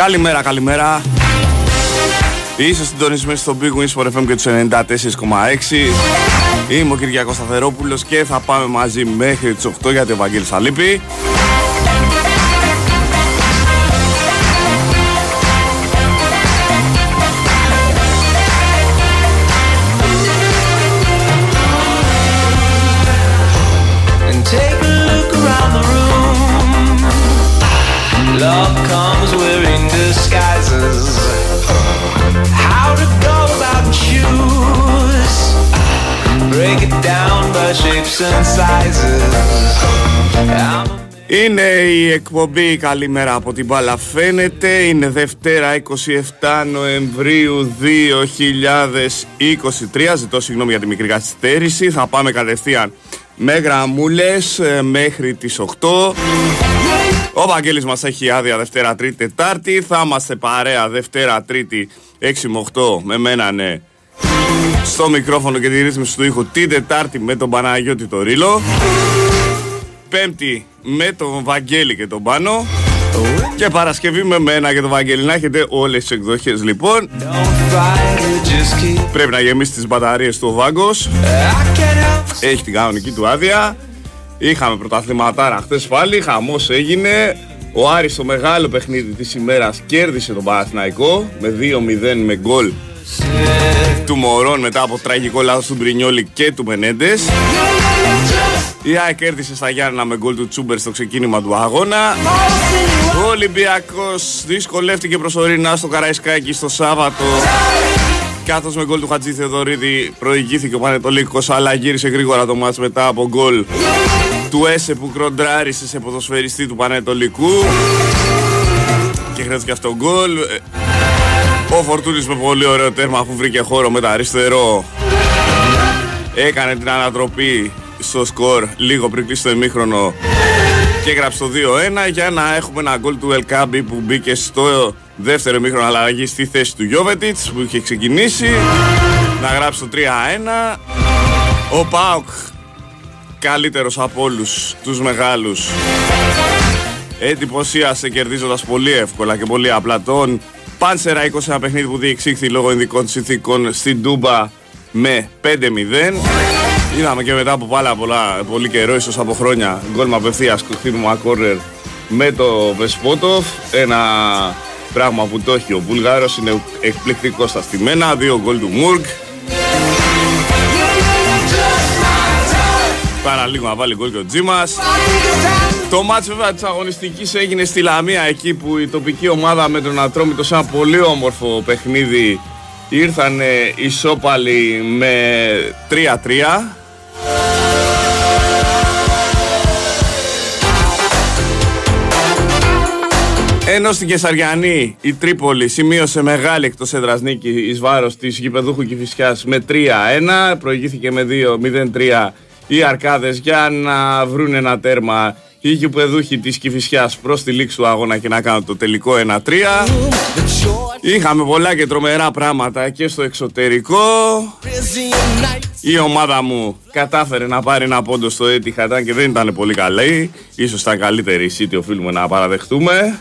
Καλημέρα, καλημέρα. Είσαι συντονισμένοι στο Big Wings for FM και τους 94,6. Είμαι ο Κυριακός Σταθερόπουλος και θα πάμε μαζί μέχρι τις 8 για το Ευαγγέλη Σαλίπη. and Είναι η εκπομπή Καλημέρα από την μπάλα φαίνεται Είναι Δευτέρα 27 Νοεμβρίου 2023 Ζητώ συγγνώμη για τη μικρή καθυστέρηση. Θα πάμε κατευθείαν με γραμμούλες ε, μέχρι τις 8 Ο Βαγγέλης μας έχει άδεια Δευτέρα, Τρίτη, Τετάρτη. Θα είμαστε παρέα Δευτέρα, Τρίτη 6 με 8 με μένα ναι στο μικρόφωνο και τη ρύθμιση του ήχου την Τετάρτη με τον Παναγιώτη το Ρήλο Πέμπτη με τον Βαγγέλη και τον Πάνο. Και Παρασκευή με μένα και τον Βαγγέλη. Να έχετε όλες τις εκδοχές λοιπόν. Don't fight it, just keep. Πρέπει να γεμίσει τις μπαταρίες του ο Βάγκος. I can't help Έχει την κανονική του άδεια. Είχαμε πρωταθληματάρα χθες πάλι. Χαμός έγινε. Ο Άρης το μεγάλο παιχνίδι της ημέρας Κέρδισε τον Παναθηναϊκό Με 2-0 με γκολ Του Μωρών μετά από τραγικό λάθος του Μπρινιόλη και του Μενέντες η ΑΕΚ κέρδισε στα Γιάννα με γκολ του Τσούμπερ στο ξεκίνημα του αγώνα. Ο Ολυμπιακός δυσκολεύτηκε προσωρινά στο Καραϊσκάκι στο Σάββατο. Καθώς με γκολ του Χατζή Θεοδωρίδη προηγήθηκε ο Πανετολίκος αλλά γύρισε γρήγορα το μάτς μετά από γκολ του Έσε που κροντράρισε σε ποδοσφαιριστή του Πανετολικού και χρειάστηκε αυτό γκολ. Ε, Ο Φορτούνης με πολύ ωραίο τέρμα αφού βρήκε χώρο με τα αριστερό. Έκανε την ανατροπή στο σκορ λίγο πριν κλείσει το ημίχρονο και έγραψε το 2-1 για να έχουμε ένα γκολ του Ελκάμπη που μπήκε στο δεύτερο ημίχρονο αλλαγή στη θέση του Γιώβετιτς που είχε ξεκινήσει. Να γράψει το 3-1 ο Πάοκ καλύτερος από όλους τους μεγάλους εντυπωσίασε κερδίζοντας πολύ εύκολα και πολύ απλά τον Πάνσερα 20 ένα παιχνίδι που διεξήχθη λόγω ειδικών συνθήκων στην Τούμπα με 5-0 Είδαμε και μετά από πάρα πολλά, πολύ καιρό, ίσως από χρόνια, γκολ με απευθείας χτύπημα κόρνερ με το Βεσπότοφ. Ένα πράγμα που το έχει ο Βουλγάρος, είναι εκπληκτικό στα στημένα, δύο γκολ του Μουρκ. Πάρα λίγο να βάλει γκολ και ο Τζίμας. Το μάτς βέβαια της αγωνιστικής έγινε στη Λαμία εκεί που η τοπική ομάδα με τον Ατρόμητο σε ένα πολύ όμορφο παιχνίδι ήρθαν ισόπαλοι με 3-3 Ενώ στην Κεσαριανή η Τρίπολη σημείωσε μεγάλη εκτός έδρας νίκη εις βάρος της γηπεδούχου Κηφισιάς με 3-1 προηγήθηκε με 2-0-3 οι Αρκάδες για να βρουν ένα τέρμα οι γηπεδούχοι της Κηφισιάς προς τη λήξη του αγώνα και να κάνουν το τελικό 1-3 Είχαμε πολλά και τρομερά πράγματα και στο εξωτερικό η ομάδα μου κατάφερε να πάρει ένα πόντο στο Etihad και δεν ήταν πολύ καλή. Ίσως ήταν καλύτερη η City οφείλουμε να παραδεχτούμε.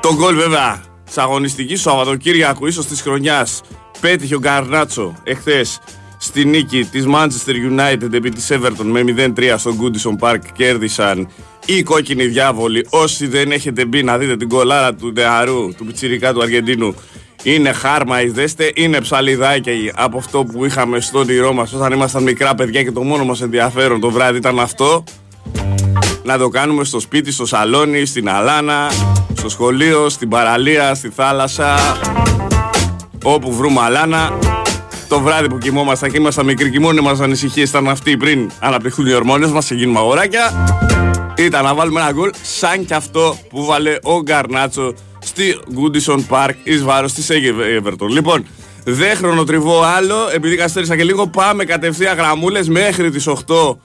Το γκολ βέβαια της αγωνιστικής του Σαββατοκύριακου ίσως της χρονιάς πέτυχε ο Γκαρνάτσο εχθές στη νίκη της Manchester United επί της Everton με 0-3 στο Goodison Park κέρδισαν οι κόκκινοι διάβολοι. Όσοι δεν έχετε μπει να δείτε την κολάρα του νεαρού, του πιτσιρικά του Αργεντίνου, είναι χάρμα, ειδέστε, είναι ψαλιδάκι από αυτό που είχαμε στο όνειρό μας όταν ήμασταν μικρά παιδιά και το μόνο μας ενδιαφέρον το βράδυ ήταν αυτό. Να το κάνουμε στο σπίτι, στο σαλόνι, στην αλάνα, στο σχολείο, στην παραλία, στη θάλασσα, όπου βρούμε αλάνα. Το βράδυ που κοιμόμασταν και ήμασταν μικροί και μόνοι μας ανησυχίες ήταν αυτοί πριν αναπτυχθούν οι ορμόνες μας και γίνουμε αγοράκια ήταν να βάλουμε ένα γκολ σαν και αυτό που βάλε ο Γκαρνάτσο στη Goodison Park εις βάρος της Everton. Λοιπόν, δεν χρονοτριβώ άλλο, επειδή καθυστέρησα και λίγο, πάμε κατευθείαν γραμμούλες μέχρι τις 8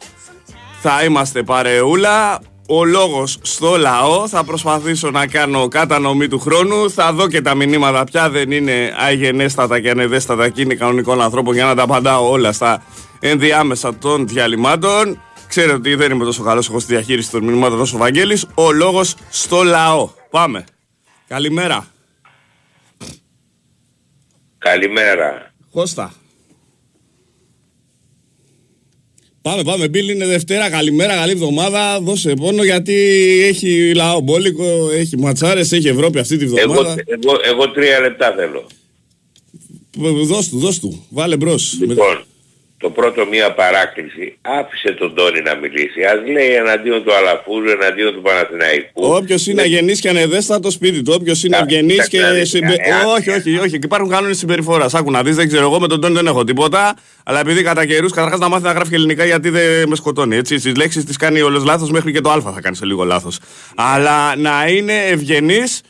θα είμαστε παρεούλα. Ο λόγος στο λαό, θα προσπαθήσω να κάνω κατανομή του χρόνου, θα δω και τα μηνύματα πια δεν είναι αγενέστατα και ανεδέστατα και είναι κανονικών ανθρώπων για να τα απαντάω όλα στα ενδιάμεσα των διαλυμάτων. Ξέρετε ότι δεν είμαι τόσο καλός εγώ στη διαχείριση των μηνυμάτων όσο ο Βαγγέλης. Ο λόγος στο λαό. Πάμε. Καλημέρα. Καλημέρα. Κώστα. Πάμε, πάμε. Μπίλ είναι Δευτέρα. Καλημέρα, καλή εβδομάδα. Δώσε πόνο γιατί έχει λαό μπόλικο, έχει ματσάρες, έχει Ευρώπη αυτή τη Εγώ, εβδομάδα. εγώ, εγώ τρία λεπτά θέλω. Δώσ' του, δώσ' του. Βάλε μπρος. Λοιπόν, το πρώτο μία παράκληση, άφησε τον Τόνι να μιλήσει. Ας λέει εναντίον του Αλαφούζου, εναντίον του Παναθηναϊκού. Όποιος είναι αγενής και ανεδέστατος σπίτι του, όποιος είναι Κα- ευγενή κοίταξε να και. δεις, Συμπε... ε, ε, όχι, ε, όχι, όχι. Και υπάρχουν κανόνες συμπεριφοράς. Άκου να δεις, δεν ξέρω. Εγώ με τον Τόνι δεν έχω τίποτα. Αλλά επειδή κατά καιρούς καταρχάς να μάθει να γράφει ελληνικά γιατί δεν με σκοτώνει. Έτσι, στις λέξεις τις κάνει όλος λάθος μέχρι και το Α θα κάνει σε λίγο λάθος. Αλλά να είναι ευγενής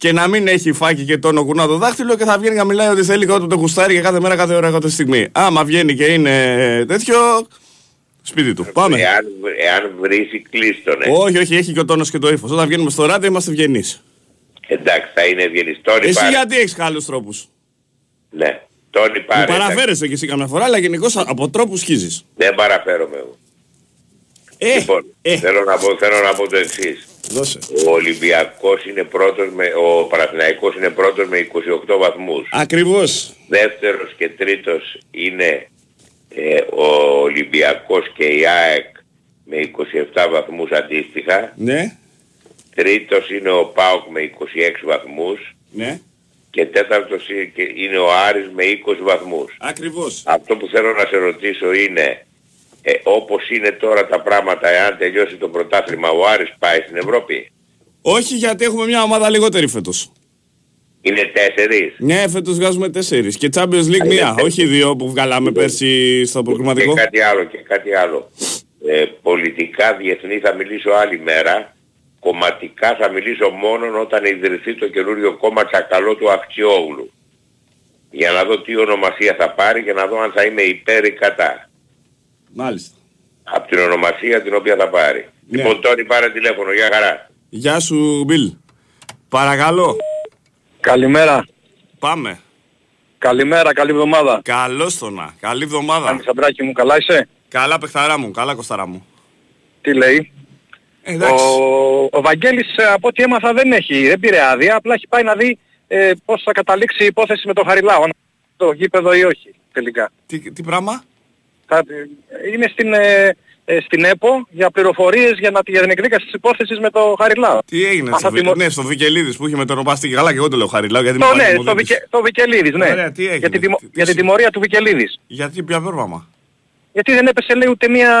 και να μην έχει φάκι και τόνο κουνά το δάχτυλο και θα βγαίνει και μιλάει ότι θέλει και ό,τι το γουστάρει και κάθε μέρα, κάθε ώρα, κάθε στιγμή. Άμα βγαίνει και είναι τέτοιο. Σπίτι του. Πάμε. Εάν, εάν βρίσει κλείστονε. Όχι, όχι, έχει και ο τόνος και το ύφος. Όταν βγαίνουμε στο ράδιο είμαστε ευγενείς. Εντάξει, θα είναι ευγενής. Τόνι Εσύ πάρε. γιατί έχεις καλού τρόπους; Ναι, Τόνι Μου πάρε. παραφέρεσαι κι εσύ καμιά φορά, αλλά γενικώ από τρόπους χύζει. Δεν παραφέρομαι εγώ. Ε, λοιπόν, ε, θέλω, να πω, θέλω να πω το εξής. Δώσε. Ο Ολυμπιακός είναι πρώτος με, ο Παναθηναϊκός είναι πρώτος με 28 βαθμούς. Ακριβώς. Δεύτερος και τρίτος είναι ε, ο Ολυμπιακός και η ΑΕΚ με 27 βαθμούς αντίστοιχα. Ναι, Τρίτος είναι ο ΠΑΟΚ με 26 βαθμούς. ναι, Και τέταρτος είναι- και είναι ο Άρης με 20 βαθμούς. ακριβώς. Αυτό που θέλω να σε ρωτήσω είναι, ε, όπως είναι τώρα τα πράγματα, εάν τελειώσει το πρωτάθλημα, ο Άρης πάει στην Ευρώπη; Όχι γιατί έχουμε μια ομάδα λιγότερη φέτος. Είναι τέσσερις; Ναι, φέτος βγάζουμε τέσσερις. Και Champions League μία, είναι όχι δύο που βγάλαμε πέρσι στο Και προκριματικό. κάτι άλλο και κάτι άλλο. Ε, πολιτικά διεθνή θα μιλήσω άλλη μέρα. Κομματικά θα μιλήσω μόνο όταν ιδρυθεί το καινούριο κόμμα Τσακαλό του Αυξιόγλου. Για να δω τι ονομασία θα πάρει και να δω αν θα είμαι υπέρ ή κατά. Μάλιστα. Από την ονομασία την οποία θα πάρει. Ναι. Λοιπόν, τώρα πάρε τηλέφωνο. Γεια χαρά. Γεια σου, Μπιλ. Παρακαλώ, Καλημέρα. πάμε. Καλημέρα, καλή εβδομάδα. Καλώς το να. Καλή εβδομάδα. Αλεξανδράκη μου, καλά είσαι; Καλά, παιχταρά μου. Καλά, κοσταρά μου. Τι λέει; Ε, εντάξει. Ο, ο Βαγγέλης ε, από ό,τι έμαθα δεν έχει, δεν πήρε άδεια, απλά έχει πάει να δει ε, πώς θα καταλήξει η υπόθεση με τον Χαριλάο, αν το γήπεδο ή όχι τελικά. Τι, τι πράγμα; Θα, ε, είναι στην, ε, ε, στην ΕΠΟ για πληροφορίες για, να, για την εκδίκαση της υπόθεσης με τον Χαριλάο. Τι έγινε Α, στο, θα Βι... τιμω- ναι, στο Βικελίδης που είχε με τον Ρομπαστή. Καλά και εγώ το λέω Χαριλάου γιατί Το, μου ναι, πάλι το, μου Βικε, δίνεις. το Βικελίδης, ναι. Ωραία, τι έγινε, για, την, τιμω- τι- τι για την σου- τιμωρία του Βικελίδης. Γιατί ποια πρόβλημα. Γιατί δεν έπεσε λέει ούτε μία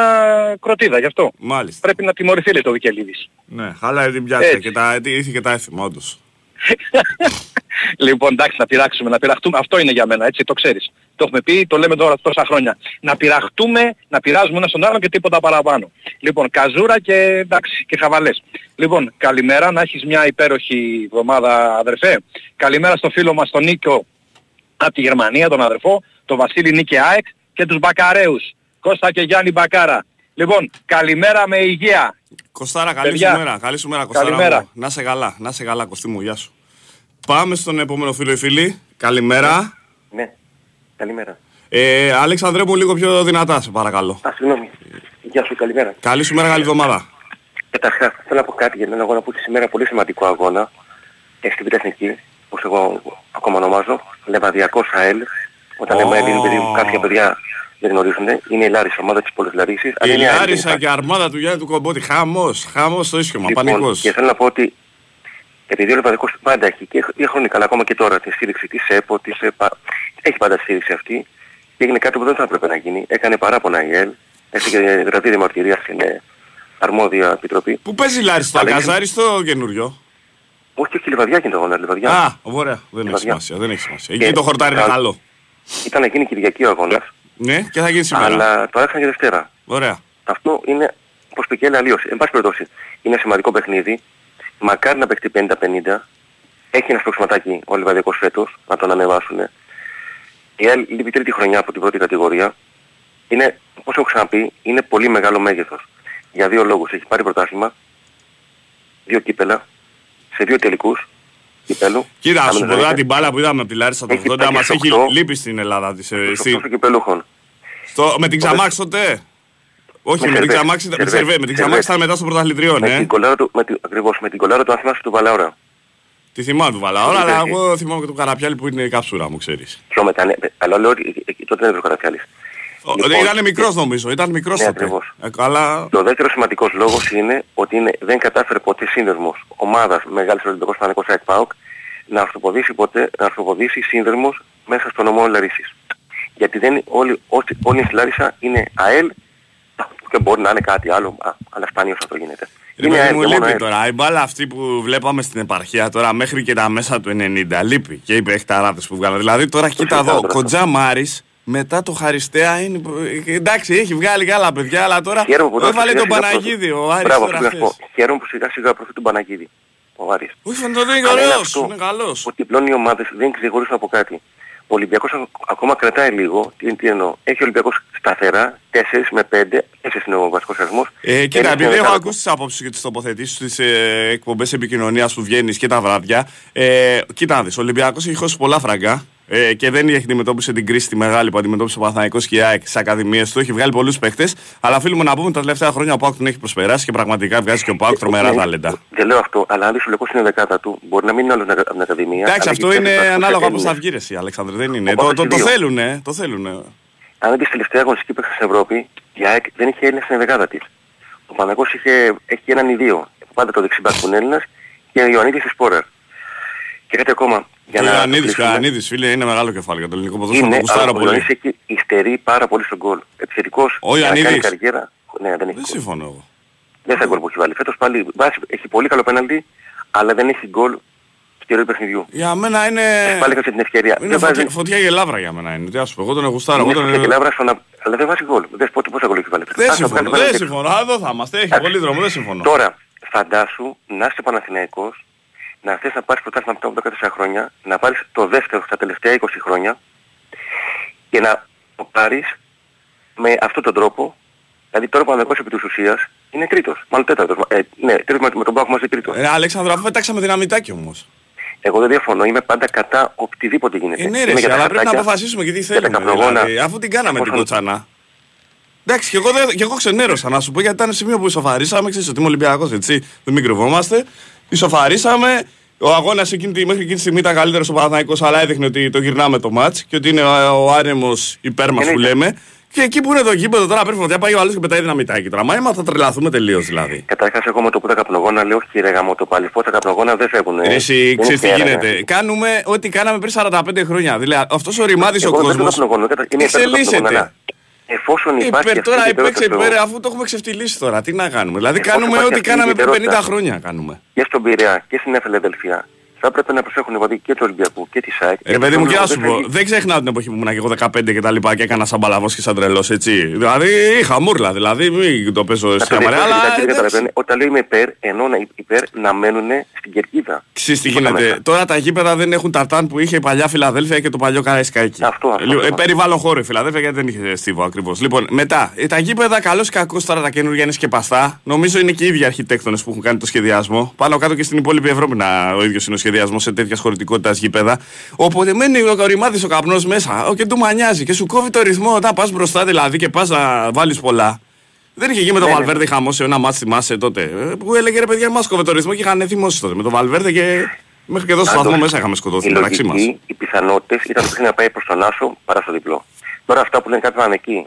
κροτίδα, γι' αυτό. Μάλιστα. Πρέπει να τιμωρηθεί λέει το Βικελίδης. Ναι, χάλα την πιάτσα Έτσι. και τα, είχε και τα έθιμα όντως. λοιπόν, εντάξει, να πειράξουμε, να πειραχτούμε. Αυτό είναι για μένα, έτσι, το ξέρεις. Το έχουμε πει, το λέμε τώρα τόσα χρόνια. Να πειραχτούμε, να πειράζουμε ένα στον άλλον και τίποτα παραπάνω. Λοιπόν, καζούρα και εντάξει, και χαβαλές. Λοιπόν, καλημέρα, να έχεις μια υπέροχη εβδομάδα, αδερφέ. Καλημέρα στο φίλο μας τον Νίκο από τη Γερμανία, τον αδερφό, τον Βασίλη Νίκη ΑΕΚ και τους Μπακαρέους. Κώστα και Γιάννη Μπακάρα. Λοιπόν, καλημέρα με υγεία. Κωστάρα, καλή Παιδιά, σου μέρα. Καλή σου μέρα, Κωστάρα. καλημέρα. μου. Να σε καλά, να σε καλά, Κωστή μου, γεια σου. Πάμε στον επόμενο φίλο ή φίλη. Καλημέρα. Ναι, καλημέρα. Ε, Αλέξανδρέ μου λίγο πιο δυνατά, σε παρακαλώ. Α, συγγνώμη. Γεια σου, καλημέρα. Καλή σου μέρα, καλή εβδομάδα. Καταρχάς, θέλω να πω κάτι για έναν αγώνα που έχει σήμερα πολύ σημαντικό αγώνα. Ε, στην Β' Εθνική, όπως εγώ ακόμα ονομάζω, Λεβαδιακός ΑΕΛ. Όταν λέμε ΑΕΛ είναι παιδί που κάποια παιδιά δεν γνωρίζουν. Είναι η Λάρισα, ομάδα της Πόλης Λαρίσης. αλλά Η είναι ΑΕΛ, δεν Λάρισα υπάρχει. και αρμάδα του Γιάννη του Κομπότη. Χαμός, χαμός στο ίσιωμα, Λοιπόν, πανικός. και θέλω να πω ότι επειδή ο Λεβαδικός πάντα έχει και δύο χρόνια καλά ακόμα και τώρα τη στήριξη της ΕΠΟ, της ΕΠΑ, έχει πάντα τη στήριξη αυτή και έγινε κάτι που δεν θα έπρεπε να γίνει. Έκανε παράπονα η ΕΛ, έφυγε γραφή διαμαρτυρία στην ε, αρμόδια επιτροπή. Πού παίζει η Λάρισα, στο Αλλά είναι- Αγκαζάρι στο καινούριο; Όχι, όχι, Λιβαδιά γίνεται το αγώνα, Λιβαδιά. Α, ωραία, δεν έχει Λιβαδιά. σημασία, δεν έχει σημασία. Και- Εκεί το χορτάρι είναι Α, καλό. Ήταν να γίνει Κυριακή ο αγώνας, Ναι, και θα γίνει σήμερα. αλλά το έφαγε Δευτέρα. Ωραία. Αυτό είναι, όπως πήγε άλλη αλλιώς. Εν πάση περιπτώσει, είναι σημαντικό παιχνίδι. Μακάρι να παιχτεί 50-50. Έχει ένα στοξματάκι ο Λιβαδιακός φέτος, να τον ανεβάσουν. Η ΕΛ λείπει τρίτη χρονιά από την πρώτη κατηγορία. Είναι, όπως έχω ξαναπεί, είναι πολύ μεγάλο μέγεθος. Για δύο λόγους. Έχει πάρει πρωτάθλημα, δύο κύπελα, σε δύο τελικούς κυπέλου. Κοίτα, Να σου μην πω τώρα δείτε. την μπάλα που είδαμε από τη Λάρισα το Έχει 80 πάει μας και έχει στο οκτώ. λείπει στην Ελλάδα. Της, ε, Στους στη- οκτώ κυπελούχων. στο, με την Ξαμάξ τότε; Όχι, με, Με την Σερβέ. Ξαμάξη, με τη Σερβέ. Σερβέ, με την Σερβέ. Ξαμάξη ήταν μετά στο πρωταθλητριό, Με ναι. την κολάρα του, με την, ακριβώς, με την κολάρα του αν θυμάσαι του Βαλαώρα. Τη θυμάμαι του Βαλαώρα, Την αλλά τέτοια. εγώ θυμάμαι και του Καραπιάλη που είναι η καψούρα μου, ξέρεις. Πιο μετά, ναι, αλλά λέω ότι ε, ε, τότε δεν έπρεπε ο Καραφιάλης. Ο- Λοιπόν, Ήταν μικρός νομίζω, ήταν μικρός Ναι, τότε. ακριβώς. Ε, Αλλά Το δεύτερο σημαντικός λόγος είναι ότι είναι, δεν κατάφερε ποτέ σύνδεσμος ομάδας μεγάλης Ολυμπιακός Παναγικός ΑΕΚ ΠΑΟΚ να ορθοποδήσει ποτέ, να ορθοποδήσει σύνδεσμος μέσα στο νομό Λαρίσης. Γιατί δεν, όλοι, όσοι- όλοι στη Λάρισα είναι ΑΕΛ και μπορεί να είναι κάτι άλλο, α, αλλά σπανίως αυτό γίνεται. Ρε παιδί ΑΕΛ μου και μόνο λείπει ΑΕΛ. τώρα. Η μπάλα αυτή που βλέπαμε στην επαρχία τώρα μέχρι και τα μέσα του 90 λείπει. Και είπε παιχταράδες που βγάλανε. Δηλαδή τώρα κοίτα συζητάω εδώ. τώρα. Κοντζά Μάρης μετά το Χαριστέα είναι. ε, Εντάξει, έχει βγάλει και άλλα παιδιά, αλλά τώρα Χαίρομαι που τώρα έβαλε σιγά τον σιγά Παναγίδη. προωθεί- Ο Άρης Μπράβο, τώρα αυτό να σου πω. χθες. Χαίρομαι που σιγά σιγά προωθεί τον Παναγίδη. Ο Άρης. Όχι, φαίνεται ότι είναι Αλλά είναι ωραίος, αυτό, είναι καλός. Ότι πλέον οι ομάδες δεν ξεχωρίζουν από κάτι. Ο Ολυμπιακός α- ακόμα κρατάει λίγο. Τι, τι εννοώ. Έχει ο Ολυμπιακός σταθερά 4 με 5. 4 είναι ο βασικός αριθμός. Ε, κοίτα, Ένα επειδή είναι έχω κάτω. ακούσει τις απόψεις και τις τοποθετήσεις στις ε, εκπομπές επικοινωνίας που βγαίνεις και τα βράδια, ε, κοίτα να δεις, ο Ολυμπιακός έχει χώσει πολλά φραγκά ε, και δεν έχει αντιμετώπισε την κρίση τη μεγάλη που αντιμετώπισε ο Παναθηναϊκός και η ΑΕΚ στις ακαδημίες του. Έχει βγάλει πολλούς παίχτες, αλλά οφείλουμε να πούμε τα τελευταία χρόνια ο Πάουκ τον έχει προσπεράσει και πραγματικά βγάζει και ο Πάουκ τρομερά Ναι, ταλέντα. Δεν λέω αυτό, αλλά αν δεις ο Ολυμπιακός είναι δεκάτα του, μπορεί να μην είναι άλλος από την Ακαδημία. Εντάξει, αλλά αυτό έχει είναι τέσσερις βασικούς ανάλογα πώς θα Έλληνες. βγει ρε εσύ, Αλέξανδρε, δεν είναι. Όπως Το, το, και το δύο. θέλουνε, το θέλουνε. Αν δεις τελευταία αγωνιστική παίχτη στην Ευρώπη, η ΑΕΚ δεν είχε Έλληνες στην δεκάδα της. Ο Παναγός είχε, έχει έναν ή δύο. Πάντα το δεξιμπάκ που είναι Έλληνας και ο Ιωαννίδης της Σπόρερ. Και κάτι ακόμα. Και ο να Ιωαννίδης, κλείσουμε. ο Ιωαννίδης, φίλε, είναι μεγάλο κεφάλι για το ελληνικό ποδόσφαιρο, Είναι, το γουστάρω αλλά ο πολύ. Ιωαννίδης έχει υστερεί πάρα πολύ στον γκολ. Επιθετικός, Ο για να κάνει Ιωαννίδης. καριέρα. Ναι, δεν έχει Δεν γκολ. συμφωνώ εγώ. Δεν θα γκολ που έχει βάλει. Φέτος πάλι βάζει, έχει πολύ καλό πέναλτι, αλλά δεν έχει γκολ στη ροή παιχνιδιού. Για μένα είναι... Πάλι έκανε την ευκαιρία. Είναι δεν φωτιά, βάζει, φωτιά και λάβρα για μένα είναι. Τι ας σου πω, εγώ τον γουστάρω. Εγώ είναι τον... φωτιά και λάβρα στον α- αλλά δεν βάζει γκολ. Δεν πότε πόσα γκολ έχει βάλει. Δεν Άσε να συμφωνώ, βγάλει δεν πέναλτι. συμφωνώ. Α, Εδώ θα είμαστε, έχει πολύ δρόμο, δεν συμφωνώ. Τώρα, φαντάσου να είσαι Παναθηναϊκός, να θες να πάρεις πρωτάθλημα μετά από 14 χρόνια, να πάρεις το δεύτερο στα τελευταία 20 χρόνια και να το πάρεις με αυτόν τον τρόπο, δηλαδή τώρα ο Παναθηναϊκός επί της ουσίας είναι τρίτος, μάλλον τέταρτος, ε, ναι, τρίτος με, με τον Πάκο μαζί τρίτος. Ε, Αλέξανδρο, αφού πετάξαμε δυναμητάκι όμως. Εγώ δεν διαφωνώ, είμαι πάντα κατά οτιδήποτε γίνεται. Ε, ναι, ρε, Είμαι εσύ, για τα αλλά πρέπει να χαρτάκια. αποφασίσουμε και τι Για τα θέλουμε. καπνογόνα. Δηλαδή, αφού την κάναμε την Εφόσον- κοτσανά. Εντάξει, και εγώ, δεν- και εγώ ξενέρωσα να σου πω γιατί ήταν σημείο που ισοφαρίσαμε. Ξέρεις ότι είμαι Ολυμπιακός, έτσι. Δεν μην κρυβόμαστε. Ισοφαρίσαμε. Ο αγώνας εκείνη, τη- μέχρι εκείνη τη στιγμή ήταν καλύτερος ο Παναθηναϊκός αλλά έδειχνε ότι το γυρνάμε το μάτ και ότι είναι ο, ο άρεμος υπέρ μας που Εννοείται. λέμε. Και εκεί που είναι το γήπεδο τώρα πρέπει να πάει ο άλλο και πετάει δυναμητάκι τώρα. Μα αίμα θα τρελαθούμε τελείως δηλαδή. Καταρχάς εγώ με το που τα καπνογόνα λέω όχι ρε γαμό το πάλι. Πώς τα καπνογόνα δεν φεύγουν. Ρε, Εσύ Δεν ξέρεις τι είναι έργα. γίνεται. Κάνουμε ό,τι κάναμε πριν 45 χρόνια. Δηλαδή αυτός ο ρημάδης ο Εγώ δεν θέλω κόσμος καπνογόνο, κατα- είναι υπέρ του εξελίσσεται. Καπνογόνα. Εφόσον υπάρχει Υπέρ, αυτή τώρα η υπέξε υπέροχη υπέρ στο- αφού το έχουμε ξεφτυλίσει τώρα. Τι να κάνουμε; Δηλαδή Εφόσον κάνουμε υπάρχει ό,τι αυτή η κάναμε πριν 50 ιδιαιτερότητα. χρόνια κάνουμε. και στον Πειραιά και στην Εφελεδελφία θα πρέπει να προσέχουν οι οπαδοί και του Ολυμπιακού και της ΑΕΚ. Ρε παιδί μου, και να σου Δεν πω, θα- δεν ξεχνάω την εποχή που ήμουν και εγώ 15 και τα λοιπά και έκανα σαν παλαβός και σαν τρελός έτσι. Δηλαδή είχα μούρλα, δηλαδή μην το παίζω Τα σε αμαρέ, παιδιά αλλά δεν εντάξει. καταλαβαίνουν. Όταν λέω είμαι υπέρ, εννοώ να υπέρ να μένουν στην κερκίδα. Ξέρεις τι Πώς τα γίνεται. μέσα. Τώρα τα γήπεδα δεν έχουν ταρτάν που είχε η παλιά Φιλαδέλφια και το παλιό Καραϊσκάκι. Αυτό, αυτό, Λοιπόν, αυτό. ε, περιβάλλον χώρο η Φιλαδέλφια γιατί δεν είχε στίβο ακριβώς. Λοιπόν, μετά, ε, τα γήπεδα καλώς ή κακώς τώρα τα καινούργια είναι σκεπαστά. Νομίζω είναι και οι ίδιοι αρχιτέκτονες που έχουν κάνει το σχεδιασμό. Πάνω κάτω και στην υπόλοιπη Ευρώπη να, ο ίδιος είναι ο σχεδιασμός σε τέτοια χωρητικότητα γήπεδα. Οπότε μένει ο ρημάδης ο καπνός μέσα ο, και του μανιάζει και σου κόβει το ρυθμό όταν πας μπροστά δηλαδή και πας να βάλεις πολλά. Δεν είχε γίνει με τον Ναι, ναι. Βαλβέρδε χαμός σε ένα μάτι θυμάσαι τότε. ε, Που έλεγε ρε παιδιά, μας κόβε το ρυθμό και είχαν θυμώσει τότε. Με τον Βαλβέρδε και μέχρι και εδώ στο Πάντως, βαθμό μέσα είχαμε σκοτωθεί η μεταξύ μας. λογική, οι πιθανότητες ήταν ότι να πάει προς τον Άσο παρά στο διπλό. Τώρα αυτά που λένε κάποιοι πάνε εκεί,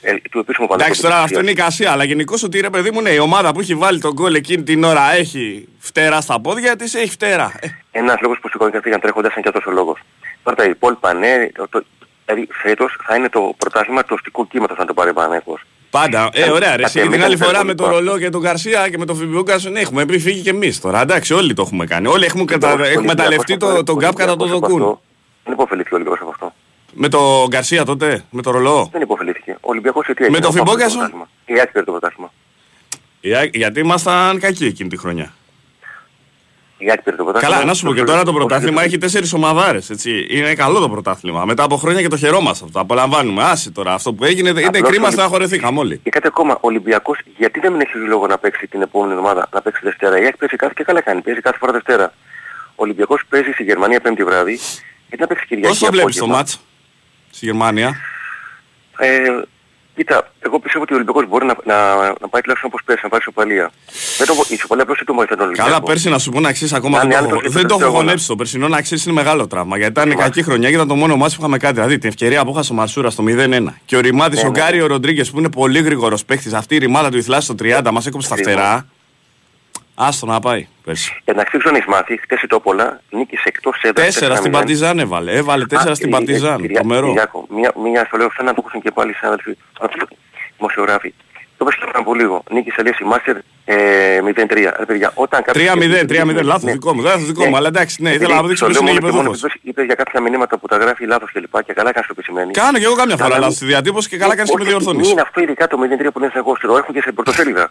ε, του επίσημου Εντάξει Παναγιώτη τώρα της αυτό είναι η κασία, αλλά γενικώς ότι ρε παιδί μου, ναι, η ομάδα που έχει βάλει τον γκολ εκείνη την ώρα έχει φτερά στα πόδια της, έχει φτερά. Ε, Ένας λόγος που σηκώθηκαν φύγαν τρέχοντας είναι και αυτός ο λόγος. Τώρα τα υπόλοιπα ναι, το, το, δηλαδή φέτος θα είναι το πρωτάθλημα του οστικού κύματος να το πάρει ο Παναγιώτος. Πάντα. Ε, ωραία, ρε. εσύ, Πατέ, την μην άλλη τα φορά με τον υπόλοιπα. Ρολό και τον Γκαρσία και με τον Φιμπιούγκασον έχουμε πει φύγει και εμείς τώρα. Εντάξει, όλοι το έχουμε κάνει. Όλοι έχουμε, κατα... Λοιπόν, Ο έχουμε Ολυμπιακός μεταλλευτεί από- το, τον ο γκάπ κατά το Ολυμπιακός από δοκούν. αυτό Δεν υποφελήθηκε ο Ολυμπιακός από αυτό. Με τον Γκαρσία τότε, με τον Ρολό. Δεν υποφελήθηκε. Ο Ολυμπιακός γιατί Με έγινε, το ο Πάκος Φιμπόγκασον; πρωτάθλημα. Η Άκη πήρε το πρωτάθλημα. Η ΑΕΚ- Γιατί ήμασταν κακοί εκείνη τη χρονιά. Η Άκη πήρε το πρωτάθλημα. Καλά, να σου πω και τώρα το πρωτάθλημα έχει τέσσερις ομαδάρες, έτσι. Είναι καλό το πρωτάθλημα. Μετά από χρόνια και το χαιρόμαστε αυτό. Απολαμβάνουμε. Άσε τώρα. Αυτό που έγινε είναι Απλώς κρίμα, ο Ολυ- στεναχωρεθήκαμε όλοι. Και κάτι ακόμα, ο Ολυμπιακός γιατί δεν έχει λόγο να παίξει την επόμενη εβδομάδα, να παίξει Δευτέρα. Η Άκη παίζει κάθε και καλά κάνει, παίζει κάθε φορά Δευτέρα. Ο Ολυμπιακός παίζει στη Γερμανία πέμπτη βράδυ, γιατί να παίξει Κυριακή Πώς το βλέπεις το απόγευμα. Μάτς στη Γερμανία. Ε, Κοίτα, εγώ πιστεύω ότι ο Ολυμπιακός μπορεί να, να, να πάει τουλάχιστον όπως πέρσι, να πάει ισοπαλία. Δεν το, η ισοπαλία απλώς δεν το βοηθάει τον Ολυμπιακό. Καλά, πέρσι να σου πω να αξίζει ακόμα Να δεν είναι το άλλο έχω, το δεν το έχω τελευταίο γονέψει. Το περσινό να αξίζει είναι μεγάλο τραύμα. Γιατί ήταν Θυμάσαι. κακή χρονιά και ήταν το μόνο μάτι που είχαμε κάτι. Δηλαδή την ευκαιρία που είχα ο Μαρσούρα στο 0-1. Και ο Ρημάδης, Ναι, ο ναι. Γκάριο Ροντρίγκες που είναι πολύ γρήγορος παίχτη. Αυτή η ρημάδα του Ιθλάση στο 30 μας έκοψε τα Ακριβώς. φτερά. Άστο να πάει πέρσι. Εντάξει, δεν ξέρω αν έχεις μάθει, χτες η Τόπολα νίκησε εκτός έδρας Τέσσερα στην 4-0. Παρτιζάν έβαλε. Έβαλε τέσσερα Α, στην ε, Παρτιζάν. ε, Κυριά- Το μερό. Κυριάκο, Μια, μια στο λέω σαν να το ακούσουν και πάλι συνάδελφοι, συνάδελφοι, δημοσιογράφοι. Το είπες και πριν από λίγο. Νίκησε λέει η Μάστερ ε, 0-3. Ρε παιδιά, όταν κάποιος... 3-0, 3-0, λάθος Ναι. δικό μου, λάθος δικό μου, Ναι. αλλά εντάξει, ναι, ήθελα Επειδή να αποδείξω στο ποιος λέω είναι μόνο και μόνο γηπεδούχος. επειδή είπες για κάποια μηνύματα που τα γράφει λάθος και λοιπά και καλά κάνεις το επισημαίνει. Κάνω και εγώ κάμια φορά Καλά, λάθος στη διατύπωση και καλά κάνεις και με όχι, διορθώνεις. Μην είναι αυτό ειδικά το 0-3 που είναι σε εγώ, το έχουν και σε πρωτοσέλιδα.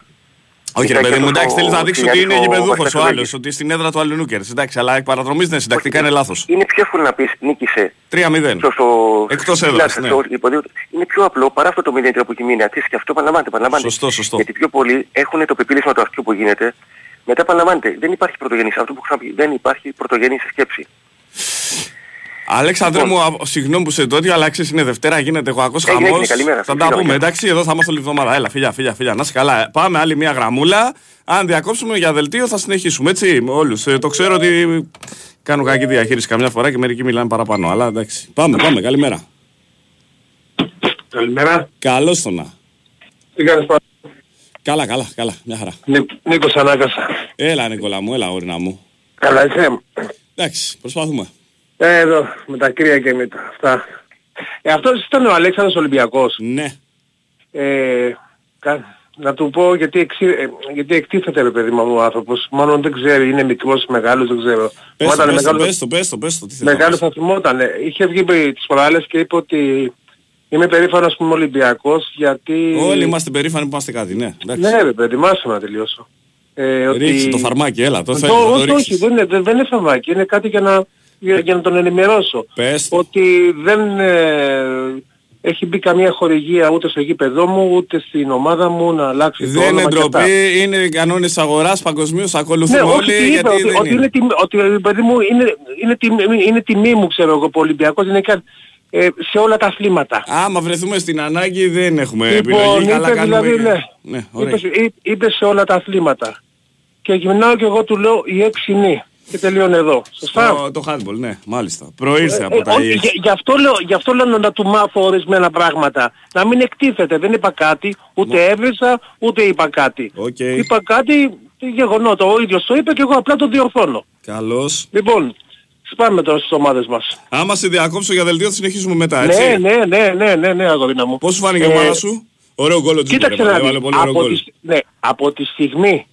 Όχι ρε Ειδικά παιδί μου, και εντάξει, το- θέλεις να δείξεις ότι είναι το- γηπεδούχος ο το- άλλος, ότι στην έδρα του άλλου νούκερς. Εντάξει, αλλά εκ παραδρομής ναι, συντακτικά είναι λάθος. Είναι πιο εύκολο να πεις νίκησε 3-0. στο, στο, Εκτός στη έδρας, φυλάξη, ναι. στο υποδείο του. Είναι πιο απλό παρά αυτό το 0 που έχει μείνει. Ατής και αυτό επαναλαμβάνεται, επαναλαμβάνεται. Σωστό, σωστό. Γιατί πιο πολλοί έχουν το πεπίλησμα του αυτού που γίνεται. Μετά επαναλαμβάνεται. Δεν υπάρχει πρωτογενής. Αυτό που έχω πει. Δεν υπάρχει πρωτογενής σκέψη. Αλέξανδρε Λοιπόν. μου, α, συγγνώμη που σε τότε, αλλά ξέρεις είναι Δευτέρα, γίνεται εγώ ακούς Έγινε, χαμός. έγινε, καλημέρα. Θα τα Φύγαμε, πούμε, γεια. εντάξει, εδώ θα είμαστε όλη τη εβδομάδα. Έλα, φιλιά, φιλιά, φιλιά, να είσαι καλά. Ε, Πάμε άλλη μια γραμμούλα. Αν διακόψουμε για δελτίο θα συνεχίσουμε, έτσι, με όλους. Ε, το ξέρω ότι κάνω κακή διαχείριση καμιά φορά και μερικοί μιλάνε παραπάνω, αλλά εντάξει. Πάμε, πάμε, καλημέρα. Καλημέρα. Καλώς το να. Τι κάνεις πάνω. Καλά, καλά, καλά, μια χαρά. Νίκος Ανάκασα. Έλα, Νικόλα μου, έλα, όρινα μου. Καλά είσαι. Εντάξει, προσπαθούμε. Ε, εδώ, με τα κρύα και με τα αυτά. Ε, αυτός ήταν ο Αλέξανδρος Ολυμπιακός. Ναι. Ε, κα- να του πω γιατί, εξή, ε, γιατί εκτίθεται ρε παιδί μου ο άνθρωπος. Μάλλον δεν ξέρει, είναι μικρός, μεγάλος, δεν ξέρω. Πες το, Όταν πες το, μεγάλος- πες το, πες το, πες το, τι θες να Μεγάλος πεις. θα θυμόταν. Ε, Είχε βγει ε, τις προάλλες και είπε ότι είμαι περήφανος που είμαι Ολυμπιακός γιατί... Όλοι είμαστε περήφανοι που είμαστε κάτι, ναι. εντάξει. Ναι ρε παιδί, μάσο να τελειώσω. Ε, ότι- Ρίξε το φαρμάκι, έλα, το Το- θέλεις να το όχι, όχι, ρίξεις. δεν είναι, δεν, δεν είναι φαρμάκι. Είναι κάτι για να, για, για να τον ενημερώσω. Πες το. Ότι δεν ε, έχει μπει καμία χορηγία ούτε στο γήπεδό μου, ούτε στην ομάδα μου να αλλάξει το Δεν είναι όνομα και αυτά. ντροπή, είναι οι κανόνες της αγοράς παγκοσμίως, Ναι, ακολουθούμε όχι, όλοι τι είπε, γιατί ότι, δεν ότι, είναι. είναι τιμή, ότι ε, παιδί μου είναι, είναι, τιμή, είναι τιμή μου ξέρω εγώ που ο Ολυμπιακός είναι κα- ε, σε όλα τα αθλήματα. Άμα βρεθούμε στην ανάγκη δεν έχουμε Λοιπόν, επιλογή, καλά είπε κάνουμε. δηλαδή, και- ναι. ναι, ωραία. είπε, εί- είπε σε όλα τα αθλήματα. Και γυρνάω και εγώ του λέω η έξι νη. Και τελειώνει εδώ. Σωστά; Το, το handball, ναι, μάλιστα. Προήλθε Ε, από τα όχι, EX. γι, γι' αυτό λέω, γι' αυτό λέω να, να του μάθω ορισμένα πράγματα. Να μην εκτίθεται. Δεν είπα κάτι, ούτε έβρισα, ούτε είπα κάτι. Οκ. Είπα κάτι γεγονότα. Ο ίδιος το είπε και εγώ απλά το διορθώνω. Καλώς. Λοιπόν, πάμε τώρα στις ομάδες μας. Άμα σε διακόψω για δελτίο θα συνεχίσουμε μετά, έτσι; Ναι, ναι, ναι, ναι, ναι, ναι, αγορίνα μου. Πώς σου φάνηκε η Ε, ομάδα σου; Ωραίο γκολ ο Τζούμπερ, Κοίταξε να έβαλε δεις, πολύ ωραίο από, γκολ. τη, ναι, από τη στιγμή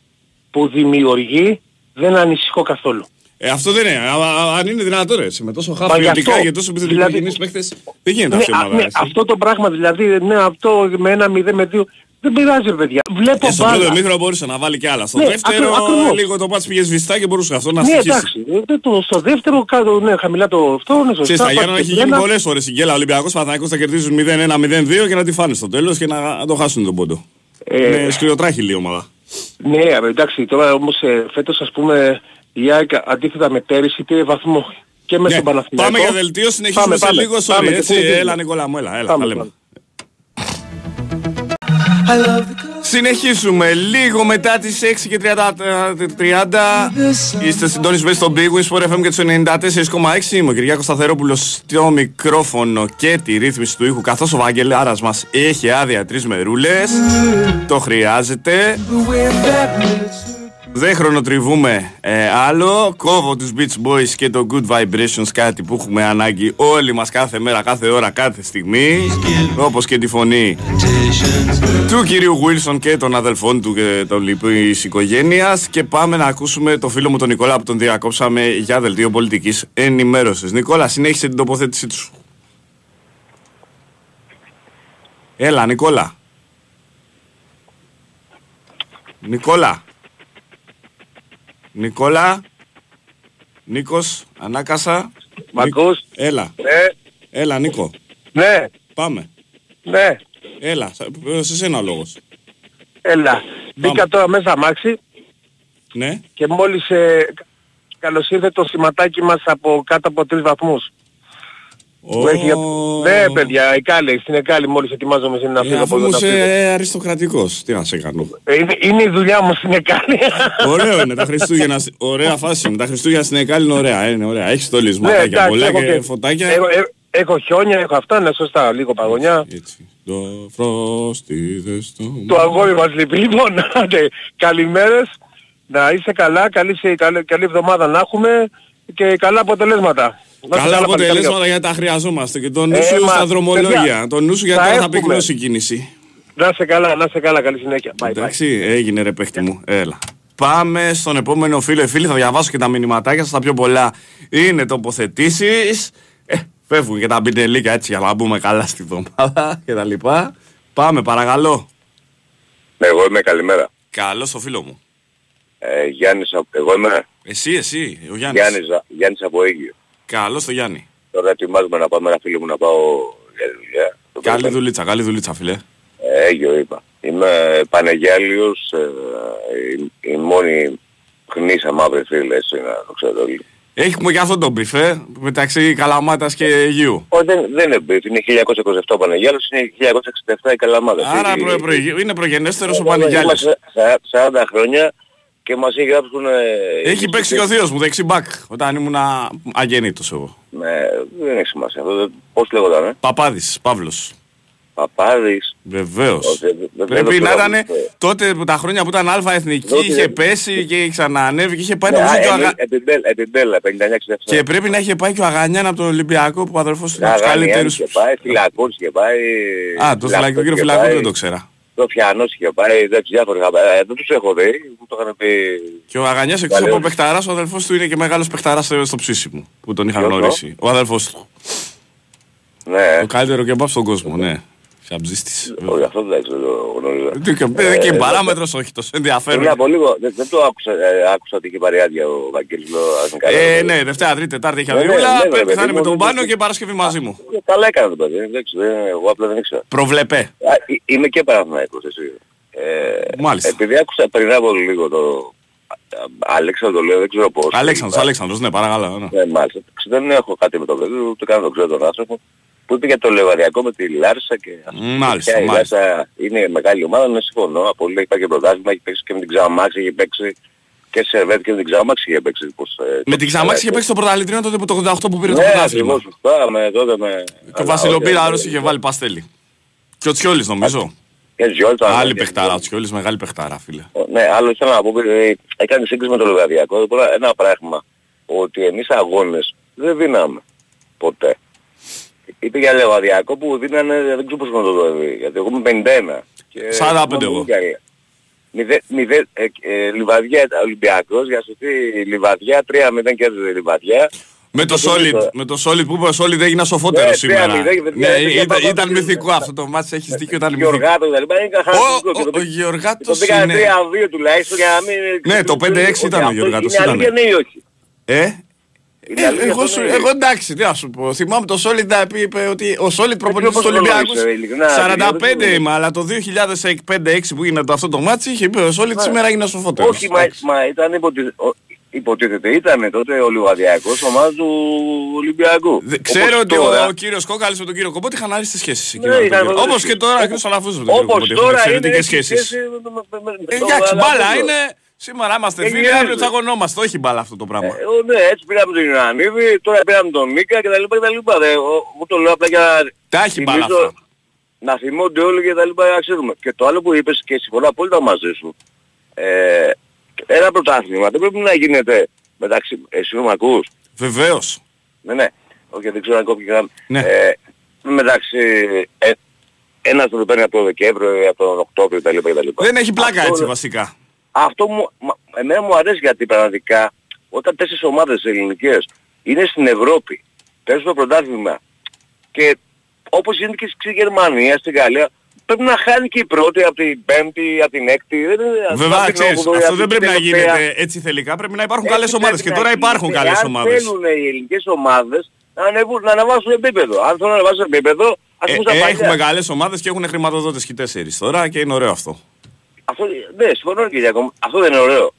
που δημιουργεί δεν ανησυχώ καθόλου. Ε, αυτό δεν είναι. Α, α, αν είναι δυνατό ρε, έτσι, με τόσο Μα χάφη γι' αυτό, ποιοτικά και τόσο δηλαδή- επιθετικογενείς παίχτες, δεν γίνεται Ναι, αυτή η α, ομάδα. ναι, έτσι. αυτό το πράγμα δηλαδή, ναι, αυτό με ένα 0 με 2, δεν πειράζει ρε παιδιά. Βλέπω Και στο πρώτο μπάλα. μήχρονο μπορούσε να βάλει και άλλα. Στο Ναι, δεύτερο ακρι- ακριβώς. λίγο το πάτς πήγες σβηστά και μπορούσε αυτό να Ναι, στοιχήσει. εντάξει. Ε, δεν το- στο δεύτερο κάτω, ναι, χαμηλά το αυτό, ναι, σωστά. Ξέρεις, τα Γιάννα πάτε έχει και γίνει ένα. πολλές φορές συγκέλα. Ο Ολυμπιακός Παναθηναϊκός θα κερδίζουν 0-1, 0-2 και να τη φάνε στο τέλος και να, να το χάσουν τον πόντο. Ε, Είναι σκληροτράχηλη η ομάδα. Ναι, ε, εντάξει, τώρα όμως ε, φέτος ας πούμε η ΑΕΚ αντίθετα με πέρυσι πήρε βαθμό και μέσα Ναι, στον Παναθηναϊκό. πάμε για δελτίο, συνεχίζουμε Πάμε, σε πάμε, λίγο. πάμε Sorry, και έτσι. συνεχίζουμε. Έλα Νικόλα μου, έλα, έλα, Πάμε, τα λέμε. Συνεχίζουμε λίγο μετά τις 6 και 30. 30. Είστε συντονισμένοι στο Big Wings for FM και τους 94,6. Είμαι ο Κυριάκος Σταθερόπουλος στο μικρόφωνο και τη ρύθμιση του ήχου καθώς ο Βαγγελάρας μας έχει άδεια τρεις μερούλες. Το χρειάζεται. The way that makes Δεν χρονοτριβούμε ε, άλλο. Κόβω τους Beach Boys και το Good Vibrations, κάτι που έχουμε ανάγκη όλοι μας κάθε μέρα, κάθε ώρα, κάθε στιγμή. Όπως και τη φωνή του κυρίου Wilson και των αδελφών του και των λοιπής οικογένειας. Και πάμε να ακούσουμε το φίλο μου τον Νικόλα που τον διακόψαμε για δελτίο πολιτικής ενημέρωσης. Νικόλα, συνέχισε την τοποθέτησή τους. Έλα, Νικόλα. Νικόλα. Νικόλα. Νίκος, ανάκασα. Μ' ακούς; Έλα, Ναι, έλα Νίκο. ναι, Πάμε. ναι, Έλα, σε- σε σένα ο λόγος. έλα. Μπήκα τώρα μέσα αμάξι Ναι. και μόλις ε, καλώς ήρθε το σηματάκι μας από κάτω από τρεις βαθμούς. Που έχει... Ναι παιδιά, η Κάλη, στην Εκάλη μόλις ετοιμάζομαι σε ένα Ε, φύγω αφού από εδώ μου να φύγω. είσαι αριστοκρατικός, τι να σε κάνω. Ε, είναι, είναι η δουλειά μου στην Εκάλη. Ωραίο είναι τα Χριστούγεννα. σ- Ωραία φάση είναι. Τα Χριστούγεννα στην Εκάλη είναι ωραία. Είναι ωραία. Έχεις το Ναι, λυσματάκια εντάξει, πολλά έχω και και- φωτάκια. Έχω, ε, έχω χιόνια, έχω αυτά, ναι σωστά, λίγο παγωνιά. Έτσι. Το φρόστιδες το... Το αγόρι μας λείπει. Λοιπόν, άντε, καλημέρες, να είσαι καλά, καλή, σε- καλή, καλή εβδομάδα να έχουμε και καλά αποτελέσματα. Να είστε Καλά παλικάρια. αποτελέσματα γιατί τα χρειαζόμαστε. Και τον νου Ε, σου μα, στα δρομολόγια. παιδιά, Τον νου σου γιατί θα τώρα θα έχουμε. πυκνώσει η κίνηση. Να είσαι καλά, να είσαι καλά, καλή συνέχεια. Bye, bye. Εντάξει, έγινε ρε παίχτη μου. Έλα. Πάμε στον επόμενο φίλο. Ε, Φίλοι, θα διαβάσω και τα μηνυματάκια σας. Τα πιο πολλά είναι τοποθετήσεις. Ε, φεύγουν και τα μπιντελίκια έτσι για να μπούμε καλά στη βδομάδα και τα λοιπά. Πάμε, παρακαλώ. Ναι, εγώ είμαι καλημέρα. Καλό στο φίλο μου. Ε, Γιάννης, από- εγώ είμαι Εσύ, εσύ, ο Γιάννης. Γιάννης, Γιάννης από Αίγυο. Καλό στο Γιάννη. Τώρα ετοιμάζουμε να πάμε ένα φίλο μου να πάω για δουλειά. Το Καλή περιμένω. δουλίτσα, καλή δουλίτσα, φίλε. Ε, Αίγυο είπα. Είμαι Πανεγιάλιος, ε, η, η μόνη γνήσια μαύρη φίλη, έτσι να το ξέρετε όλοι. Έχουμε και αυτό το beef μεταξύ Καλαμάτας και Αιγείου. Όχι, δεν, δεν είναι beef, είναι 1927 ο Παναιγιάλειος, είναι 1967 η Καλαμάτα. Άρα Η- προ, προ- είναι προγενέστερος ο Είμαστε Παναιγιάλειος. σα- 40 χρόνια και μας έχει γράψουν... ε, Έχει οι- παίξει και ο θείος μου δεξί μπακ όταν ήμουν αγεννήτος εγώ. Ναι, δεν έχει σημασία αυτό. δεν- Πώς λέγονταν, ε; Παπάδης, Παύλος. Παπάδης. Βεβαίως. Όχι, δεν- δεν- Πρέπει δεν να το ήταν ξέρω. τότε που τα χρόνια που ήταν άλφα εθνική, Τότε είχε δεν- πέσει και ξανανέβει και είχε πάει Ναι, νομίζω και ο ε, Αγα... Επιμπέλα, επιμπέλα, 59-67. Και πρέπει να είχε πάει και ο Αγανιάν από τον Ολυμπιακό που ο αδερφός του είναι από τους Γαγάνιαν καλύτερους. είχε πάει, Φυλακός είχε πάει. Α, το φυλακό κύριο είχε Φυλακό πάει, δεν το ξέρα. Το Φιανός είχε πάει, εντάξει διάφοροι είχα πάει. Ε, Δεν τους έχω δει, μου το είχαν πει... Και ο Αγανιάς εκτός Καλέος. από παιχταράς, ο αδελφός του είναι και μεγάλος παιχταράς στο ψήσιμο που τον είχα Ποιος, γνωρίσει. Ο αδελφός του. Ναι, Το καλύτερο κεμπάπ στον κόσμο, ναι. Σαμπζίστης. όχι αυτό εντάξει δεν το γνωρίζω. Τι και- Ε, Και δεν- παράμετρος όχι τόσο Πριν ενδιαφέρον. από λίγο, δεν, δεν το άκουσα, ε, άκουσα ότι είχε παρεάδια ο Βαγγέλης, λέω, ας είναι καλά. Ε, ναι, Δευτέρα, Τρίτη, Τετάρτη έχει Ναι, ναι, αδειούλα. ναι, Πρέπει βέβαια, θα είναι με παιδί τον μου, Πάνο δεν- και Παρασκευή μαζί μου. Ε, Καλά έκανε το παιδί, εντάξει, δεν- εγώ απλά δεν ήξερα. Προβλεπέ. Α, ε, Είμαι και Παναθηναϊκός εσύ. Ε, Μάλιστα. Επειδή άκουσα πριν από λίγο το... Α- Αλέξανδρο το λέω, δεν ξέρω πώς. Αλέξανδρος, Αλέξανδρος, ναι, παρακαλώ. ναι. Ναι, μάλιστα. Δεν έχω κάτι με το παιδί, ούτε καν τον ξέρω τον άνθρωπο. Που είπε για το Λεβαδιακό με τη Λάρισα και ας πούμε, Μάλιστα, πια η μάλιστα. Λάρισα είναι μεγάλη ομάδα, ναι συμφωνώ. Απολύτως υπάρχει και πρωτάθλημα, έχει παίξει και με την Ξαμάξ, έχει παίξει και σε Σερβέτ και με την Ξαμάξ είχε παίξει. Πως, ε, Με την Ξαμάξη είχε παίξει το πρωταθλητρίο τότε που το 88 που πήρε το Ναι, πρωτάθλημα. ακριβώς σωστά, με τότε με... Και ο Βασιλοπύραρος είχε βάλει παστέλι. Και ο Τσιόλης νομίζω. Και Ζιόλ το Άλλη ανέβηκε. παιχτάρα, ο Τσιόλης μεγάλη παιχτάρα φίλε. Ναι, άλλο ήθελα να πω, ε, έκανε σύγκριση με το Λεβαδιακό. Εδώ πέρα ένα πράγμα, ότι εμείς αγώνες δεν δίναμε ποτέ. Είπε για Λεβαδιακό που δίνανε, δεν ξέρω πώς να το δω, δηλαδή, γιατί εγώ είμαι 51. και 45 εγώ. μου έλεγε, Μηδέ, μηδέ, ε, ε, Λιβαδιά Ολυμπιακός, για σωστή Λιβαδιά, 3-0 κέρδιζε η Λιβαδιά. Με το Και Solid, το- με το Solid που είπε ο Solid έγινα σοφότερο Ναι, σήμερα. 3-0, Ναι, παιδιά, παιδιά, ήταν, παιδιά, ήταν παιδιά, μυθικό παιδιά. αυτό το μάτς, έχεις δίκιο, ήταν μυθικό. Γιωργάτο κτλ. Είναι Ο, χαρακτηριστικό. και ο, το- ο και Το Γιωργάτος πήγανε είναι... 3-2 τουλάχιστον για να μην... Ναι, το 5-6 ήταν ο Αυτό Γιωργάτος, Είναι ήταν. αλήθεια ναι ή όχι; Ε, Είναι ε, αλήθεια εγώ, αυτό, σου, ναι. εγώ εντάξει, τι να σου πω. Θυμάμαι το Solid να πει είπε ότι ο Solid προπονητής πώς του το Ολυμπιακούς γνώρισε, ειλικρινά, 45 δεν είμαι, αλλά το 2005-6 που γίνεται αυτό το ματς είχε πει ο Solid σήμερα έγινε σοφότερος. Ναι. Όχι, μα, μα ήταν υποτι... ο- υποτίθεται, ήταν τότε ο Λεβαδειακός ομάδα του Ολυμπιακού. Δε- Όπως Ξέρω ότι τώρα- ο κύριος Κόκαλης με τον κύριο Κομπότη είχαν άριστες σχέσεις. εκεί Ναι, με τον είχαν κύριο. ωραίες Όπως και σχέσεις. τώρα ο κύριος Αλαφούζος με τον κύριο Όπως Κομπότη έχουν τώρα είναι εξαιρετικές έχει σχέσεις. σχέση με- με- με- με- Ε, με- Εντάξει, με- μπάλα με- είναι. Σήμερα είμαστε Ε, φίλοι, γίνεται. αύριο τσακωνόμαστε. Όχι μπάλα αυτό το πράγμα. Ε, ο, ναι, έτσι πήραμε τον Ιωαννίδη, τώρα πήραμε τον Μίκα και τα λοιπά και τα λοιπά. Δε, ο- εγώ το λέω απλά για να Τα έχει μπάλα θυμίζω- αυτά. να θυμώνται όλοι και τα λοιπά να ξέρουμε. Και το άλλο που είπες και συμφωνώ απόλυτα μαζί σου. Ε, ένα πρωτάθλημα δεν πρέπει να γίνεται μεταξύ... Εσύ με ακούς; Βεβαίως. Ναι, ναι. Όχι, δεν ξέρω αν κόπηκε κανένα. Ναι. Ε, μεταξύ... Ε, ένας το παίρνει από το Δεκέμβριο, από τον Οκτώβριο κτλ. κτλ. Δεν έχει πλάκα Αυτό- έτσι βασικά. Αυτό μου, μα- εμένα μου αρέσει γιατί πραγματικά όταν τέσσερις ομάδες ελληνικές είναι στην Ευρώπη, παίζουν το πρωτάθλημα και όπως γίνεται και στη Γερμανία, στη Γαλλία, πρέπει να χάνει και η πρώτη από την πέμπτη, από την έκτη. Δεν είναι- Βέβαια, από την ξέρεις, όγδοη, αυτό από δεν την πρέπει να τελευταία. γίνεται έτσι θελικά. Πρέπει να υπάρχουν Έτσι καλές ομάδες. Και πρέπει τώρα να υπάρχουν γίνεται. καλές Αν ομάδες. θέλουν οι ελληνικές ομάδες να, ανεβούν, να ανεβάσουν επίπεδο. Αν θέλουν να ανεβάσουν επίπεδο, ας Ε, πούμε στα παλιά. έχουμε καλές ομάδες και έχουν χρηματοδότες και οι τέσσερις τώρα και είναι ωραίο αυτό. Αυτό, ναι, συμφωνώ Κυριακό μου. Αυτό δεν είναι ωραίο.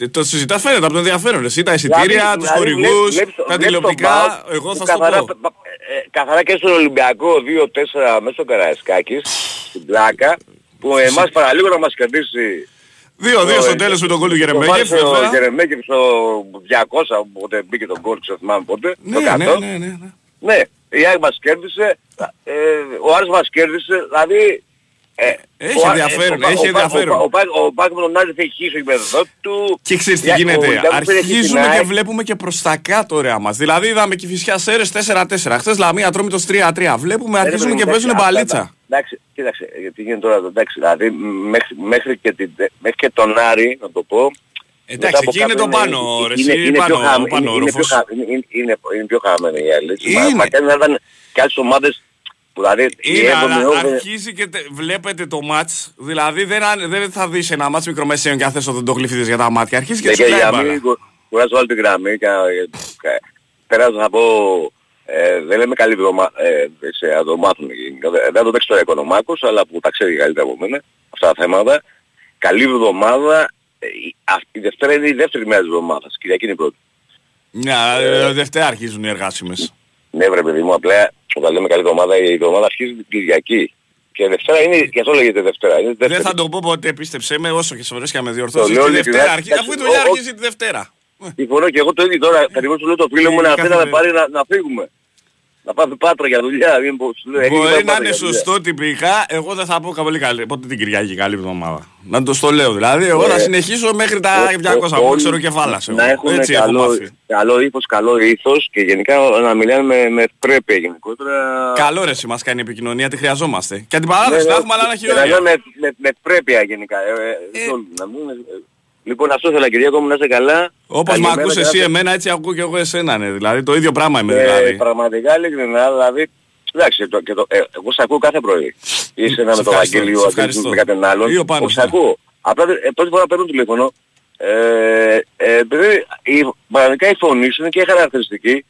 Ε, το συζητάς φαίνεται από το ενδιαφέρον. Εσύ τα εισιτήρια, Δηλαδή- τους δηλαδή χορηγούς, βλέπεις- τα βλέπεις τον τηλεοπτικά, ΠΑΟΚ εγώ που θα σου καθαρά, το πω. ε, καθαρά και στον Ολυμπιακό 2-4 μέσα στο Καραϊσκάκης, στην πλάκα, που εμάς παραλίγο να μας κερδίσει 2-2 στο το- τέλος με τον γκολ του το Γερεμέγεφ. βάζει ο βέβαια. Γερεμέγεφ στο 200, οπότε μπήκε τον γκολ, ξέρω θυμάμαι πότε, το Ναι, 100. ναι, ναι, ναι, ναι. Ναι, η ΑΕΚ μας κέρδισε, ε, ο Άρης μας κέρδισε, δηλαδή... Ε, Έχει ο- ενδιαφέρον, ε, ο- έχει ο- ο- ενδιαφέρον. Ο, ο, ο, ο Πάκ με τον Άρη θα έχει χύσει στο γήπεδο του. Και ξέρεις τι Για- ο γίνεται, Ολυμπιακός πήρε και την αρχίζουμε και ΑΕΚ. βλέπουμε και προς τα κάτω ωραία μας. Δηλαδή είδαμε και φυσικά Σέρες 4-4, χθες Λαμία Τρόμητος 3-3. Βλέπουμε, Ε, αρχίζουν ρε, και παιδί μου, παίζουν εντάξει, μπαλίτσα. αυτά, Εντάξει, κοίταξε, γιατί γίνεται τώρα, εντάξει, δηλαδή μέχρι, μέχρι, και, την, μέχρι και τον Άρη, να το πω, Εντάξει, μετά από εκεί είναι κάτω το πάνω, ρε, εσύ, πιο πάνω, χαμ- πάνω είναι- είναι πιο όροφος. χα- είναι- είναι- είναι- είναι πιο χαμένη η άλλη. έτσι. Μα- Είναι. Μακάρι να ήταν και άλλες ομάδες που δηλαδή η Είναι, έβδομη, αλλά όγδοη- αρχίζει και τε- βλέπετε το μάτς. Δηλαδή δεν, αν- δεν θα δεις ένα μάτς μικρομεσαίων και αν θες οδοντογλυφίδες για τα μάτια. Αρχίζει και και, σου και λέει για μπάλα. μην κου- κουράζω όλη την γραμμή και, και περάζω να πω ε, δεν λέμε καλή εβδομάδα, ε, σε, να το μάθουν γενικά. Δεν δεν το παίξει τώρα Οικονομάκος, αλλά που τα ξέρει καλύτερα από μένα αυτά τα θέματα. Καλή εβδομάδα, ε, η, αυτή η Δευτέρα είναι η δεύτερη μέρα της εβδομάδας, Κυριακή είναι η πρώτη. Μια, ε, Δευτέρα αρχίζουν οι εργάσιμες. Ναι βρε παιδί μου, απλά όταν λέμε καλή εβδομάδα, η εβδομάδα αρχίζει την Κυριακή. Και Δευτέρα είναι, και αυτό λέγεται Δευτέρα. Είναι Δεν δεύτερη. θα το πω ποτέ, πίστεψέ με, όσο και σε φορές και να με διορθώσεις. Το λέω Τη ειλικρινά. Δευτέρα αρχίζει, αφού η δουλειά Ο- ο- αρχίζει τη Δευτέρα. Συμφωνώ και εγώ το ίδιο τώρα. Ακριβώς του λέω το φίλο μου να Κάθε θέλει να με μέρα. πάρει να, να φύγουμε. Να πάμε πάτρα για δουλειά. Δεν πω, σου λέω, έχει πάει Μπορεί να πάτρα είναι για δουλειά. σωστό τυπικά, εγώ δεν θα πω πολύ καλή. Πότε την Κυριακή, καλή εβδομάδα. Να το στο λέω δηλαδή. Εγώ θα Ε, συνεχίσω μέχρι τα Ο- 200 ο- που όλοι ξέρω κεφάλας. εγώ. Να έχουν Έτσι έχω καλό, μάθει. καλό ήθος, καλό ήθος και γενικά να μιλάνε με, με πρέπεια γενικότερα. Καλό ρε εσύ μας κάνει η επικοινωνία, τη χρειαζόμαστε. Και την Ναι, παράδοση ναι, να έχουμε, αλλά ένα να χειρότερο. μιλάνε με, με, με πρέπεια γενικά. Ε, ε, Ε. όλοι, να μην, ε, λοιπόν αυτό ήθελα Κυριακό μου να είσαι καλά. Όπως με Καλημέρα ακούς και εσύ να- εμένα, έτσι ακούω και εγώ εσένα. Ναι. Δηλαδή το ίδιο πράγμα είμαι Ε, δηλαδή. πραγματικά ειλικρινά, δηλαδή, εντάξει, το, και το, ε, εγώ σε ακούω κάθε πρωί. Είσαι ένα Σε με το ευχαριστώ, Βαγγέλιο, σε ο ευχαριστώ. Αγγέλης με κάποιον άλλον. Ή ο Πάνος, Όχι, σε ναι. ακούω. Απλά ε, πρώτη φορά παίρνω τηλέφωνο. Ε, ε, επειδή η, πραγματικά η φωνή σου είναι και χαρακτηριστική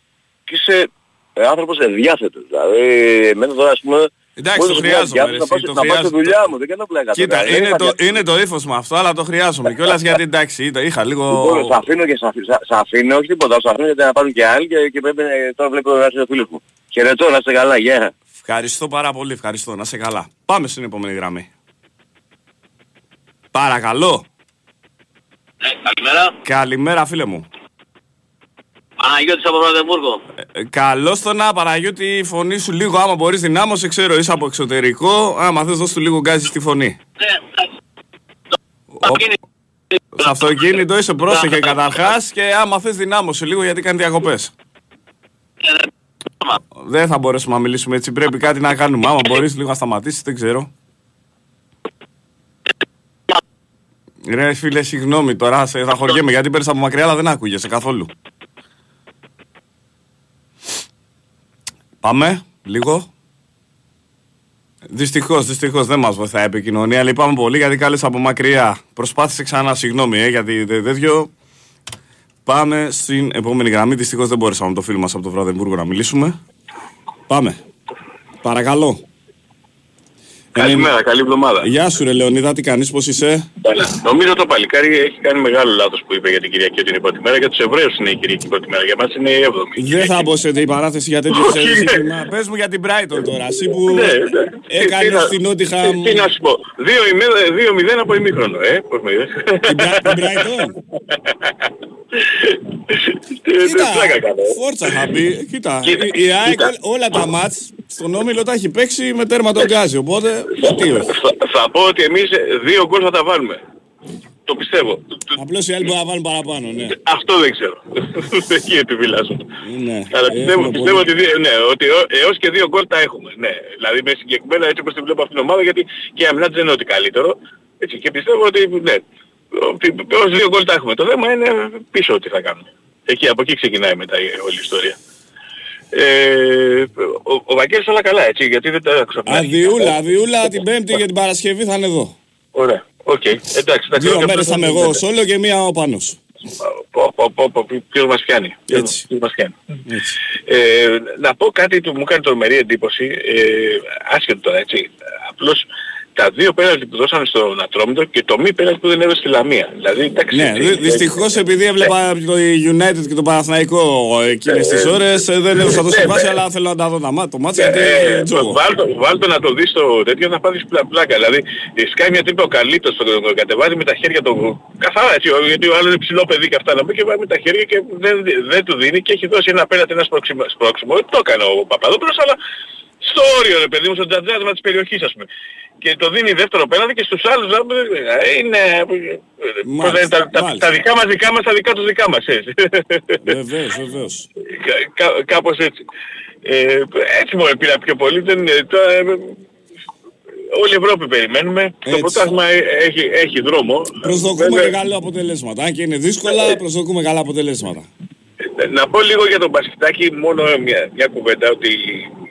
και είσαι ε, άνθρωπος ευδιάθετος. Δηλαδή, εμένα τώρα ας πούμε... Εντάξει, μπορείς το να χρειάζομαι, διάθεσαι ρε, Να εσύ, πάω το να πάω στη χρειάζομαι. δουλειά μου, δεν κάνω πλάκα. Κοίτα, τώρα, δεν είναι είχα το, διάθεση. είναι το ύφος με αυτό, αλλά το χρειάζομαι κιόλας γιατί εντάξει, το είχα λίγο... Λοιπόν, σ' αφήνω και σ' αφήνω, σ' αφήνω, όχι τίποτα, σ' αφήνω γιατί να πάρουν και άλλοι και, και πρέπει, ε, τώρα βλέπω να είσαι ο φίλος μου. Χαιρετώ, να είστε καλά, γεια. Ευχαριστώ πάρα πολύ, ευχαριστώ. Να σε καλά. Πάμε στην επόμενη γραμμή. Παρακαλώ. Καλημέρα. Καλημέρα φίλε μου. Παναγιώτης από Βραδεμβούργο. Ε, καλώς το να Παναγιώτη η φωνή σου λίγο άμα μπορείς δυνάμωσε ξέρω είσαι από εξωτερικό άμα θες δώσ' του λίγο γκάζι στη φωνή. Ναι, εντάξει. Ο- Στο αυτοκίνητο είσαι πρόσεχε καταρχάς και άμα θες δυνάμωσε λίγο γιατί κάνει διακοπές. Δεν θα μπορέσουμε να μιλήσουμε έτσι, πρέπει κάτι να κάνουμε. Άμα μπορείς λίγο να σταματήσεις, δεν ξέρω. Ρε φίλε, συγγνώμη τώρα, σε, θα χωριέμαι γιατί πέρασε από μακριά αλλά δεν άκουγεσαι καθόλου. Πάμε, λίγο. Δυστυχώς, δυστυχώς δεν μας βοηθάει η επικοινωνία. Λυπάμαι πολύ γιατί κάλεσα από μακριά. Προσπάθησε ξανά, συγγνώμη, ε, γιατί δε- τέτοιο. Πάμε στην επόμενη γραμμή. Δυστυχώς δεν μπόρεσαμε με το φίλο μας από το Βραδεμβούργο να μιλήσουμε. Πάμε. Παρακαλώ. Καλημέρα, καλή εβδομάδα. Γεια σου ρε Λεωνίδα, τι κάνεις, πώς είσαι; Νομίζω το παλικάρι έχει κάνει μεγάλο λάθος που είπε για την Κυριακή ότι είναι η πρώτη μέρα. Για τους Εβραίους είναι η Κυριακή πρώτη μέρα. Για μας είναι η έβδομη. Δεν θα μπω σε την παράθεση για τέτοιο Όχι. ζήτημα. Πες μου για την Brighton τώρα, εσύ που Ναι, ναι. έκανες Τι να- την Νότιχαμ... Τι, τι να σου πω. 2-0 από ημίχρονο, ε. Πώς με είδες. Την Bra- την Brighton; Τι Κοίτα, πλάκα κάνω. ε. φόρτσα θα μπει. Κοίτα, Κοίτα, η- η ΑΕΚ κοίτα. όλα τα μάτς στον Όμιλο τα έχει παίξει με τέρμα τον Γκάζι, οπότε τι όχι. Θα, θα πω ότι εμείς δύο γκολ θα τα βάλουμε. Το πιστεύω. Απλώς οι άλλοι μπορούν να βάλουν παραπάνω, ναι. Αυτό δεν ξέρω. Εκεί επιβιλάζω. ναι. Αλλά Έχουμε πιστεύω, πολύ. πιστεύω ότι, δι- ναι, ότι ω- έως και δύο γκολ τα έχουμε. Ναι. Δηλαδή με συγκεκριμένα έτσι όπως τη βλέπω αυτήν την ομάδα γιατί και η αμυνά της δεν είναι ότι καλύτερο. Έτσι, και πιστεύω ότι ναι, ότι ως δύο γκολ τα έχουμε. Το θέμα είναι πίσω τι θα κάνουμε. Εκεί, από εκεί ξεκινάει μετά η όλη η ιστορία. Ε, ο, ο Βαγγέλης όλα καλά έτσι γιατί δεν τα άκουσα. από την αρχή. Αδειούλα, αδειούλα την Πέμπτη για την Παρασκευή θα είναι εδώ. Ωραία. Οκ. Εντάξει. εντάξει, Δύο όχι, μέρες αυτό θα είμαι δεν εγώ γίνεται. σόλο και μία ο Πάνος. Πω, πω, πω, πω, ποιος μας πιάνει. Ποιος- Έτσι. ποιος μας πιάνει. Έτσι. Ε, να πω κάτι που μου κάνει τρομερή εντύπωση, ε, άσχετο τώρα έτσι, απλώς τα δύο πέναλτι που δώσανε στον Ατρόμητο και το μη πέναλτι που δεν έδωσε στη Λαμία. Δηλαδή, εντάξει, Ναι, ε, δυ- δυστυχώς επειδή έβλεπα το United και το Παναθηναϊκό εκείνες τις ώρες ε, δεν έδωσα το ναι, συμβάσει ναι. αλλά θέλω να τα δω τα μάτια, το μάτς γιατί Ε, είναι τζόγο. βάλτο, βάλτο να το δεις το τέτοιο να πάθεις πλα, πλάκα. Δηλαδή ε, σκάει μια τρύπα ο Καλίτος, τον τον κατεβάζει με τα χέρια του. Καθαρά έτσι, ο- γιατί ο άλλος είναι ψηλό παιδί και αυτά να πει και βάζει με τα χέρια και δεν, δεν του δίνει και έχει δώσει ένα πέναντι ένα σπρώξιμο. σπρώξιμο. Το έκανε ο Παπαδόπουλος αλλά στο όριο ρε παιδί μου, στο τζατζάρισμα της περιοχής ας πούμε. Και το δίνει δεύτερο πέναντι και στους άλλους ε, είναι... ε, πώς λένε, τα, τα, μάλιστα. τα δικά μας δικά μας, τα δικά τους δικά μας. έτσι. Βεβαίως, βεβαίως. Κα- κα- κάπως έτσι. Ε, έτσι μόνο πήρα πιο πολύ. Δεν, ε, τώρα, ε, όλη η Ευρώπη περιμένουμε. Το Έτσι. πρωτάθλημα ε- έχει, έχει δρόμο. Προσδοκούμε Βέβαια, και καλά αποτελέσματα. Αν και είναι δύσκολα, προσδοκούμε καλά αποτελέσματα. ε, Να πω λίγο για τον Πασχητάκη μόνο μια, μια κουβέντα ότι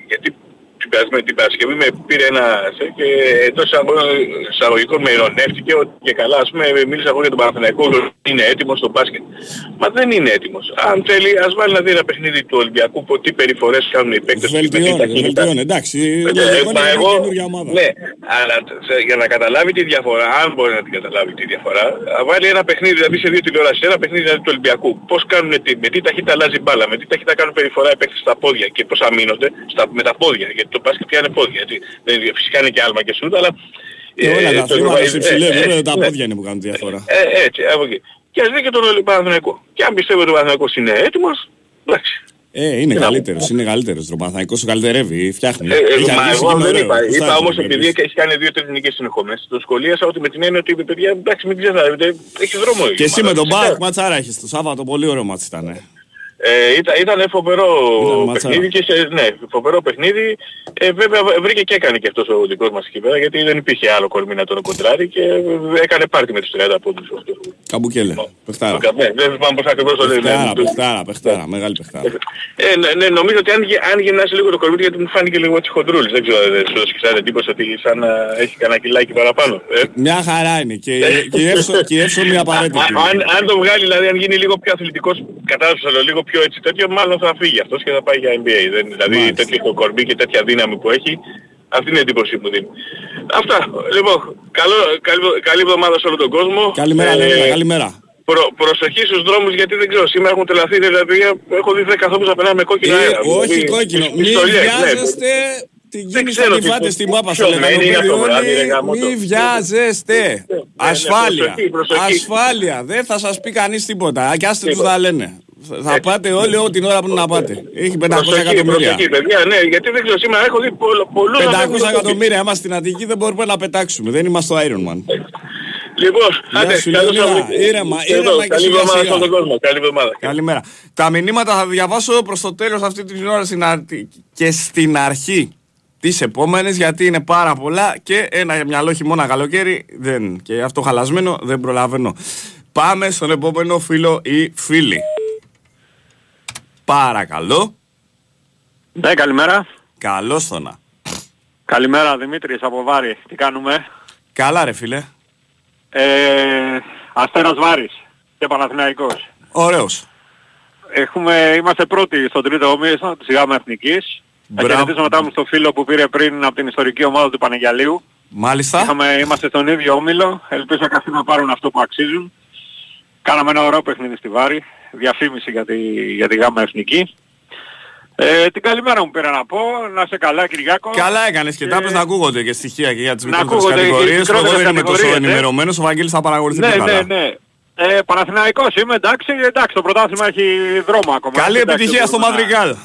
γιατί την περασμένη την Παρασκευή με πήρε ένα σε και εντός εισαγω- εισαγωγικών με ειρωνεύτηκε ότι και καλά ας πούμε μίλησα εγώ για τον Παναθηναϊκό ότι είναι έτοιμος στο μπάσκετ. Μα δεν είναι έτοιμος. Αν θέλει ας βάλει να δει ένα παιχνίδι του Ολυμπιακού που τι περιφορές κάνουν οι παίκτες του με τι Βελτιώνεται, ταχύτητα. βελτιώνεται. Εντάξει, Ε, λογικό μα είναι εγώ, μια καινούργια ομάδα. ναι, αλλά σε- για να καταλάβει τη διαφορά, αν μπορεί να την καταλάβει τη διαφορά, να βάλει ένα παιχνίδι, δηλαδή σε δύο τηλεόρασεις, ένα παιχνίδι δηλαδή του Ολυμπιακού. Πώς κάνουν, τι, με τι ταχύτητα αλλάζει η μπάλα, με τι ταχύτητα κάνουν περιφορά οι παίκτες στα πόδια και πώς αμήνονται στα, με τα πόδια, γιατί το μπάσκετ πια είναι πόδια. Γιατί, δεν, φυσικά είναι και άλμα και σούτ, αλλά... Και όλα τα το- αθλήματα ε, σε υψηλό ε, επίπεδο, ε, τα ναι. πόδια είναι που κάνουν τη διαφορά. Ε, έτσι, από εκεί. Και ας δει και τον Παναθηναϊκό. Και αν πιστεύω ότι ο Παναθηναϊκός είναι έτοιμος, εντάξει. Ε, είναι καλύτερος, είναι καλύτερος. Ο Παναθηναϊκός σου καλυτερεύει, φτιάχνει. Ε, ε, Έχει μα αρχίσει εγώ και είναι δεν ωραίο. είπα. Γουστάρει Είπα το όμως βλέπεις. επειδή έχει κάνει δύο-τρεις νικές συνεχόμενες. Το σχολίασα ότι με την έννοια ότι παιδιά εντάξει μην ξεθαρεύετε, έχει δρόμο. η Και εσύ ομάδα. με τον Φυσικά. Μπάουκ ματσάρα έχεις το Σάββατο, πολύ ωραίο μάτς ήταν. Ε. Ε, ήταν, ήταν φοβερό Ήταν ματσάρα. παιχνίδι και σε, ναι, φοβερό παιχνίδι. Ε, βέβαια βρήκε και έκανε και αυτός ο δικός μας εκεί πέρα γιατί δεν υπήρχε άλλο κορμί να τον κοντράρει και έκανε πάρτι με τους 30 πόντους. αυτό. Καμπουκέλε. Παιχτάρα. Ναι, δεν θυμάμαι πώς ακριβώς το λένε. Παιχτάρα, παιχτάρα, παιχτάρα, μεγάλη παιχτάρα. Ε, ναι, ναι, νομίζω ότι αν, γε- αν γυρνάσει λίγο το κορμί του, γιατί μου φάνηκε λίγο έτσι χοντρούλης. Δεν ξέρω, δεν σου έδωσε σαν εντύπωση ότι σαν να έχει κανένα κιλάκι παραπάνω. Ε. Μια χαρά είναι και, και, η εύσο- και η εύσομη απαραίτητη. Α- αν, αν το βγάλει, δηλαδή αν γίνει λίγο πιο αθλητικός, κατάλαβες αλλά λίγο πιο έτσι τέτοιο, μάλλον θα φύγει αυτός και θα πάει για NBA. Δεν, δηλαδή Μάλιστα. τέτοιο το κορμί και τέτοια δύναμη που έχει, αυτή είναι η εντύπωση που μου δίνει. Αυτά. Λοιπόν, καλό, καλή, καλή εβδομάδα σε όλο τον κόσμο. Καλημέρα, Ε, Λεωνίδα, καλημέρα. Προ, προσοχή στους δρόμους γιατί δεν ξέρω, σήμερα έχουν τελαθεί δηλαδή, έχω δει 10 ανθρώπους να περνάνε με κόκκινο Ε, αέρα. όχι Δηλαδή, κόκκινο. πι- Μην πιστολιές, ναι. βιάζεστε. Την Δεν κίνηση ξέρω θα τη τι- φάτε στην μάπα ποιο στο μένει για το βράδυ, ρε Λεκανοπέδιον. γάμο το. Μην βιάζεστε. ναι, Ασφάλεια. προσοχή, προσοχή. Ασφάλεια. Δεν θα σας πει κανείς τίποτα. Και άστε τους Τίποτα. να λένε. Θα πάτε όλοι ό,τι την ώρα που είναι να πάτε. Έχει 500 Προσοχή, εκατομμύρια. προσοχή, παιδιά, ναι, γιατί δεν ξέρω, σήμερα έχω δει πολλ- πολλούς... να 500 φεύγουν εκατομμύρια είμαστε στην Αττική δεν μπορούμε να πετάξουμε. Δεν είμαστε στο Iron Man. Λοιπόν, άντε, σου, καλώς Λεωνίδα. ήρθατε. Ήρεμα, Εδώ, ήρεμα και Καλή σιγά εβδομάδα σιγά. σε όλο τον κόσμο. Καλή εβδομάδα. Καλημέρα. Τα μηνύματα θα διαβάσω προς το τέλος αυτή την ώρα στην αρ- και στην αρχή τις επόμενες γιατί είναι πάρα πολλά και ένα μυαλό χειμώνα καλοκαίρι δεν, και αυτό χαλασμένο δεν προλαβαίνω. Πάμε στον επόμενο φίλο ή φίλη. Παρακαλώ. Ναι, καλημέρα. Καλώς το να. Καλημέρα Δημήτρης από Βάρη. Τι κάνουμε; Καλά ρε φίλε. Ε, Αστέρας Βάρης και Παναθηναϊκός. Ωραίος. Έχουμε, είμαστε πρώτοι στον τρίτο όμιλο της ΓΑΜΑ Εθνικής. Θα Μπράβο. χαιρετήσω μετά μου στο φίλο που πήρε πριν από την ιστορική ομάδα του Πανεγιαλίου. Μάλιστα. Είχαμε, είμαστε στον ίδιο όμιλο. Ελπίζω και αυτοί να πάρουν αυτό που αξίζουν. Κάναμε ένα ωραίο παιχνίδι στη Βάρη. Διαφήμιση για τη, για τη ΓΑΜΑ Εθνική. Ε, την καλημέρα μου πήρα να πω. Να είσαι καλά Κυριάκο. Καλά έκανες και τα πες να ακούγονται και στοιχεία και για τις Να μικρότερες ακούγονται και οι κατηγορίες. Εγώ μικρότερες δεν είμαι τόσο κατηγορίες, ε. ενημερωμένος. Ο Βαγγέλης θα παρακολουθεί Ναι, πιο ναι, καλά. ναι. Ε, Παναθηναϊκός είμαι, εντάξει, εντάξει, το πρωτάθλημα έχει δρόμο ακόμα. Καλή Εντάξει, επιτυχία στο μπορούμε να- Μαδρικάλ.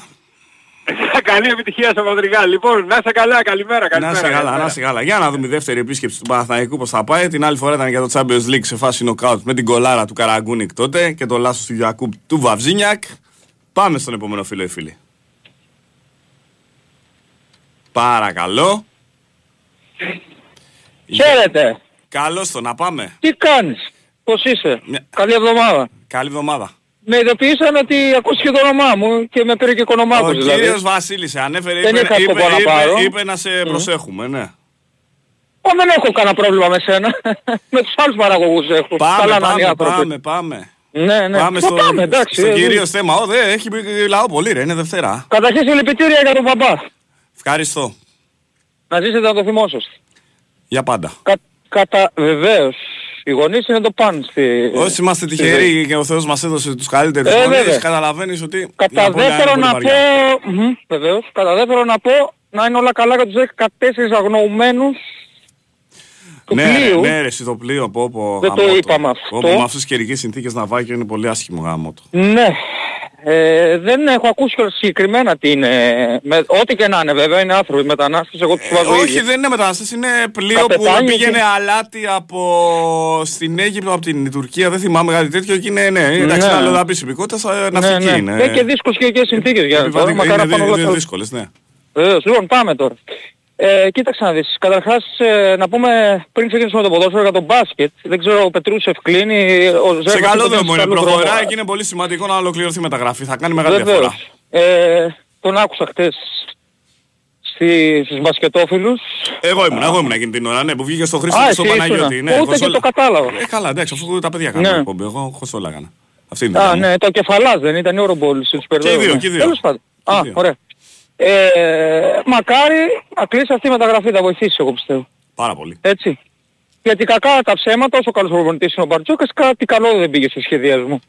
Καλή επιτυχία στο Μαδριγάλ. Λοιπόν, να είσαι καλά, καλημέρα, Να καλημέρα. είσαι καλά, καλημέρα. να είσαι καλά. Για να δούμε η δεύτερη επίσκεψη του Παναθηναϊκού πώς θα πάει. Την άλλη φορά ήταν για το Champions League σε φάση knockout με την κολάρα του Καραγκούνικ τότε και το λάσο του Γιακούπ του Βαβζίνιακ. Πάμε στον επόμενο φίλο ή φίλη. Παρακαλώ. Χαίρετε. Καλώς το να πάμε. Τι κάνεις; Πώς είσαι; Μια- Καλή εβδομάδα. Καλή εβδομάδα. Με ειδοποίησαν ότι ακούστηκε το όνομά μου και με πήρε και Ο οικονομάκος δηλαδή. κύριος Βασίλης σε ανέφερε, Δεν είπε, είχα σκοπό είπε, να είπε- πάρω. είπε να σε προσέχουμε, ναι. Ω, δεν έχω κανένα πρόβλημα με σένα. με τους άλλους παραγωγούς έχω. Πάμε, Καλά να είναι οι πάμε, άνθρωποι. πάμε, πάμε. Ναι, ναι. Πάμε Μα στο, πάμε, εντάξει. στο ε, κυρίως θέμα. Ω, δε, έχει λαό πολύ ρε, είναι Δευτέρα. Καταρχήν συλληπιτήρια για τον παπά. Ευχαριστώ. Να ζήσετε να το θυμόσαστε. Για πάντα. Κα, κατα... Βεβαίως. Οι γονείς είναι το παν στη... Όσοι είμαστε στη τυχεροί και ο Θεός μας έδωσε τους καλύτερους Ε, γονείς, βέβαια. καταλαβαίνεις ότι... η Κατά απώλεια είναι δεύτερο πολύ να βαριά. πω... Μμμ, Βεβαίως. Κατά δεύτερο να πω να είναι όλα καλά για τους 14 αγνοωμένους του ναι, πλοίου. Ναι, ρε, εσύ το πλοίο, πω, πω, Δεν το γαμώτο. είπαμε αυτό. Πω, πω, με αυτές τις καιρικές συνθήκες να βάγει είναι πολύ άσχημο γάμο του. Ναι. Ε, δεν έχω ακούσει κιόλας συγκεκριμένα τι είναι. Με, ό,τι και να είναι βέβαια, είναι άνθρωποι μετανάστες, εγώ τους βάζω Ε, όχι, ίδιους. δεν είναι μετανάστες, είναι πλοίο που Καπετάνιο πήγαινε και- αλάτι από στην Αίγυπτο, από την Τουρκία, δεν θυμάμαι κάτι τέτοιο και είναι, ναι, εντάξει, Ναι. είναι αλλοδαπής υπηκότητας, ε, ναυτική ναι, ναι. είναι. Ε, και δύσκολες και συνθήκες για τώρα. Επιβατικά Μακάρι είναι, να πάνε δυ- όλα είναι καλά. δύσκολες, ναι. Βεβαίως. Λοιπόν, πάμε τώρα. Ε, κοίταξε να δεις. Καταρχάς, ε, να πούμε πριν ξεκινήσουμε το ποδόσφαιρο για το μπάσκετ. Δεν ξέρω, ο Πετρούσεφ κλείνει. Ο Σε Ζέρβας καλό είπε δρόμο ότι είναι, στο άλλο προχωράει δρόμο. και είναι πολύ σημαντικό να ολοκληρωθεί η μεταγραφή. Θα κάνει μεγάλη διαφορά. Βεβαίως. Ε, τον άκουσα χτες στη, στους μπασκετόφιλους. Εγώ ήμουν, εγώ ήμουν εκείνη την ώρα, ναι, που βγήκε στο Χρήστο Α, και στο εσύ Παναγιώτη. ήσουνα. Ναι, Ούτε και Χωσόλα- το κατάλαβα. Ε, καλά, εντάξει, αφού τα παιδιά κάνουν Ναι. εκπομπή. Εγώ χωσόλα έκανα. Αυτή είναι η Α, δουλειά μου. ναι, το κεφαλάς δεν ήταν η Oroμπόλης, τους Και οι δύο, μπερδεύω, και οι ναι. δύο. Τέλος πάντων. Και οι Α, δύο. ωραία. Ε, μακάρι να κλείσει αυτή η μεταγραφή, θα βοηθήσει εγώ πιστεύω. Πάρα πολύ. Έτσι. Γιατί κακά τα ψέματα, όσο καλός προπονητής είναι ο Μπαρτζόκας, κάτι καλό δεν πήγε στο σχεδιασμό.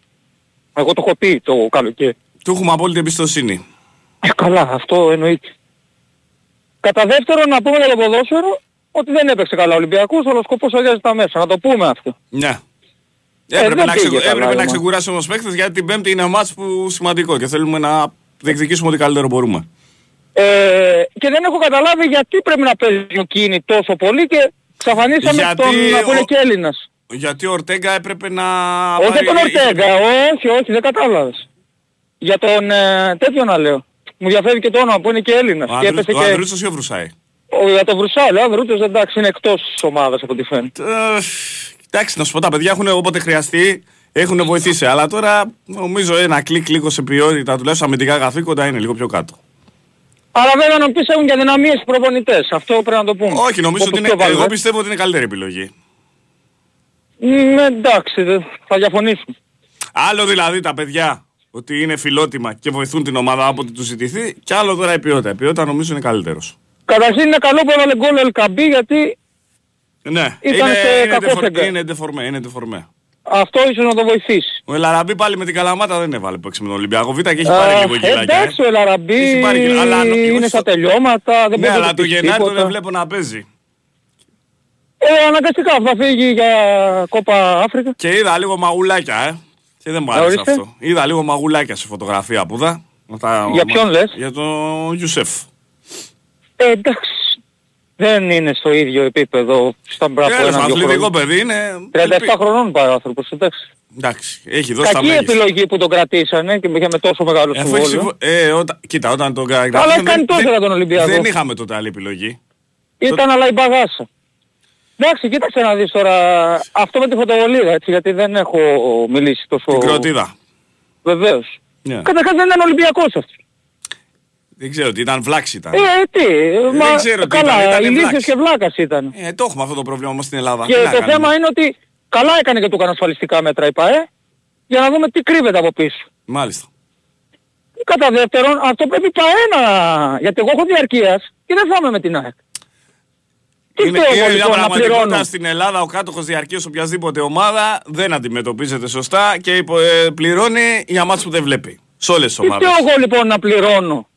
Εγώ το έχω πει το καλοκαίρι. Του έχουμε απόλυτη εμπιστοσύνη. Ε, καλά, αυτό εννοείται. Κατά δεύτερον, να πούμε για το ποδόσφαιρο ότι δεν έπαιξε καλά ο Ολυμπιακός, αλλά ο σκοπός αγιάζει τα μέσα. Να το πούμε αυτό. Ναι. Ε, Έπρεπε, δεν να, πήγε ξεκου... καλά, έπρεπε να όμως. ξεκουράσει όμως παίκτες γιατί την Πέμπτη είναι μάτς που σημαντικό και θέλουμε να διεκδικήσουμε ό,τι καλύτερο μπορούμε. Ε, και δεν έχω καταλάβει γιατί πρέπει να παίζει ο Κίνη τόσο πολύ και ξαφανίσαμε Γιατί τον που είναι ο- και Έλληνας. Γιατί ο Ορτέγκα έπρεπε να... Όχι πάρει- για τον Ορτέγκα, όχι, όχι, δεν κατάλαβες. Για τον ε, τέτοιο να λέω. Μου διαφεύγει και το όνομα που είναι και Έλληνας. Ο, και Ανδρού... έπεσε ο και... Ανδρούτσος ή ο Βρουσάη. Ο, για τον Βρουσάλ, ο Ανδρούτσος εντάξει είναι εκτός της ομάδας από ό,τι φαίνεται. Ε, εντάξει, να σου πω τα παιδιά έχουν όποτε χρειαστεί, έχουν βοηθήσει. Αλλά τώρα νομίζω ένα κλικ λίγο σε ποιότητα, τουλάχιστον αμυντικά καθήκοντα είναι λίγο πιο κάτω. Αλλά βέβαια να πεις έχουν και δυναμίες οι προπονητές. Αυτό πρέπει να το πούμε. Όχι, νομίζω Όπως ότι είναι, και ο Βαλβέ. εγώ πιστεύω ότι είναι καλύτερη επιλογή. Μ, εντάξει, δεν- θα διαφωνήσουμε. Άλλο δηλαδή τα παιδιά ότι είναι φιλότιμα και βοηθούν την ομάδα όποτε τους ζητηθεί, και άλλο τώρα η ποιότητα. Η ποιότητα νομίζω είναι καλύτερος. Καταρχήν είναι καλό που έβαλε γκολ ο Ελκαμπή γιατί Ναι, Ήταν είναι, σε είναι, κακό ντεφορ- φεγγάρι. είναι ντεφορμέ, είναι ντεφορμέ. Αυτό ίσως να το βοηθήσει. Ο Ελαραμπή πάλι με την Καλαμάτα δεν έβαλε που έξι με τον Ολυμπιακό Β και έχει Α, πάρει λίγο γυλάκια. εντάξει ο Ελαραμπή Έχει πάρει γυλ- αλλά νο- όχι είναι στο- στα τελειώματα, δεν Ναι, μπορεί να αλλά του το πεις Γενάρη τον τίποτα. δεν βλέπω να παίζει. Ε, αναγκαστικά θα φύγει για κόπα Αφρικα. Και είδα λίγο μαγουλάκια, ε. Και δεν μου άρεσε Ορίστε. αυτό. Είδα λίγο μαγουλάκια σε φωτογραφία που είδα. Με τα- Για ποιον λες; Για τον Ιουσέφ. Ε, εντάξει. Δεν είναι στο ίδιο επίπεδο στα μπράβο Τέλος, ένα-δυο αθλητικό χρόνια. παιδί είναι. 37 χρονών πάει ο άνθρωπος, εντάξει. Εντάξει, έχει δώσει τα Κακή μέγιστα. επιλογή που τον κρατήσανε και είχε με τόσο μεγάλο Αφού έχεις συμβόλαιο. συμβο- ε, όταν... Κοίτα, όταν τον Αλλά κρατήσαμε, έχει κάνει τόσο για τον Ολυμπιακό. Δεν είχαμε τότε άλλη επιλογή. Ήταν αλλά η μπαγάσα. Εντάξει, κοίταξε να δεις τώρα αυτό με τη φωτοβολίδα, έτσι, γιατί δεν έχω μιλήσει τόσο... Την κροτίδα. Βεβαίως. Ναι. Καταρχάς δεν ήταν Ολυμπιακός αυτός. Δεν ξέρω τι ήταν, βλάξη ήταν. Ε, τι, μα, δεν ξέρω τι καλά, ήταν, ήταν ηλίθιος βλάξη. και βλάκας ήταν. Ε, το έχουμε αυτό το πρόβλημα όμως στην Ελλάδα. Και Τι να το κάνουμε. θέμα είναι ότι καλά έκανε και του έκανε ασφαλιστικά μέτρα η ΠαΕ, για να δούμε τι κρύβεται από πίσω. Μάλιστα. Κατά δεύτερον, αυτό πρέπει η ΠαΕ να... Γιατί εγώ έχω διαρκείας και δεν θα είμαι με την ΑΕΚ. Τι Είναι, φταίω είναι εγώ μια λοιπόν να πραγματικότητα πληρώνω; στην Ελλάδα ο κάτοχος διαρκείας οποιασδήποτε ομάδα δεν αντιμετωπίζεται σωστά και υπο- ε, πληρώνει για μάτς που δεν βλέπει. Σε όλες τις Τι ομάδες. φταίω εγώ λοιπόν να πληρώνω;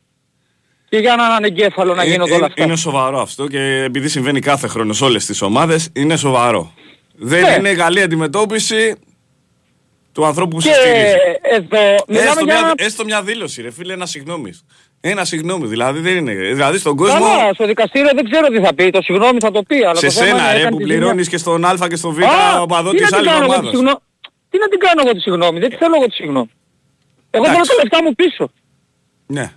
Και για έναν ανεγκέφαλο να Ε, γίνονται ε, όλα αυτά. Είναι σοβαρό αυτό και επειδή συμβαίνει κάθε χρόνο σε όλες τις ομάδες είναι σοβαρό. Δεν Ναι. είναι καλή αντιμετώπιση του ανθρώπου που Και σε στηρίζει. εδώ μιλάμε Έστω για μια, ένα... έστω μια δήλωση ρε φίλε, ένα συγγνώμη. Ένα συγγνώμη, δηλαδή δεν είναι. Δηλαδή στον κόσμο, Καλά, στο δικαστήριο δεν ξέρω τι θα πει. Το συγγνώμη θα το πει. Αλλά σε το θέμα σένα είναι ρε έκανε που τη ζημιά. πληρώνεις και στον Α και στον Β Α, οπαδό τι της να την άλλης κάνω εγώ τη ομάδας. συγγνώμη. Τι να την κάνω εγώ τη συγγνώμη. Δεν τη θέλω εγώ τη συγγνώμη. Εγώ θέλω Εντάξει. τα λεφτά μου πίσω. Ναι.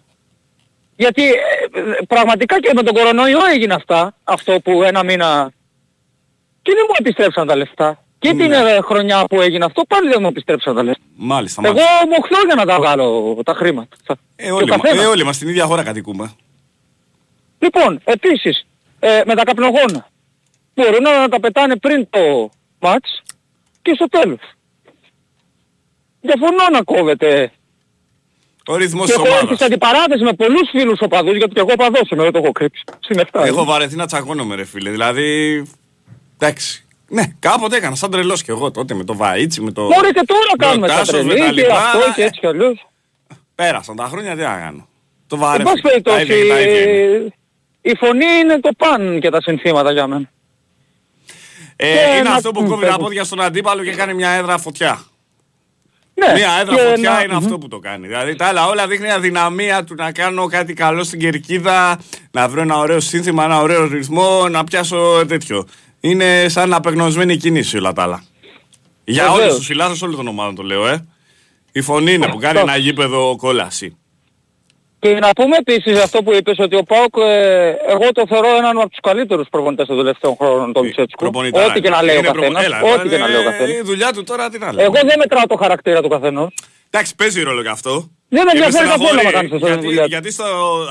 Γιατί ε, ε, πραγματικά και με τον κορονοϊό έγινε αυτά, αυτό που ένα μήνα και δεν μου επιστρέψαν τα λεφτά. Και την Ναι. ε, χρονιά που έγινε αυτό πάλι δεν μου επιστρέψαν τα λεφτά. Μάλιστα, Εγώ μάλιστα. μοχθώ για να τα βγάλω τα χρήματα. Ε, Και ο όλοι, μα- καθένας. ε, όλοι μας στην ίδια χώρα κατοικούμε. Λοιπόν, επίσης, ε, με τα καπνογόνα. Μπορούν να τα πετάνε πριν το μάτς και στο τέλος. Διαφωνώ να κόβεται Ο ρυθμός Και της έχω έρθει ομάδας. σε αντιπαράθεση με πολλούς φίλους οπαδούς, γιατί και εγώ οπαδός είμαι, δεν το έχω κρύψει. Στην 7. Έχω βαρεθεί να τσακώνομαι ρε φίλε. Δηλαδή, εντάξει. Ναι, κάποτε έκανα σαν τρελός και εγώ τότε με το Βαΐτσι, με το... Μωρέ και τώρα κάνουμε τα Τάσος, με τα τρελή και λοιπά, αυτό και ε, έτσι κι αλλιώς. Πέρασαν τα χρόνια, τι να κάνω. Το Εν βαρέθηκα. πάση Τα περιπτώσει, ίδια και τα ίδια είναι. η φωνή είναι το παν και τα συνθήματα για μένα. Ε, και είναι να- αυτό που μ, κόβει τα πες μου. πόδια στον αντίπαλο και κάνει μια έδρα φωτιά. Ναι, Μια έδρα και φωτιά να- είναι αυτό που το κάνει. Δηλαδή τα άλλα όλα δείχνει αδυναμία του να κάνω κάτι καλό στην κερκίδα, να βρω ένα ωραίο σύνθημα, ένα ωραίο ρυθμό, να πιάσω τέτοιο. Είναι σαν απεγνωσμένη κίνηση όλα τα άλλα. Για Βεβαίως. όλους τους φιλάθλους όλων των ομάδων το λέω, ε. Η φωνή είναι που κάνει Αυτό. ένα γήπεδο κόλαση. Και να πούμε επίσης αυτό που είπες ότι ο Πάοκ, ε, εγώ το θεωρώ έναν από τους καλύτερους προπονητές των τελευταίων χρόνων, τον Λουτσέτσκου. Προπονητάρα Ό,τι και να είναι. λέει ο Είναι προπο- καθένας. Έλα, Ό,τι και να λέει ο ε, καθένας. Η δουλειά του τώρα τι να λέει. Εγώ δεν μετράω το χαρακτήρα του καθενός. Εντάξει, παίζει ρόλο και αυτό. Δεν με Και ενδιαφέρει καθόλου στεναχωρεί, να κάνεις αυτό τη γιατί, δουλειά του. γιατί στο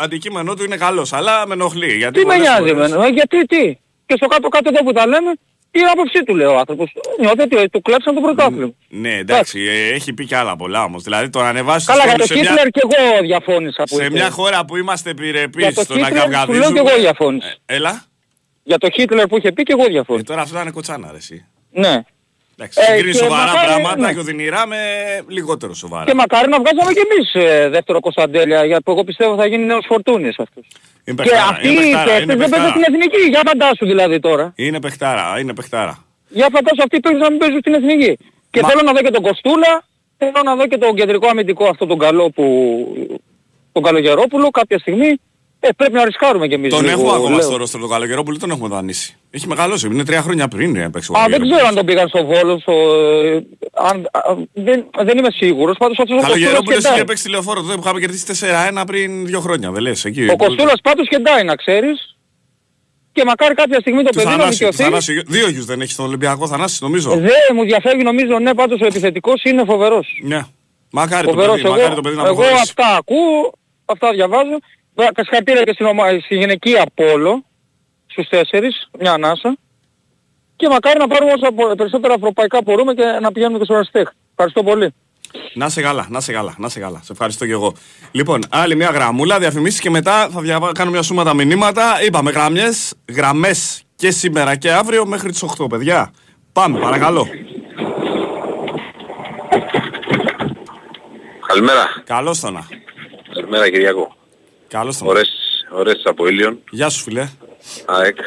αντικείμενό του είναι καλός, αλλά με ενοχλεί. Γιατί Τι με πολλές νοιάζει φορές- εμένα, ε, γιατί τι. Και στο κάτω-κάτω εδώ που τα λέμε, η άποψή του λέει ο άνθρωπος. Νιώθει ότι ε, του κλέψαν το πρωτάθλημα. Ναι, εντάξει, ε, έχει πει και άλλα πολλά όμως. Δηλαδή το να ανεβάσει Καλά, για το σε, μια, Χίτλερ και εγώ διαφώνησα που σε είπε. μια χώρα που είμαστε Για επιρρεπείς το στο να Χίτλερ σου λέω καυγαδίζουμε. και εγώ διαφώνησα. Ε, Έλα. Για το Χίτλερ που είχε πει και εγώ Ε, διαφώνησα. τώρα αυτό ήταν κοτσάνα ρε εσύ. Ναι. Εντάξει, Ε, συγκρίνεις και σοβαρά μακάρι, πράγματα ναι. και οδυνηρά με λιγότερο σοβαρά. Και μακάρι να βγάζαμε κι εμείς ε, δεύτερο Κωνσταντέλια, γιατί εγώ πιστεύω θα γίνει νέος φορτούνης αυτός. Είναι Και παιχτάρα, αυτοί είναι οι παιχτάρα, παίκτες είναι δεν παίζουν παιχτάρα. στην εθνική. Για φαντάσου δηλαδή τώρα. Είναι παιχτάρα, είναι παιχτάρα. Για φαντάσου αυτοί παίζουν να μην παίζουν στην εθνική. Και Μα- θέλω να δω και τον Κοστούλα, θέλω να δω και τον κεντρικό αμυντικό αυτό τον καλό που... τον Καλογερόπουλο κάποια στιγμή. Ε, πρέπει να ρισκάρουμε κι εμείς Τον λίγο, έχουμε ακόμα λέω. στο ρόστρο τον Καλογερόπουλο, τον έχουμε δανείσει. Έχει μεγαλώσει, είναι τρία χρόνια πριν ε, παίξει ο Α, δεν Καλογερόπουλος. ξέρω αν τον πήγαν στο Βόλο, στο... ε, αν, α, δεν, δεν είμαι σίγουρος. Πάντως αυτός ο Κοστούλας Καλογερόπουλος είχε κεντάει. παίξει τηλεοφόρο τότε που είχαμε κερδίσει 4-1 πριν δύο χρόνια, δεν λες εκεί. Ο Κοστούλας πάντως κεντάει να ξέρεις. Και μακάρι κάποια στιγμή το Του παιδί να Θανάση, του δικαιωθεί. Θανάση. Δύο γιους δεν έχει στον Ολυμπιακό Θανάσης νομίζω. Δεν μου διαφεύγει νομίζω, ναι, πάντως ο επιθετικός είναι φοβερός. Ναι. Μακάρι το Φοβερός παιδί, εγώ, μακάρι το παιδί να εγώ προχωρήσει. αυτά ακούω, αυτά διαβάζω. Βέβαια, Συγχαρητήρια και στην, ομα... στη γυναικεία πόλο, στους τέσσερις, μια ανάσα. Και μακάρι να πάρουμε όσα πο- περισσότερα ευρωπαϊκά μπορούμε και να πηγαίνουμε και στο Αστέχ. Ευχαριστώ πολύ. Να σε καλά, να σε καλά, να σε καλά. Σε ευχαριστώ και εγώ. Λοιπόν, άλλη μια γραμμούλα, διαφημίσεις και μετά θα διαβα... κάνω μια σούμα τα μηνύματα. Είπαμε γραμμές, γραμμές και σήμερα και αύριο μέχρι τις 8, παιδιά. Πάμε, παρακαλώ. Καλημέρα. Καλώς το να. Καλημέρα Κυριακό. Καλώς το να. Ωραίες, ωραίες από Ήλιον. Γεια σου φίλε. ΑΕΚ.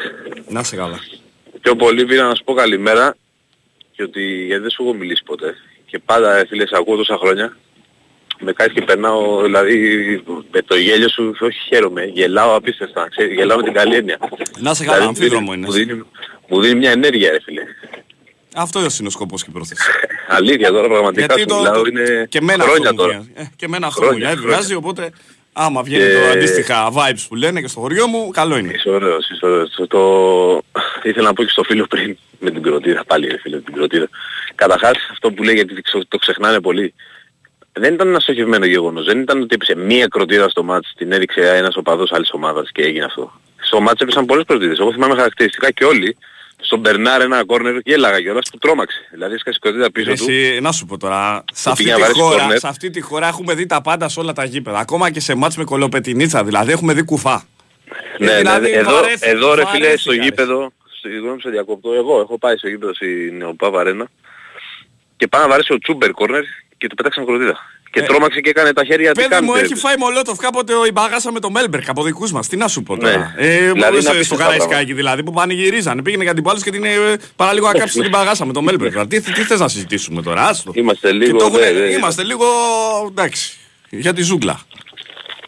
Να σε καλά. Πιο πολύ πήρα να σου πω καλημέρα και ότι γιατί δεν σου έχω μιλήσει ποτέ. Και πάντα ε, φίλε σε ακούω τόσα χρόνια. Με κάτι και περνάω, δηλαδή με το γέλιο σου, όχι χαίρομαι, γελάω απίστευτα, ξέρεις, γελάω με την καλή έννοια. Να σε καλά, Δηλαδή, αμφίδρομο μου είναι. Μου δίνει, μου δίνει μια ενέργεια ρε φίλε. Αυτό είναι ο σκοπός και η πρόθεση. Αλήθεια τώρα πραγματικά σου μιλάω είναι και μένα χρόνια αυτό μου τώρα. βγαίνει. Ε, και μένα αυτό μου Χρόνια, βγαίνει, χρόνια. βγάζει, οπότε άμα βγαίνει Και- το αντίστοιχα vibes που λένε και στο χωριό μου, καλό είναι. Είσαι ωραίος, είσαι ωραίος. Το, το... Ήθελα να πω και στο φίλο πριν με την κροτίδα, πάλι ρε φίλε, την κροτίδα. Καταρχάς αυτό που λέει γιατί ξε- το ξεχνάνε πολύ. Δεν ήταν ένα στοχευμένο γεγονός. Δεν ήταν ότι έπεσε μία κροτίδα στο μάτς, την έδειξε ένας οπαδός άλλης ομάδας και έγινε αυτό. Στο μάτς έπεσαν πολλές κροτίδες. Εγώ θυμάμαι χαρακτηριστικά και όλοι. Στον Μπερνάρ ένα κόρνερ και έλαγα κιόλας που τρόμαξε. Δηλαδή έσκασε κροτίδα πίσω του. Εσύ, να σου πω τώρα, σε αυτή, πήγε να τη βαρέσει χώρα, corner. σε αυτή τη χώρα έχουμε δει τα πάντα σε όλα τα γήπεδα. Ακόμα και σε μάτς με κολοπετινίτσα, δηλαδή έχουμε δει κουφά. Ναι, ναι, δηλαδή, εδώ, βαρέθηκα, εδώ ρε φίλε βαρέθηκα, στο ρε. γήπεδο, συγγνώμη που σε διακόπτω, εγώ έχω πάει στο γήπεδο στην Οπά Βαρένα και πάει να βαρέσει ο Τσούμπερ κόρνερ και του πέταξαν κροτίδα. Και Ε, τρόμαξε και έκανε τα χέρια τι Παιδί μου, κάνετε. έχει φάει μολότοφ κάποτε ο Ιμπαγάσα με το Μέλμπερκ από δικούς μας. Τι να σου πω Ναι. τώρα. Ε, Δηλαδή, δηλαδή, να στο πεις τα Καραϊσκάκι πράγματα. δηλαδή που πανηγυρίζανε. Πήγαινε για την πάλους και την ε, παραλίγο να κάψει την Ιμπαγάσα με το Μέλμπερκ. Δηλαδή, τι, τι θες να συζητήσουμε τώρα, άστο. Είμαστε Και λίγο... το έχουνε- ναι, ναι. Είμαστε λίγο, εντάξει, για τη ζούγκλα.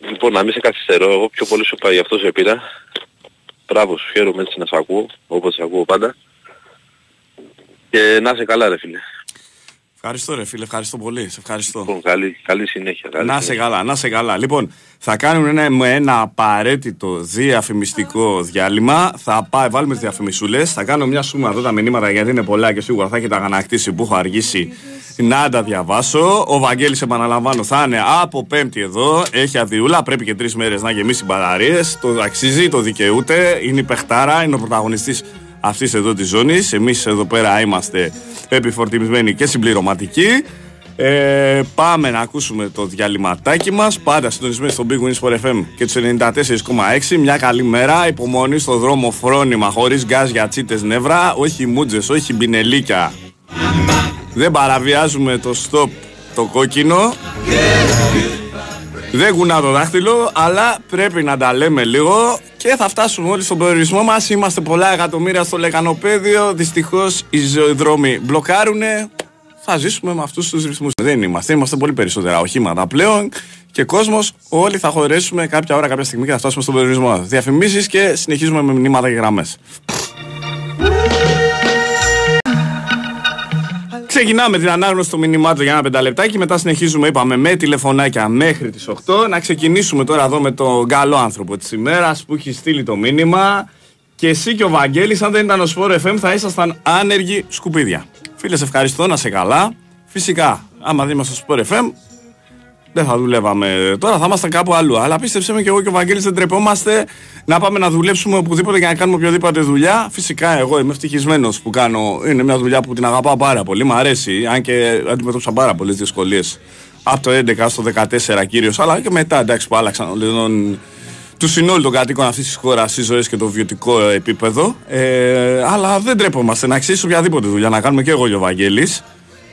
Λοιπόν, να μην σε καθυστερώ, εγώ πιο πολύ σου πάει, γι' αυτό σε πήρα. Μπράβο σου, χαίρομαι έτσι να σε ακούω, όπως σε ακούω πάντα. Και να είσαι καλά ρε φίλε. Ευχαριστώ ρε φίλε, ευχαριστώ πολύ. Σε ευχαριστώ. Λοιπόν, καλή, καλή συνέχεια. Καλή Να σε συνέχεια. καλά, να σε καλά. Λοιπόν, θα κάνουμε ένα, με ένα απαραίτητο διαφημιστικό διάλειμμα. Θα πάει, βάλουμε τις διαφημισούλες. Θα κάνω μια σούμα εδώ τα μηνύματα γιατί είναι πολλά και σίγουρα θα έχετε αγανακτήσει που έχω αργήσει να τα διαβάσω. Ο Βαγγέλης επαναλαμβάνω θα είναι από Πέμπτη εδώ. Έχει αδειούλα. Πρέπει και τρεις μέρες να γεμίσει μπαταρίε. Το αξίζει, το δικαιούται. Είναι η παιχτάρα, είναι ο πρωταγωνιστής αυτής εδώ της ζώνης. Εμείς εδώ πέρα είμαστε επιφορτισμένοι και συμπληρωματικοί. Ε, πάμε να ακούσουμε το διαλυματάκι μας Πάντα συντονισμένοι στο Big Wings for FM και τους 94,6 Μια καλή μέρα, υπομονή στο δρόμο φρόνημα Χωρίς γκάζ για τσίτες νεύρα Όχι μούτζες, όχι μπινελίκια Δεν παραβιάζουμε το stop το κόκκινο δεν κουνά το δάχτυλο, αλλά πρέπει να τα λέμε λίγο και θα φτάσουμε όλοι στον προορισμό μας. Είμαστε πολλά εκατομμύρια στο λεκανοπέδιο. Δυστυχώς οι δρόμοι μπλοκάρουνε. Θα ζήσουμε με αυτούς τους ρυθμούς. Δεν είμαστε. Είμαστε πολύ περισσότερα οχήματα πλέον και κόσμος. Όλοι θα χωρέσουμε κάποια ώρα, κάποια στιγμή και θα φτάσουμε στον προορισμό. Διαφημίσεις και συνεχίζουμε με μηνύματα και γραμμές. Ξεκινάμε την ανάγνωση των μηνυμάτων για ένα πενταλεπτάκι. Μετά συνεχίζουμε, είπαμε, με τηλεφωνάκια μέχρι τις 8. Να ξεκινήσουμε τώρα εδώ με τον καλό άνθρωπο της ημέρας που έχει στείλει το μήνυμα. Και εσύ και ο Βαγγέλης, αν δεν ήταν ο Σπόρ FM, θα ήσασταν άνεργοι σκουπίδια. Φίλες, σε ευχαριστώ να σε καλά. Φυσικά, άμα δεν είμαστε στο Sport FM, δεν θα δουλεύαμε τώρα, θα ήμασταν κάπου αλλού. Αλλά πίστεψε με και εγώ και ο Βαγγέλης δεν τρεπόμαστε να πάμε να δουλέψουμε οπουδήποτε και να κάνουμε οποιοδήποτε δουλειά. Φυσικά, εγώ είμαι ευτυχισμένος που κάνω. Είναι μια δουλειά που την αγαπάω πάρα πολύ. Μ' αρέσει, αν και αντιμετώπισα πάρα πολλές δυσκολίες από το 11 στο 14 κυρίως, αλλά και μετά εντάξει που άλλαξαν τον, τους συνόλου των κατοίκων αυτής της χώρας, τι ζωές και το βιωτικό επίπεδο. Ε, αλλά δεν τρέπομαστε να αξίσει οποιαδήποτε δουλειά να κάνουμε και εγώ και ο Βαγγέλης.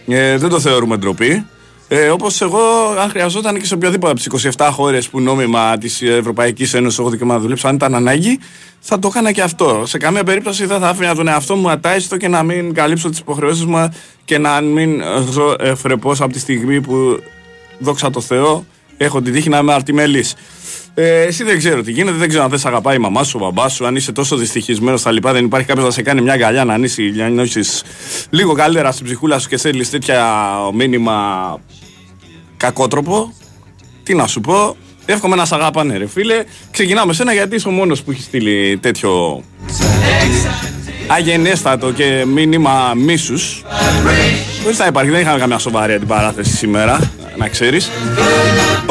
Ε, δεν το θεωρούμε ντροπή. Ε, Όπως εγώ, αν χρειαζόταν και σε οποιαδήποτε από τις 27 χώρες που νόμιμα της Ευρωπαϊκής Ένωσης έχω δικαίωμα να δουλέψω, αν ήταν ανάγκη, θα το έκανα και αυτό. Σε καμία περίπτωση δεν θα άφηνα τον εαυτό μου ατάιστο και να μην καλύψω τις υποχρεώσεις μου και να μην ζω ευρεπώ από τη στιγμή που, δόξα τω Θεώ, έχω την τύχη να είμαι αρτιμελής. Ε, εσύ δεν ξέρω τι γίνεται, δεν ξέρω αν δεν σε αγαπάει η μαμά σου, ο μπαμπάς σου, αν είσαι τόσο δυστυχισμένος στα λοιπά. Δεν υπάρχει κάποιος να σε κάνει μια γαλιά να ανοίξει, να νιώσεις λίγο καλύτερα στην ψυχούλα σου και στέλνεις τέτοια μήνυμα κακότροπο. Τι να σου πω, εύχομαι να σε αγαπάνε, ρε φίλε. Ξεκινάμε σένα γιατί είσαι ο μόνος που έχει στείλει τέτοιο αγενέστατο και μήνυμα μίσους. Δεν θα υπάρχει, δεν είχαμε καμιά σοβαρή αντιπαράθεση σήμερα, να ξέρεις.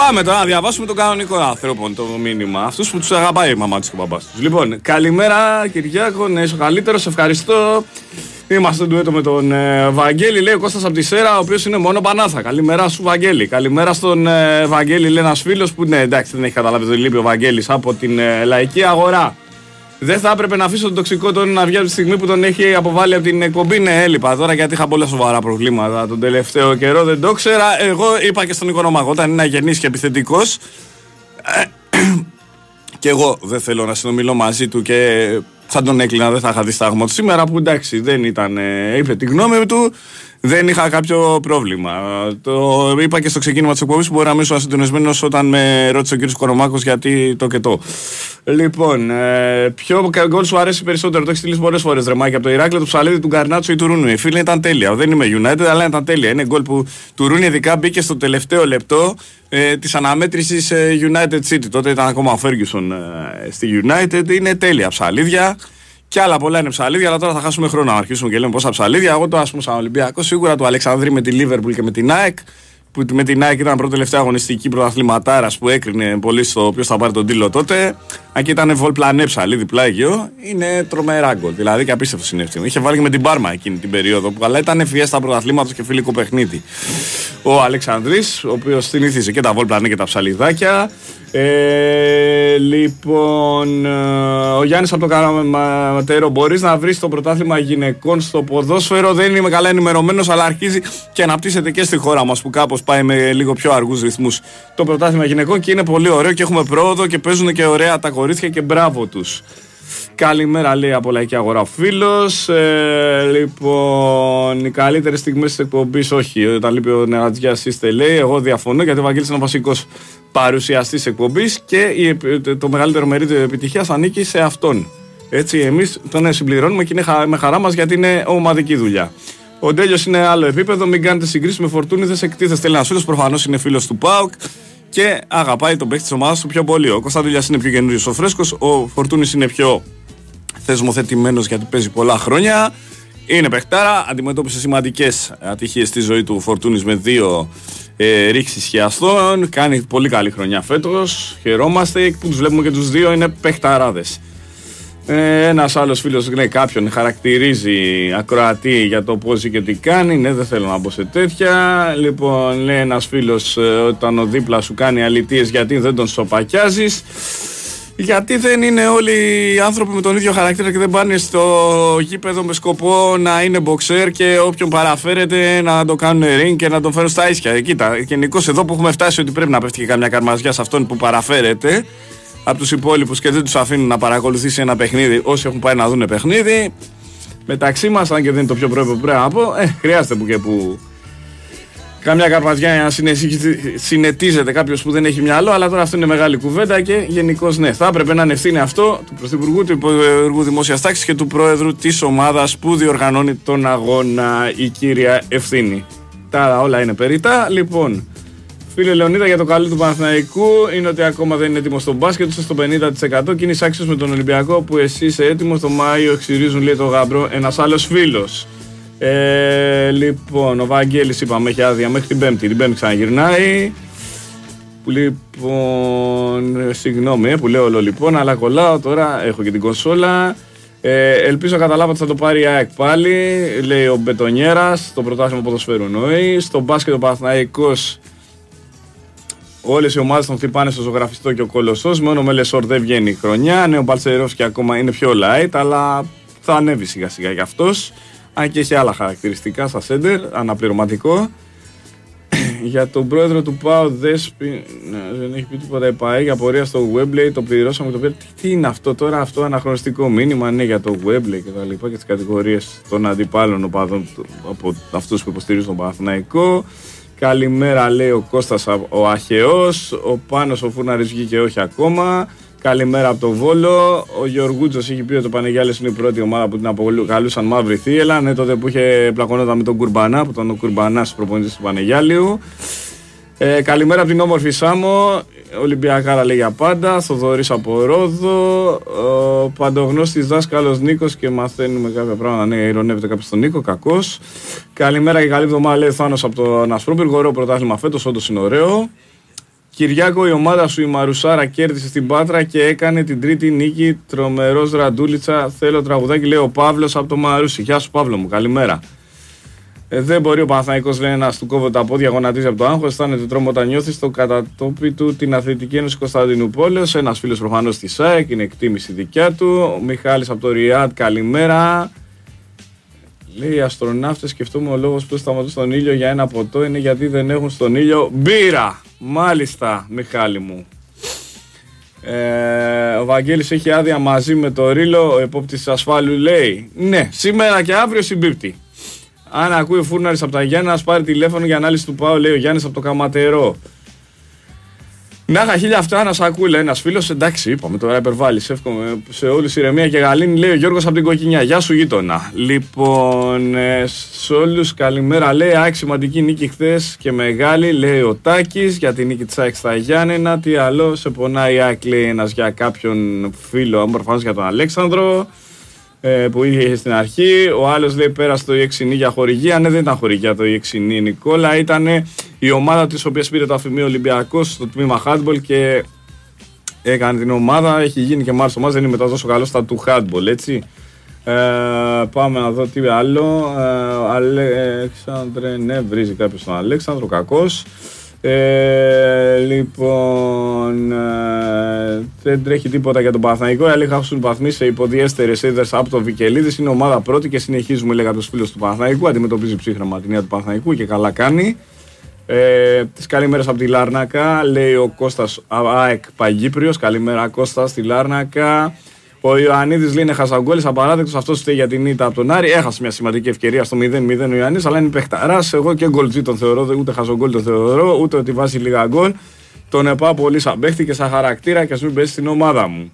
Πάμε τώρα να διαβάσουμε τον κανονικό άνθρωπο το μήνυμα. Αυτούς που τους αγαπάει η μαμά του και ο μπαμπά τους. Λοιπόν, καλημέρα Κυριάκο, ναι, είσαι ο καλύτερος, ευχαριστώ. Είμαστε ντουέτο με τον ε, Βαγγέλη, λέει ο Κώστας από τη Σέρα, ο οποίος είναι μόνο Πανάθα. Καλημέρα σου, Βαγγέλη. Καλημέρα στον ε, Βαγγέλη, λέει ένας φίλος που ναι, εντάξει, δεν έχει καταλάβει το λείπει ο Βαγγέλης από την ε, λαϊκή αγορά. Δεν θα έπρεπε να αφήσω τον τοξικό τον να βγει από τη στιγμή που τον έχει αποβάλει από την εκπομπή. Ναι, έλειπα τώρα γιατί είχα πολλά σοβαρά προβλήματα τον τελευταίο καιρό. Δεν το ξέρα. Εγώ είπα και στον οικονομάγο, όταν είναι αγενής και επιθετικός. και εγώ δεν θέλω να συνομιλώ μαζί του και θα τον έκλεινα, δεν θα είχα διστάγμα σήμερα που εντάξει δεν ήταν, ε, είπε τη γνώμη του, δεν είχα κάποιο πρόβλημα. Το είπα και στο ξεκίνημα της εκπομπής που μπορεί να μην ήσουν συντονισμένο όταν με ρώτησε ο κ. Κορομάκος γιατί το και το. Λοιπόν, ε, ποιο γκολ σου αρέσει περισσότερο, το έχεις στείλει πολλές φορές ρεμάκι από το Ηράκλειο, του Ψαλίδη, του Γκαρνάτσο ή του Ρούνου. Η φίλη ήταν τέλεια. Δεν είμαι United, αλλά ήταν τέλεια. Είναι γκολ που του Ρούνου ειδικά μπήκε στο τελευταίο λεπτό ε, της αναμέτρησης ε, United City. Τότε ήταν ακόμα ο Ferguson ε, στη United. Είναι τέλεια ψαλίδια. Και άλλα πολλά είναι ψαλίδια, αλλά τώρα θα χάσουμε χρόνο να αρχίσουμε και λέμε πόσα ψαλίδια. Εγώ το ας πούμε σαν Ολυμπιακός σίγουρα του Αλεξανδρή με τη Λίβερπουλ και με την ΑΕΚ. Που με την ΑΕΚ ήταν πρώτη τελευταία αγωνιστική πρωταθληματάρας που έκρινε πολύ στο ποιος θα πάρει τον τίτλο τότε. Αν και ήταν βολ πλανέ ψαλίδι πλάγιο, είναι τρομερά γκολ. Δηλαδή και απίστευτο συνέφτημα. Είχε βάλει και με την Πάρμα εκείνη την περίοδο που αλλά ήταν στα πρωταθλήματος και φιλικό παιχνίδι. Ο Αλεξανδρής, ο οποίος συνήθιζε και τα βολ πλανέ και τα ψαλιδάκια. Ε, λοιπόν, ε, ο Γιάννης από το Καραματέρο, μπορείς να βρεις το πρωτάθλημα γυναικών στο ποδόσφαιρο. Δεν είμαι καλά ενημερωμένος, αλλά αρχίζει και αναπτύσσεται και στη χώρα μας που κάπως πάει με λίγο πιο αργούς ρυθμούς το πρωτάθλημα γυναικών και είναι πολύ ωραίο και έχουμε πρόοδο και παίζουν και ωραία τα κορίτσια και μπράβο τους. Καλημέρα λέει από λαϊκή αγορά φίλος. Ε, λοιπόν, οι καλύτερες στιγμές της εκπομπής, όχι. Όταν λείπει ο Νερατζιάς είστε λέει. Εγώ διαφωνώ γιατί ο Βαγγέλης είναι ο βασικός παρουσιαστής εκπομπής και το μεγαλύτερο μερίδιο επιτυχίας ανήκει σε αυτόν. Έτσι, εμείς τον συμπληρώνουμε και είναι με χαρά μας γιατί είναι ομαδική δουλειά. Ο Ντέλιος είναι άλλο επίπεδο, μην κάνετε συγκρίσεις με φορτούνι, δεν σε εκτίθεστε. Ένα φίλο προφανώς είναι φίλος του Πάουκ και αγαπάει τον παίχτη της ομάδας του πιο πολύ. Ο Κωνσταντουλιά είναι πιο καινούριος ο φρέσκος, ο Φορτούνης είναι πιο θεσμοθετημένος γιατί παίζει πολλά χρόνια. Είναι παιχτάρα, αντιμετώπισε σημαντικές ατυχίες στη ζωή του Φορτούνης με δύο ε, ρήξεις χιαστών. Κάνει πολύ καλή χρονιά φέτος. Χαιρόμαστε που τους βλέπουμε και τους δύο είναι παιχταράδες. Ε, Ένας άλλος φίλος λέει κάποιον χαρακτηρίζει ακροατή για το πώς και τι κάνει. Ναι, δεν θέλω να μπω σε τέτοια. Λοιπόν, λέει ένας φίλος όταν ο δίπλα σου κάνει αλητίες γιατί δεν τον σοπακιάζει. Γιατί δεν είναι όλοι οι άνθρωποι με τον ίδιο χαρακτήρα και δεν πάνε στο γήπεδο με σκοπό να είναι μποξέρ και όποιον παραφέρεται να το κάνουν ring και να τον φέρουν στα ίσια. Κοίτα, γενικώς εδώ που έχουμε φτάσει ότι πρέπει να πέφτει και καμιά καρμαζιά σε αυτόν που παραφέρεται από τους υπόλοιπους και δεν τους αφήνουν να παρακολουθήσει ένα παιχνίδι όσοι έχουν πάει να δουν παιχνίδι. Μεταξύ μας, αν και δεν είναι το πιο πρώτο που πρέπει να πω, ε, χρειάζεται που και που Καμιά καρπαζιά για να συνετίζεται κάποιος που δεν έχει μυαλό, αλλά τώρα αυτό είναι μεγάλη κουβέντα και γενικώς ναι. Θα έπρεπε να είναι ευθύνη αυτό του Πρωθυπουργού, του Υπουργού Δημόσιας Τάξης και του Πρόεδρου της ομάδας που διοργανώνει τον αγώνα, η κύρια Ευθύνη. Τα όλα είναι περίτα. Λοιπόν, φίλε Λεωνίδα, για το καλό του Παναθηναϊκού είναι ότι ακόμα δεν είναι έτοιμος στο μπάσκετ, στο 50% και είναι άξιο με τον Ολυμπιακό που εσύ είσαι έτοιμος. Το Μάιο εξηρίζουν, λέει το γάμπρο, ένας άλλος φίλος. Ε, λοιπόν, ο Βαγγέλης είπαμε έχει άδεια μέχρι την Πέμπτη. Την Πέμπτη ξαναγυρνάει. Λοιπόν, συγγνώμη ε, που λέω όλο λοιπόν, αλλά κολλάω τώρα. Έχω και την κονσόλα. Ε, ελπίζω καταλάβω ότι θα το πάρει η ΑΕΚ πάλι. Λέει ο Μπετονιέρας. Το πρωτάθλημα ποδοσφαίρου εννοεί. Στο μπάσκετ ο Παναθναϊκό. Όλες οι ομάδες τον χτυπάνε στο ζωγραφιστό και ο κολοσσός. Μόνο με Λεσόρ δεν βγαίνει η χρονιά. Ναι, ο και ακόμα είναι πιο light, αλλά θα ανέβει σιγά σιγά γι' αυτός αν και έχει άλλα χαρακτηριστικά στα σέντερ, αναπληρωματικό. για τον πρόεδρο του ΠΑΟ Δέσπι, ναι, δεν έχει πει τίποτα η ΠΑΕ για πορεία στο Webley, το πληρώσαμε το πήρε. Τι, είναι αυτό τώρα, αυτό αναχρονιστικό μήνυμα, ναι, για το Webley και τα λοιπά και τις κατηγορίες των αντιπάλων οπαδών από αυτούς που υποστηρίζουν τον Παναθηναϊκό. Καλημέρα λέει ο Κώστας ο Αχαιός, ο Πάνος ο Φούρναρης βγήκε όχι ακόμα. Καλημέρα από το Βόλο. Ο Γιωργούτζος έχει πει ότι ο Πανεγιάλης είναι η πρώτη ομάδα που την αποκαλούσαν Μαύρη Θύελα. Ναι, τότε που είχε πλακωνόταν με τον Κουρμπανά, που ήταν ο Κουρμπανάς προπονητής του Πανεγιάλιου. Ε, καλημέρα από την όμορφη Σάμο. Ολυμπιακάρα λέει για πάντα. Θοδωρή από Ρόδο. Ο παντογνώστης δάσκαλος Νίκος και μαθαίνουμε κάποια πράγματα. Ναι, ηρωνεύεται κάποιος στον Νίκο. Κακός. Καλημέρα και καλή εβδομάδα λέει Θάνος από το Ασπρόπυργο. Ωραίο πρωτάθλημα φέτος, όντως είναι ωραίο. Κυριάκο, η ομάδα σου η Μαρουσάρα κέρδισε στην Πάτρα και έκανε την τρίτη νίκη. Τρομερός Ραντούλιτσα. Θέλω τραγουδάκι, λέει ο Παύλος από το Μαρούσι. Γεια σου, Παύλο μου, καλημέρα. Ε, δεν μπορεί ο Παναθανικό λέει να του κόβω τα πόδια, γονατίζει από το άγχος. Αισθάνεται τρόμο όταν νιώθεις στο κατατόπι του την Αθλητική Ένωση Κωνσταντινούπολεω. Ένας φίλος προφανώς της ΣΑΕΚ, είναι εκτίμηση δικιά του. Ο Μιχάλης από το Ριάτ, καλημέρα. Λέει οι αστροναύτες σκεφτούμε ο λόγος που σταματούν στον ήλιο για ένα ποτό είναι γιατί δεν έχουν στον ήλιο μπύρα. Μάλιστα, Μιχάλη μου. Ε, ο Βαγγέλης έχει άδεια μαζί με το Ρίλο, ο επόπτης ασφάλου λέει Ναι, σήμερα και αύριο συμπίπτει. Αν ακούει ο Φούρναρης από τα Γιάννα, πάρει τηλέφωνο για ανάλυση του Πάου, λέει ο Γιάννης από το Καματερό. Να είχα χίλια αυτά να σ' ακούει, λέει ένας φίλος. Εντάξει, είπαμε τώρα υπερβάλλεις. Εύχομαι σε όλους ηρεμία και γαλήνη, λέει ο Γιώργος από την Κοκκινιά. Γεια σου, γείτονα. Λοιπόν, ε, σε όλους καλημέρα, λέει. Άκη σημαντική νίκη χθες και μεγάλη, λέει ο Τάκης για την νίκη της ΑΕΚ στα Γιάννενα. Τι άλλο, σε πονάει η ΑΕΚ, λέει ένας για κάποιον φίλο, αν για τον Αλέξανδρο ε, που είχε στην αρχή. Ο άλλος λέει πέρασε το Ιεξινή για χορηγία. Ναι, δεν ήταν χορηγία το Ιεξινή, Νικόλα. Ήταν η ομάδα της οποίας πήρε το αφημί Ολυμπιακός στο τμήμα handball και έκανε την ομάδα. Έχει γίνει και μάλιστα ομάδα, δεν είναι μετά τόσο καλός στα του handball, έτσι. Ε, πάμε να δω τι άλλο. Ε, Αλέξανδρε, ναι, βρίζει κάποιος τον Αλέξανδρο, κακός. Ε, λοιπόν, ε, δεν τρέχει τίποτα για τον Παναθηναϊκό. Οι άλλοι έχουν βαθμίσει σε υποδιέστερες έδρες από τον Βικελίδης. Είναι ομάδα πρώτη και συνεχίζουμε, λέγα τους φίλους του Παναθηναϊκού. Αντιμετωπίζει ψύχραμα την νέα του Παναθηναϊκού και καλά κάνει. Ε, Τις καλημέρες από τη Λάρνακα, λέει ο Κώστας ΑΕΚ Παγκύπριο. Καλημέρα Κώστα στη Λάρνακα. Ο Ιωαννίδης λέει είναι χασογκόλης, απαράδεκτος. Αυτός φταίει για την ήττα από τον Άρη. Έχασε μια σημαντική ευκαιρία στο 0-0 ο Ιωαννίδης, αλλά είναι παιχταρά. Εγώ και γκολτζή τον θεωρώ, ούτε χασογκόλη τον θεωρώ, ούτε ότι βάζει λίγα γκολ. Τον πάω πολύ σαν παίχτη και σαν χαρακτήρα και ας μην πέσει στην ομάδα μου.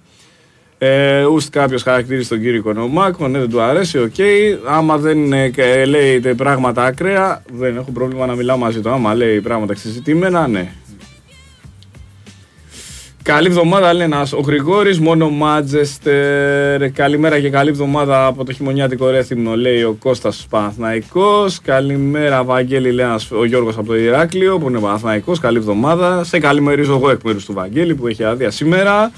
Ε, ουστ κάποιος χαρακτήρισε τον κύριο Οικονομάκο, ναι, δεν του αρέσει, OK. Okay. Άμα δεν ε, λέει πράγματα ακραία, δεν έχω πρόβλημα να μιλάω μαζί του. Άμα λέει πράγματα εξεζητημένα, ναι, Καλή εβδομάδα, Λένα. Ο Γρηγόρης, μόνο Μάτζεστερ. Καλημέρα και καλή εβδομάδα από το χειμωνιάτικο ρέθυμνο, λέει ο Κώστας Παναθναϊκός. Καλημέρα, Βαγγέλη, λέει ο Γιώργος από το Ηράκλειο, που είναι Παναθναϊκός. Καλή εβδομάδα. Σε καλημερίζω εγώ εκ μέρους του Βαγγέλη που έχει άδεια σήμερα.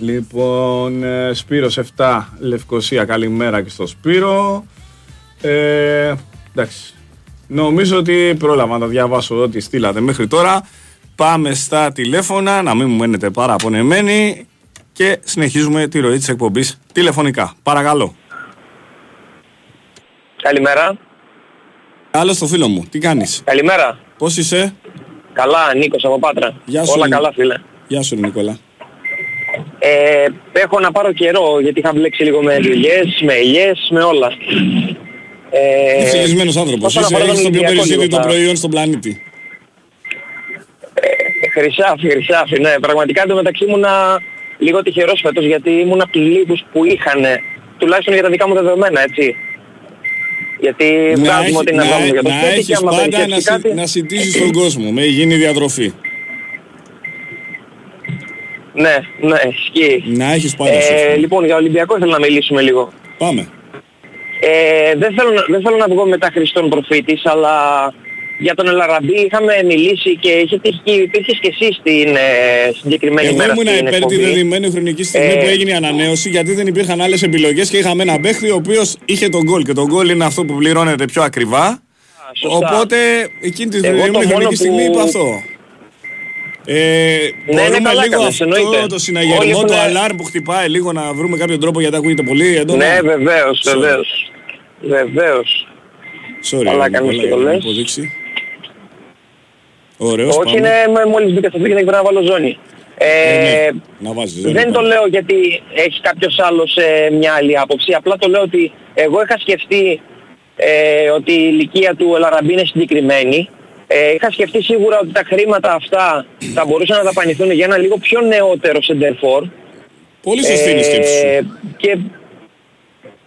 Λοιπόν, ε, Σπύρος 7, Λευκοσία, καλημέρα και στο Σπύρο. Ε, εντάξει, νομίζω ότι πρόλαβα να τα διαβάσω ό,τι στείλατε μέχρι τώρα. Πάμε στα τηλέφωνα, να μην μου μένετε παραπονεμένοι και συνεχίζουμε τη ροή της εκπομπής τηλεφωνικά. Παρακαλώ. Καλημέρα. Άλλο στο φίλο μου, τι κάνεις; Καλημέρα. Πώς είσαι; Καλά, Νίκος από Πάτρα. Γεια σου, Όλα Νίκο. καλά φίλε. Γεια σου Νικόλα. Ε, έχω να πάρω καιρό γιατί είχα μπλέξει λίγο με δουλειές, με ελιές, με όλα. Ε, Ευτυχισμένος άνθρωπος. όσον Είσαι, αφορά τον έχεις το πιο Ολυμπιακό λίγο περισσότερο θα- προϊόν στον πλανήτη. Χρυσάφι, χρυσάφι, ναι. Πραγματικά εντωμεταξύ ήμουνα λίγο τυχερός φέτος γιατί ήμουν από τους λίγους που είχαν, τουλάχιστον για τα δικά μου δεδομένα, έτσι. Γιατί βγάζουμε έχει- ότι είναι να για το να σπίτι και έχεις άμα πάντα περισσέψει να, συ, κάτι... να συντήσεις τον κόσμο με υγιεινή διατροφή. Ναι, ναι, ισχύει. Να έχεις πάντα Ε, σωστό. λοιπόν, για Ολυμπιακό ήθελα να μιλήσουμε λίγο. Πάμε. Ε, δεν, θέλω, να- δεν θέλω να βγω μετά Χριστόν προφήτης, αλλά για τον Ελαραμπή είχαμε μιλήσει και είχε τύχει, υπήρχες και εσύ στην ε, συγκεκριμένη Εγώ μέρα ήμουν στην υπέρ τη εκπομπή. δεδομένη χρονική στιγμή Ε, που έγινε η ανανέωση γιατί δεν υπήρχαν άλλες επιλογές και είχαμε ένα παίχτη ο οποίος είχε τον γκολ και τον γκολ είναι αυτό που πληρώνεται πιο ακριβά. σωστά. Οπότε εκείνη τη Εγώ το δεδομένη μόνο χρονική που- στιγμή είπα αυτό. Ε, ναι, μπορούμε καλά λίγο κάνεις, αυτό εννοείται. το Όλοι συναγερμό, έχουν- το αλάρμ που χτυπάει λίγο να βρούμε κάποιο τρόπο γιατί ακούγεται πολύ έντονα. Ναι, βεβαίως, Sorry. βεβαίως. Βεβαίως. Sorry, Καλά Νικόλα, κάνεις και για το να λες. Υποδείξει. Ωραίος, Όχι, πάμε. είναι με- μόλις μπήκα στο σπίτι και δεν πρέπει να βάλω ζώνη. Ε, Ε, ναι, να βάζεις ζώνη, δεν το πάμε. λέω γιατί έχει κάποιος άλλος ε, μια άλλη άποψη. Απλά το λέω ότι εγώ είχα σκεφτεί ε, ότι η ηλικία του Ελαραμπή είναι συγκεκριμένη. Ε, είχα σκεφτεί σίγουρα ότι τα χρήματα αυτά θα μπορούσαν να δαπανηθούν για ένα λίγο πιο νεότερο σεντερφόρ. Πολύ σωστή είναι η σκέψη σου. Ε, και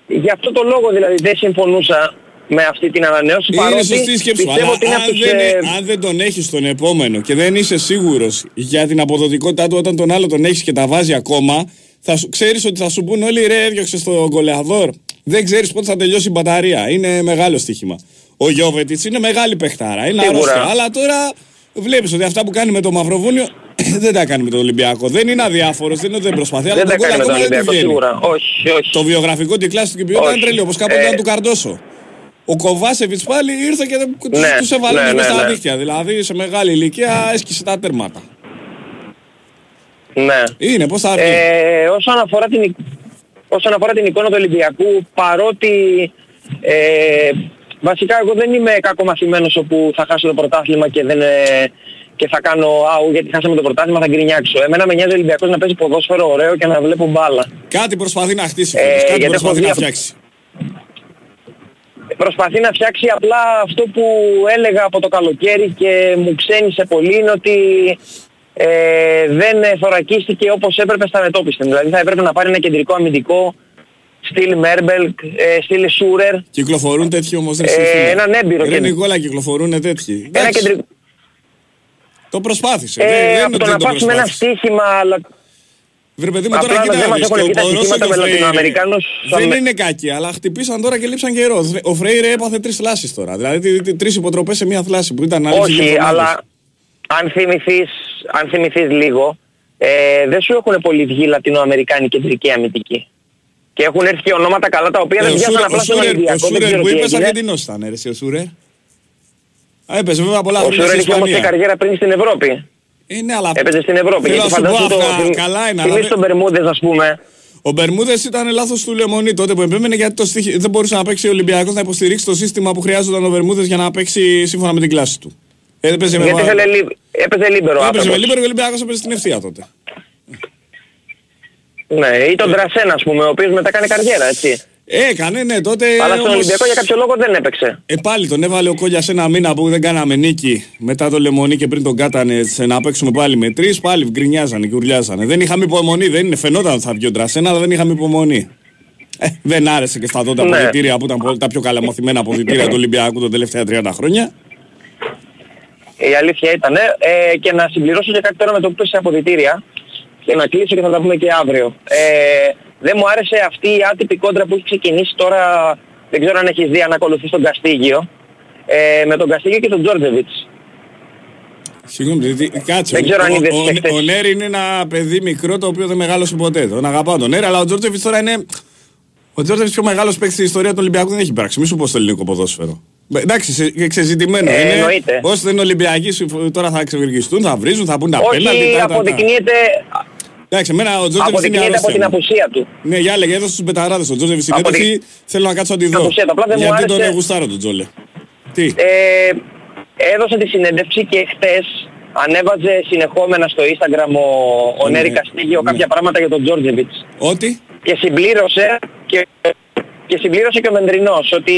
γι' αυτό το λόγο δηλαδή δεν συμφωνούσα με αυτή την ανανέωση Είναι παρότι σωστή η σκέψη σου, πιστεύω αλλά ότι είναι αν από τους, δεν, ε, αν δεν τον έχεις τον επόμενο και δεν είσαι σίγουρος για την αποδοτικότητά του όταν τον άλλο τον έχεις και τα βάζει ακόμα, θα σου, ξέρεις ότι θα σου πούν όλοι ρε έδιωξες στο γκολεαδόρ. Δεν ξέρεις πότε θα τελειώσει η μπαταρία. Είναι μεγάλο στοίχημα. Ο Γιώβετιτς είναι μεγάλη παιχτάρα, είναι Σίγουρα. αρρώστια. Αλλά τώρα βλέπεις ότι αυτά που κάνει με το Μαυροβούνιο δεν τα κάνει με τον Ολυμπιακό. Δεν είναι αδιάφορος, δεν είναι ότι δεν προσπαθεί, αλλά δεν τον τα γκολ κάνει με τον ακόμα δεν του Ολυμπιακό βγαίνει. σίγουρα. Όχι, όχι. Το βιογραφικό τη κλάση του Κυπριώτα Όχι. είναι τρελό, όπως κάποτε Ε, ήταν του Καρντόσο. Ο Κοβάσεβιτς πάλι ήρθε και δεν- τους, Ναι, τους έβαλε ναι, μέσα ναι, στα ναι. δίχτυα. Δηλαδή σε μεγάλη ηλικία έσκησε τα τέρματα. Ναι. Είναι, πώς θα έρθει. Ε, όσον, αφορά την, εικ- όσον αφορά την εικόνα του Ολυμπιακού, παρότι ε, βασικά εγώ δεν είμαι κακομαθημένος όπου θα χάσω το πρωτάθλημα και, δεν, ε, και θα κάνω άου γιατί χάσαμε το πρωτάθλημα θα γκρινιάξω. Εμένα με νοιάζει ο Ολυμπιακός να παίζει ποδόσφαιρο ωραίο και να βλέπω μπάλα. Κάτι προσπαθεί να χτίσει, ε, φέτος, κάτι γιατί προσπαθεί έχω να δει- φτιάξει. Προσπαθεί να φτιάξει απλά αυτό που έλεγα από το καλοκαίρι και μου ξένησε πολύ είναι ότι ε, δεν ε, θωρακίστηκε όπως έπρεπε στα μετόπιστα. Δηλαδή θα έπρεπε να πάρει ένα κεντρικό αμυντικό στυλ Μέρμπελ, ε, στυλ Σούρερ. Κυκλοφορούν τέτοιοι όμως ρε Ε, φίλε. έναν έμπειρο Ρε και- Νικόλα κυκλοφορούν τέτοιοι. Ένα Εντάξει, κεντρικό... Το προσπάθησε. Ε, δεν, δεν είναι από ότι το δεν να το πας με ένα προσπάθησε. στοίχημα, αλλά Βρε παιδί μου, Απλά τώρα δεν κοίτα, μας δεις, έχουν το εκεί τα ποδόσφαιρο στοιχήματα του με Φρέιρε Λατινοαμερικάνους θα Δεν με- είναι κακή, αλλά χτυπήσαν τώρα και λείψαν καιρός. Ο Φρέιρε έπαθε τρεις θλάσεις τώρα. Δηλαδή τρει- τρεις υποτροπές σε μία θλάση που ήταν άλλες δύο όχι, εβδομάδες. αλλά αν θυμηθείς, αν θυμηθείς λίγο, ε, δεν σου έχουν πολύ βγει Λατινοαμερικάνοι κεντρικοί αμυντικοί. Και έχουν έρθει και ονόματα καλά τα οποία Ε, δεν ο βγάζαν Σούρερ- απλά ο στον Σούρερ- Ο Ολυμπιακό. Δεν Σούρερ ξέρω που τι είπες έγινε. Αργεντινός ήταν, ρε, εσύ, ο Σούρερ. Α, έπαιζε βέβαια πολλά Ο χρόνια Σούρερ στην είχε όμως και Ισπανία. καριέρα πριν στην Ευρώπη. Ε, ναι, αλλά Έπαιζε στην Ευρώπη. Θέλω Γιατί να σου πω φαντάσου το... αυτά, θυμ- καλά είναι, αλλά θυμίσου δεν- τον Μπερμούδες ας πούμε. Ο Μπερμούδες ήταν λάθος του Λεμονί τότε που επέμενε γιατί το στίχη, δεν μπορούσε να παίξει ο Ολυμπιακός να υποστηρίξει το σύστημα που χρειάζονταν ο Μπερμούδες για να παίξει σύμφωνα με την κλάση του. Ε, έπαιζε με Γιατί βα- θέλε λί- έπαιζε λίμπερο έπαιζε με άνθρωπος. Λίμπερο και ο Ολυμπιακός έπαιζε στην ευθεία τότε. Ναι, ή τον Τρασένα ας πούμε, ο οποίος μετά έκανε καριέρα, έτσι. Έκανε, ναι, τότε. Αλλά στον όμως- Ολυμπιακό για κάποιο λόγο δεν έπαιξε. Ε, πάλι τον έβαλε ο Κόλια ένα μήνα που δεν κάναμε νίκη μετά το Λεμονί και πριν τον κάτανε σε να παίξουμε πάλι με τρεις. Πάλι γκρινιάζανε και ουρλιάζανε. Δεν είχαμε υπομονή, δεν είναι, φαινόταν ότι θα βγει ο Τρασένα, αλλά δεν είχαμε υπομονή. Ε, δεν άρεσε και στα τότε Ναι. αποδητήρια που ήταν πολύ- τα πιο καλαμαθημένα αποδητήρια του Ολυμπιακού τα τελευταία 30 χρόνια. Η αλήθεια ήταν. Ε, και να συμπληρώσω και κάτι τώρα με το που είπες σε αποδητήρια και να κλείσω και θα τα πούμε και αύριο. Ε, δεν μου άρεσε αυτή η άτυπη κόντρα που έχει ξεκινήσει τώρα, δεν ξέρω αν έχεις δει, αν ακολουθείς τον Καστίγιο, ε, με τον Καστίγιο και τον Τζόρτζεβιτς. Συγγνώμη, δι- κάτσε. Δεν ξέρω αν Ο- είδες ο, χθες. ο, Νέρη είναι ένα παιδί μικρό το οποίο δεν μεγάλωσε ποτέ. Τον αγαπάω τον Νέρη, αλλά ο Τζόρτζεβιτς τώρα είναι. Ο Τζόρτζεβιτς πιο μεγάλος παίκτης στην ιστορία του Ολυμπιακού δεν έχει υπάρξει. Μη σου πω στο ελληνικό ποδόσφαιρο. Ε, Εντάξει, σε- ξεζητημένο Ε, είναι. εννοείται. Όσοι δεν είναι Ολυμπιακοί σου- τώρα θα ξεβεργιστούν, θα βρίζουν, θα πούν τα πέναλτι. Όχι, τα- τα- τα. αποδεικνύεται, Εντάξει, εμένα ο Τζόρτζεβιτς είναι αποδεικνύεται από την αρρώστια. μου. απουσία του. Ναι, για έλεγε, έδωσε στους BetArades τον Τζόρτζεβιτς συνέντευξη. Αποδεικ- Θέλω να κάτσω να τη δω. Απουσία του, απλά δεν μου Γιατί τον άρεσε. γουστάρω τον Τζόλε. Τι; Ε, έδωσε τη συνέντευξη και χτες ανέβαζε συνεχόμενα στο Instagram ο, ο Ναι, Νέρη Καστίγιο ναι. κάποια πράγματα για τον Τζόρτζεβιτς. Ότι; Και συμπλήρωσε και, και συμπλήρωσε και ο Μεντρινός ότι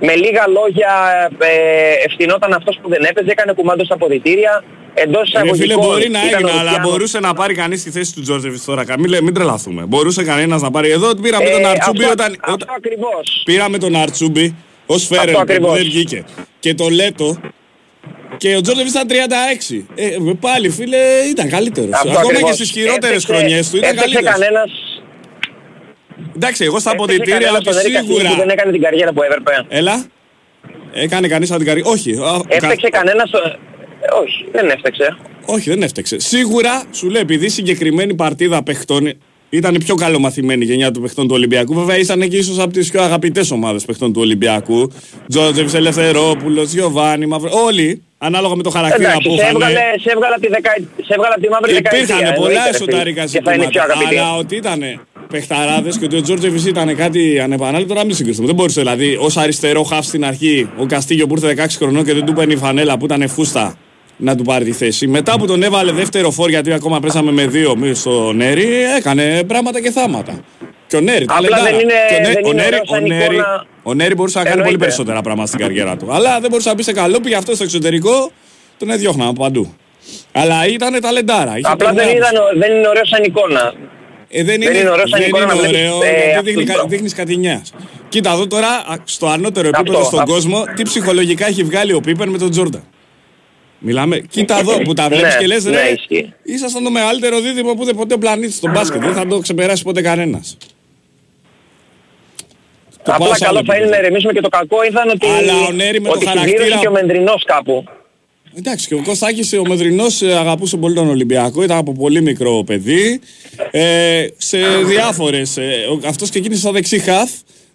με λίγα λόγια ε, ευθυνόταν αυτός που δεν έπαιζε, έκανε κουμάντο στα αποδυτήρια. Εντός Ρε φίλε, εισαγωγικών μπορεί να ήταν ο έγινε, αλλά Λουτσιάνο. μπορούσε να πάρει κανείς τη θέση του Τζόρτζεβιτ τώρα. Μην, λέ- μην τρελαθούμε. Μπορούσε κανένας να πάρει. Εδώ πήραμε Ε, τον Αρτσούμπι αυτό- όταν. αυτό όταν- ακριβώς. Πήραμε τον Αρτσούμπι ως φέρερ που ακριβώς. δεν βγήκε. Και το Λέτο. Και ο Τζόρτζεβιτ ήταν 36. Ε, πάλι φίλε ήταν καλύτερος. Αυτό Ακόμα ακριβώς. και στις χειρότερες Έπαιξε- χρονιές του ήταν έπαιξε καλύτερος. κανένας Εντάξει, εγώ στα έπαιξε αποδητήρια κανένας ότι στον Νέρη Καστίγιο σίγουρα. που δεν έκανε την καριέρα που έπρεπε. Έλα. Έκανε κανείς από την καριέρα. Όχι. α, κα- Έφταξε κανένας... στο- Ε, Όχι, δεν έφταξε. Όχι, δεν έφταξε. Σίγουρα σου λέει επειδή η συγκεκριμένη παρτίδα παιχτών ήταν η πιο καλομαθημένη γενιά του παιχτών του Ολυμπιακού. Βέβαια ήσαν και ίσως από τις πιο αγαπητές ομάδες παιχτών του Ολυμπιακού. Τζότζεφ, Ελευθερόπουλος, Γιωβάνι, Μαυρο. Όλοι ανάλογα με το χαρακτήρα Εντάξει, που σε είχαν. έβγαλε, σε έβγαλε τη, δεκα... σε έβγαλε τη μαύρη δεκαετία. Υπήρχαν πολλά εννοείται, ρε φίλε. εσωτερικά Και θα είναι πιο ζητήματα. αγαπητή. Αλλά ότι ήταν παιχταράδες και ότι ο Τζόρτζεβι ήταν κάτι ανεπανάληπτο, να μην συγκριθούμε. Δεν μπορούσε δηλαδή ως αριστερό χαφ στην αρχή ο Καστίγιο που ήρθε 16 χρονών και δεν του παίρνει η φανέλα που ήταν φούστα να του πάρει τη θέση. Μετά που τον έβαλε δεύτερο φόρ γιατί ακόμα πέσαμε με δύο μη στο Νέρι, έκανε πράγματα και θάματα. Και ο Νέρι, Απλά ταλεντάρα. δεν είναι- Και ο Νέ- δεν ο είναι Νέρι- ωραίος σαν ο Νέρι- εικόνα. Ο Νέρι μπορούσε να κάνει πολύ Εννοείται. περισσότερα πράγματα στην καριέρα του. Αλλά δεν μπορούσε να μπει σε καλόπι, γι' αυτό στο εξωτερικό τον έδιωχναν από παντού. Αλλά ήταν ταλεντάρα. είχε Απλά δεν, περνάει. ήταν, δεν είναι ωραίος σαν εικόνα. Ε, δεν, Δεν είναι ωραίος σαν δεν εικόνα είναι να βλέπεις, ωραίο, ε, γιατί αυτό δείχνει, το. δείχνεις κατηνιάς. Κοίτα εδώ τώρα, α, στο ανώτερο επίπεδο Αυτό, στον αυτό. κόσμο, τι ψυχολογικά έχει βγάλει ο Πίπερ με τον Τζόρνταν. Μιλάμε, κοίτα εδώ που τα βλέπεις Ναι, και λες ναι, ρε, ισχύει. ήσασταν το μεγαλύτερο δίδυμο που δεν ποτέ ο πλανήτης στον μπάσκετ, δεν θα το ξεπεράσει ποτέ κανένας. Το πάω Απλά σε άλλο καλό θα είναι επίπεδο. να ηρεμήσουμε και το κακό ήταν ότι, Αλλά ο Νέρη με το ότι χαρακτήρα- συμπλήρωσε και ο Μεντρινός κάπου. Εντάξει, και ο Κωστάκης ο Μεδρινός ε, αγαπούσε πολύ τον Ολυμπιακό, ήταν από πολύ μικρό παιδί. Ε, σε διάφορες, ε, ο- αυτός ξεκίνησε σαν δεξί χαφ,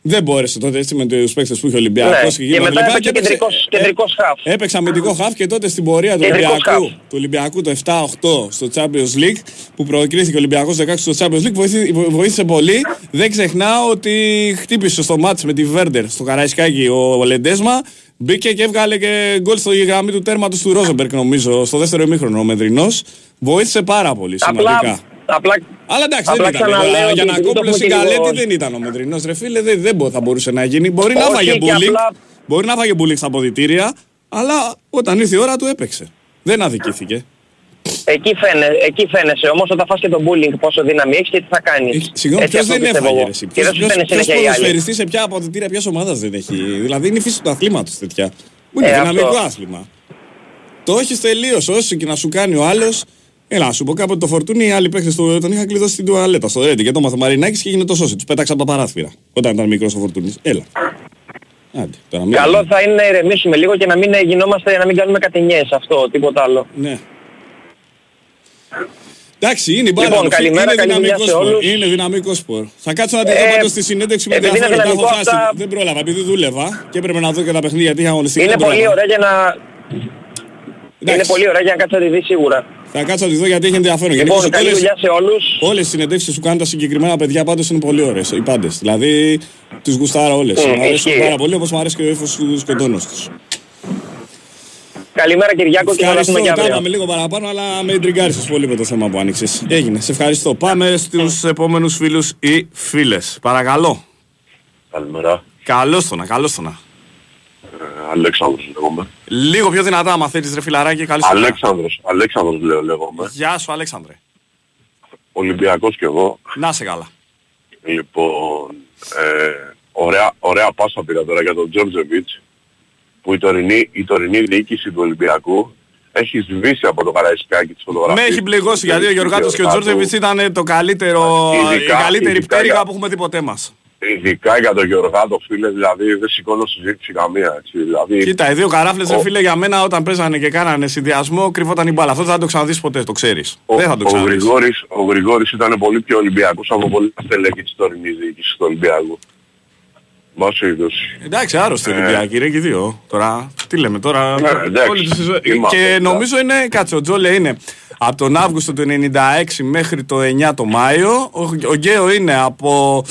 δεν μπόρεσε τότε έτσι με τους παίκτες που είχε ο Ολυμπιακός Ναι, και, και μετά λοιπά, έπαιξε κεντρικός, κεντρικός χαφ. Έπαιξα αμυντικό χαφ και τότε στην πορεία του Κεντρικός Ολυμπιακού, χαφ. του Ολυμπιακού το 7-8 στο Champions League που προκρίθηκε ο Ολυμπιακός 16 στο Champions League βοήθη- βο- βοήθησε πολύ. Δεν ξεχνάω ότι χτύπησε στο μάτς με τη Βέρντερ στο Καραϊσκάκι ο Λεντέσμα. Μπήκε και έβγαλε και γκολ στο γραμμή του τέρματος του Ρόζεμπερκ νομίζω στο δεύτερο ημίχρονο ο Μεδρινός. Βοήθησε πάρα πολύ σημαντικά. Απλά, απλά, Αλλά εντάξει, απλά δεν ήταν. ξαναλέω Για ότι να επειδή το κόμπλο έχουμε στην και λίγο- Καλέτη δεν ήταν ο Μεδρινός ρε φίλε, δεν, δεν μπο- θα μπορούσε να γίνει. Μπορεί να Όχι, φάγε και bullying, απλά- μπορεί να φάγε bullying στα αποδητήρια, αλλά όταν ήρθε η ώρα του έπαιξε. Δεν αδικήθηκε. εκεί, φαίνε, εκεί φαίνεσαι όμως όταν φας και το bullying πόσο δύναμη έχεις και τι θα κάνεις. Ε, Συγγνώμη, Έτσι ποιος αυτό δεν πιστεύω έφαγε εγώ. ρε, εσύ. Και Ποιος, δεν σου ποιος, φαίνεται ποιος συνέχεια οι άλλοι. ποδοσφαιριστής σε ποια αποδητήρια ποιας ομάδας δεν έχει. Δηλαδή είναι η φύση του αθλήματος τέτοια. Που είναι Ε, δυναμικό αυτό. άθλημα. Το έχεις τελείως, όσο και να σου κάνει ο άλλος. Έλα, να σου πω κάποτε το φορτούνι, οι άλλοι παίχτες του, τον είχα κλειδώσει στην τουαλέτα, στο Ρέντι και το μάθε Μαρινάκης και έγινε το σώσι. Τους πέταξα από τα παράθυρα. Όταν ήταν μικρός ο φορτούνης. Έλα. Άντε, τώρα μην... Καλό θα είναι να ηρεμήσουμε λίγο και να μην γινόμαστε, να μην κάνουμε κατηνιές αυτό, τίποτα άλλο. Ναι. Εντάξει, είναι η μπάλα. Λοιπόν, ρε, καλημέρα, είναι καλή δουλειά δυναμικό σε σπορ. όλους. Είναι δυναμικό σπορ. Θα κάτσω να τη Ε, δω πάντως στη συνέντευξη με επειδή είναι ενδιαφέρον. Τα έχω δυναμικό χάσει. αυτά- Δεν πρόλαβα επειδή δούλευα και έπρεπε να δω και τα παιχνίδια γιατί είχα αγωνιστική. Είναι δεν πολύ πρόλαβα. ωραία για να... Είναι Εντάξει. πολύ ωραία για να κάτσεις να τη δεις σίγουρα. Θα κάτσω να τη δω γιατί έχει ενδιαφέρον. Λοιπόν, Γενικώς καλή όλες- δουλειά σε όλους. Όλες οι συνεντεύξεις που κάνουν τα συγκεκριμένα παιδιά πάντως είναι πολύ ωραίες, οι πάντες. Δηλαδή, τις γουστάρω όλες. Mm, Μου αρέσουν ισχύει. πάρα πολύ, όπως μου αρέσει και ο ύφος του και ο τόνος τους. Καλημέρα Κυριάκο και θα Ευχαριστώ, δούμε και τα αύριο. είπαμε λίγο παραπάνω, αλλά με εντριγκάρισες πολύ με το θέμα που άνοιξες. Έγινε, σε ευχαριστώ. Πάμε στους επόμενους φίλους ή φίλες. Παρακαλώ. Καλημέρα. Καλώς το να, καλώς το να. Ε, Αλέξανδρος λέγομαι. Λίγο πιο δυνατά, άμα θέλεις ρε φιλαράκι, καλή σου μέρα. Αλέξανδρος, Αλέξανδρος λέω λέγομαι. Γεια σου, Αλέξανδρε. Ολυμπιακός κι εγώ. Να σε καλά. Λοιπόν, ε, ωραία, ωραία πάσα πήρα τώρα για τον Τζόρτζεβιτς που η τωρινή, η τωρινή διοίκηση του Ολυμπιακού έχει σβήσει από το καραϊσκάκι της Με φωτογραφίας. έχει πληγώσει γιατί ο Γιωργάτος και ο Γιωργάτου. Τζόρτζεβιτς ήταν το καλύτερο, η Ειδικά- καλύτερη ειδικά πτέρυγα για- που έχουμε δει ποτέ μας. Ειδικά για τον Γεωργάτο φίλε, δηλαδή δεν σηκώνω συζήτηση καμία. Έτσι, δηλαδή, Κοίτα, οι δύο καράφλες, ρε Ο- φίλε, για μένα όταν παίζανε και κάνανε συνδυασμό, κρυβόταν η μπάλα. Αυτό δεν θα το ξαναδείς ποτέ, το ξέρεις. ο, δεν θα το ο, ξαναδείς. Γρηγόρης, ο Γρηγόρης ήταν πολύ πιο Ολυμπιακός από πολλά στελέχη της τωρινής διοίκησης του Ολυμπιακού. Μπας περιπτώσει. Εντάξει, άρρωστοι Ε. Ολυμπιακοί, ρε και οι δύο. Τώρα, τι λέμε τώρα; Ναι, εντάξει. όλη τη σεζόν- Είμαστε, Και εντάξει. νομίζω είναι, κάτσε, ο Τζόλε είναι από τον Αύγουστο του 96 μέχρι το 9 το Μάιο. Ο, ο Γκέο είναι από.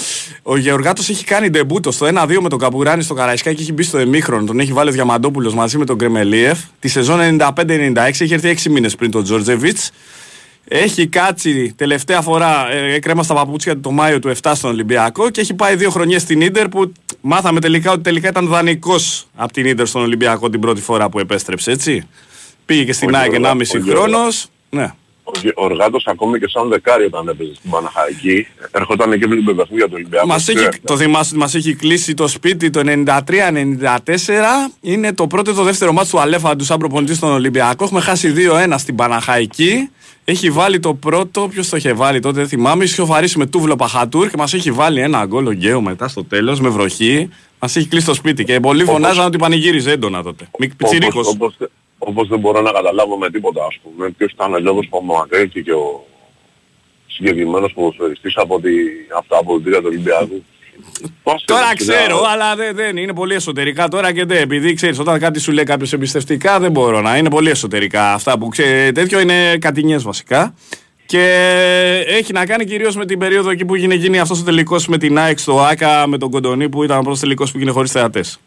Ο Γεωργάτος έχει κάνει ντεμπούτο στο 1-2 με τον Καπουράνη στο Καραϊσκάκι και έχει μπει στο εμίχρονο. Τον έχει βάλει ο Διαμαντόπουλος μαζί με τον Γκρεμελίεφ. Τη σεζόν 95-96 έχει έρθει 6 μήνες πριν τον Τζόρτζεβιτς. Έχει κάτσει τελευταία φορά, ε, έκρεμα στα παπούτσια του το Μάιο του 7 στον Ολυμπιακό και έχει πάει δύο χρονιές στην Ίντερ που μάθαμε τελικά ότι τελικά ήταν δανεικός από την Ίντερ στον Ολυμπιακό την πρώτη φορά που επέστρεψε, έτσι. Πήγε και στην Ο ΑΕΚ Γεωργά- 1,5 ο Γεωργά- χρόνος. Ναι. Ο, Γε- ο Οργάτος ακόμη και σαν δεκάρι όταν έπαιζε στην Παναχαϊκή, ερχόταν και βλέπει παιχνίδια του Ολυμπιακού. Μας έχει, το θυμάσαι ότι μας έχει κλείσει το σπίτι το 93-94. Είναι το πρώτο ή το δεύτερο μάτι του Αλέφαντου σαν προπονητής στον Ολυμπιακό. Έχουμε χάσει 2-1 στην Παναχαϊκή. Έχει βάλει το πρώτο, ποιος το είχε βάλει τότε, δεν θυμάμαι. Είχε οφαρίσει με τούβλο Παχατούρ και μας έχει βάλει ένα γκολ ο Γκέο μετά στο τέλος με βροχή. Μας έχει κλείσει το σπίτι και πολλοί Όπως- φωνάζαν ότι πανηγύριζε έντονα τότε. Μη πιτσιρίκος. Όπως, όπως, όπως δεν μπορώ να καταλάβω με τίποτα ας πούμε ποιος ήταν ο λόγος που απομακρύνθηκε και ο συγκεκριμένος ποδοσφαιριστής από τη, αυτά από την τρία του Ολυμπιακού. Πώς Τώρα είναι, ξέρω, κοίτα, αλλά δεν, δεν είναι πολύ εσωτερικά τώρα και δεν. Επειδή ξέρεις, όταν κάτι σου λέει κάποιος εμπιστευτικά, δεν μπορώ να είναι πολύ εσωτερικά. Αυτά που ξέρει, τέτοιο είναι κατηνιές βασικά. Και έχει να κάνει κυρίως με την περίοδο εκεί που έγινε, έγινε αυτός ο τελικός με την ΑΕΚ στο ΟΑΚΑ, με τον Κοντονή που ήταν ο πρώτος τελικός που έγινε χωρίς θεατές.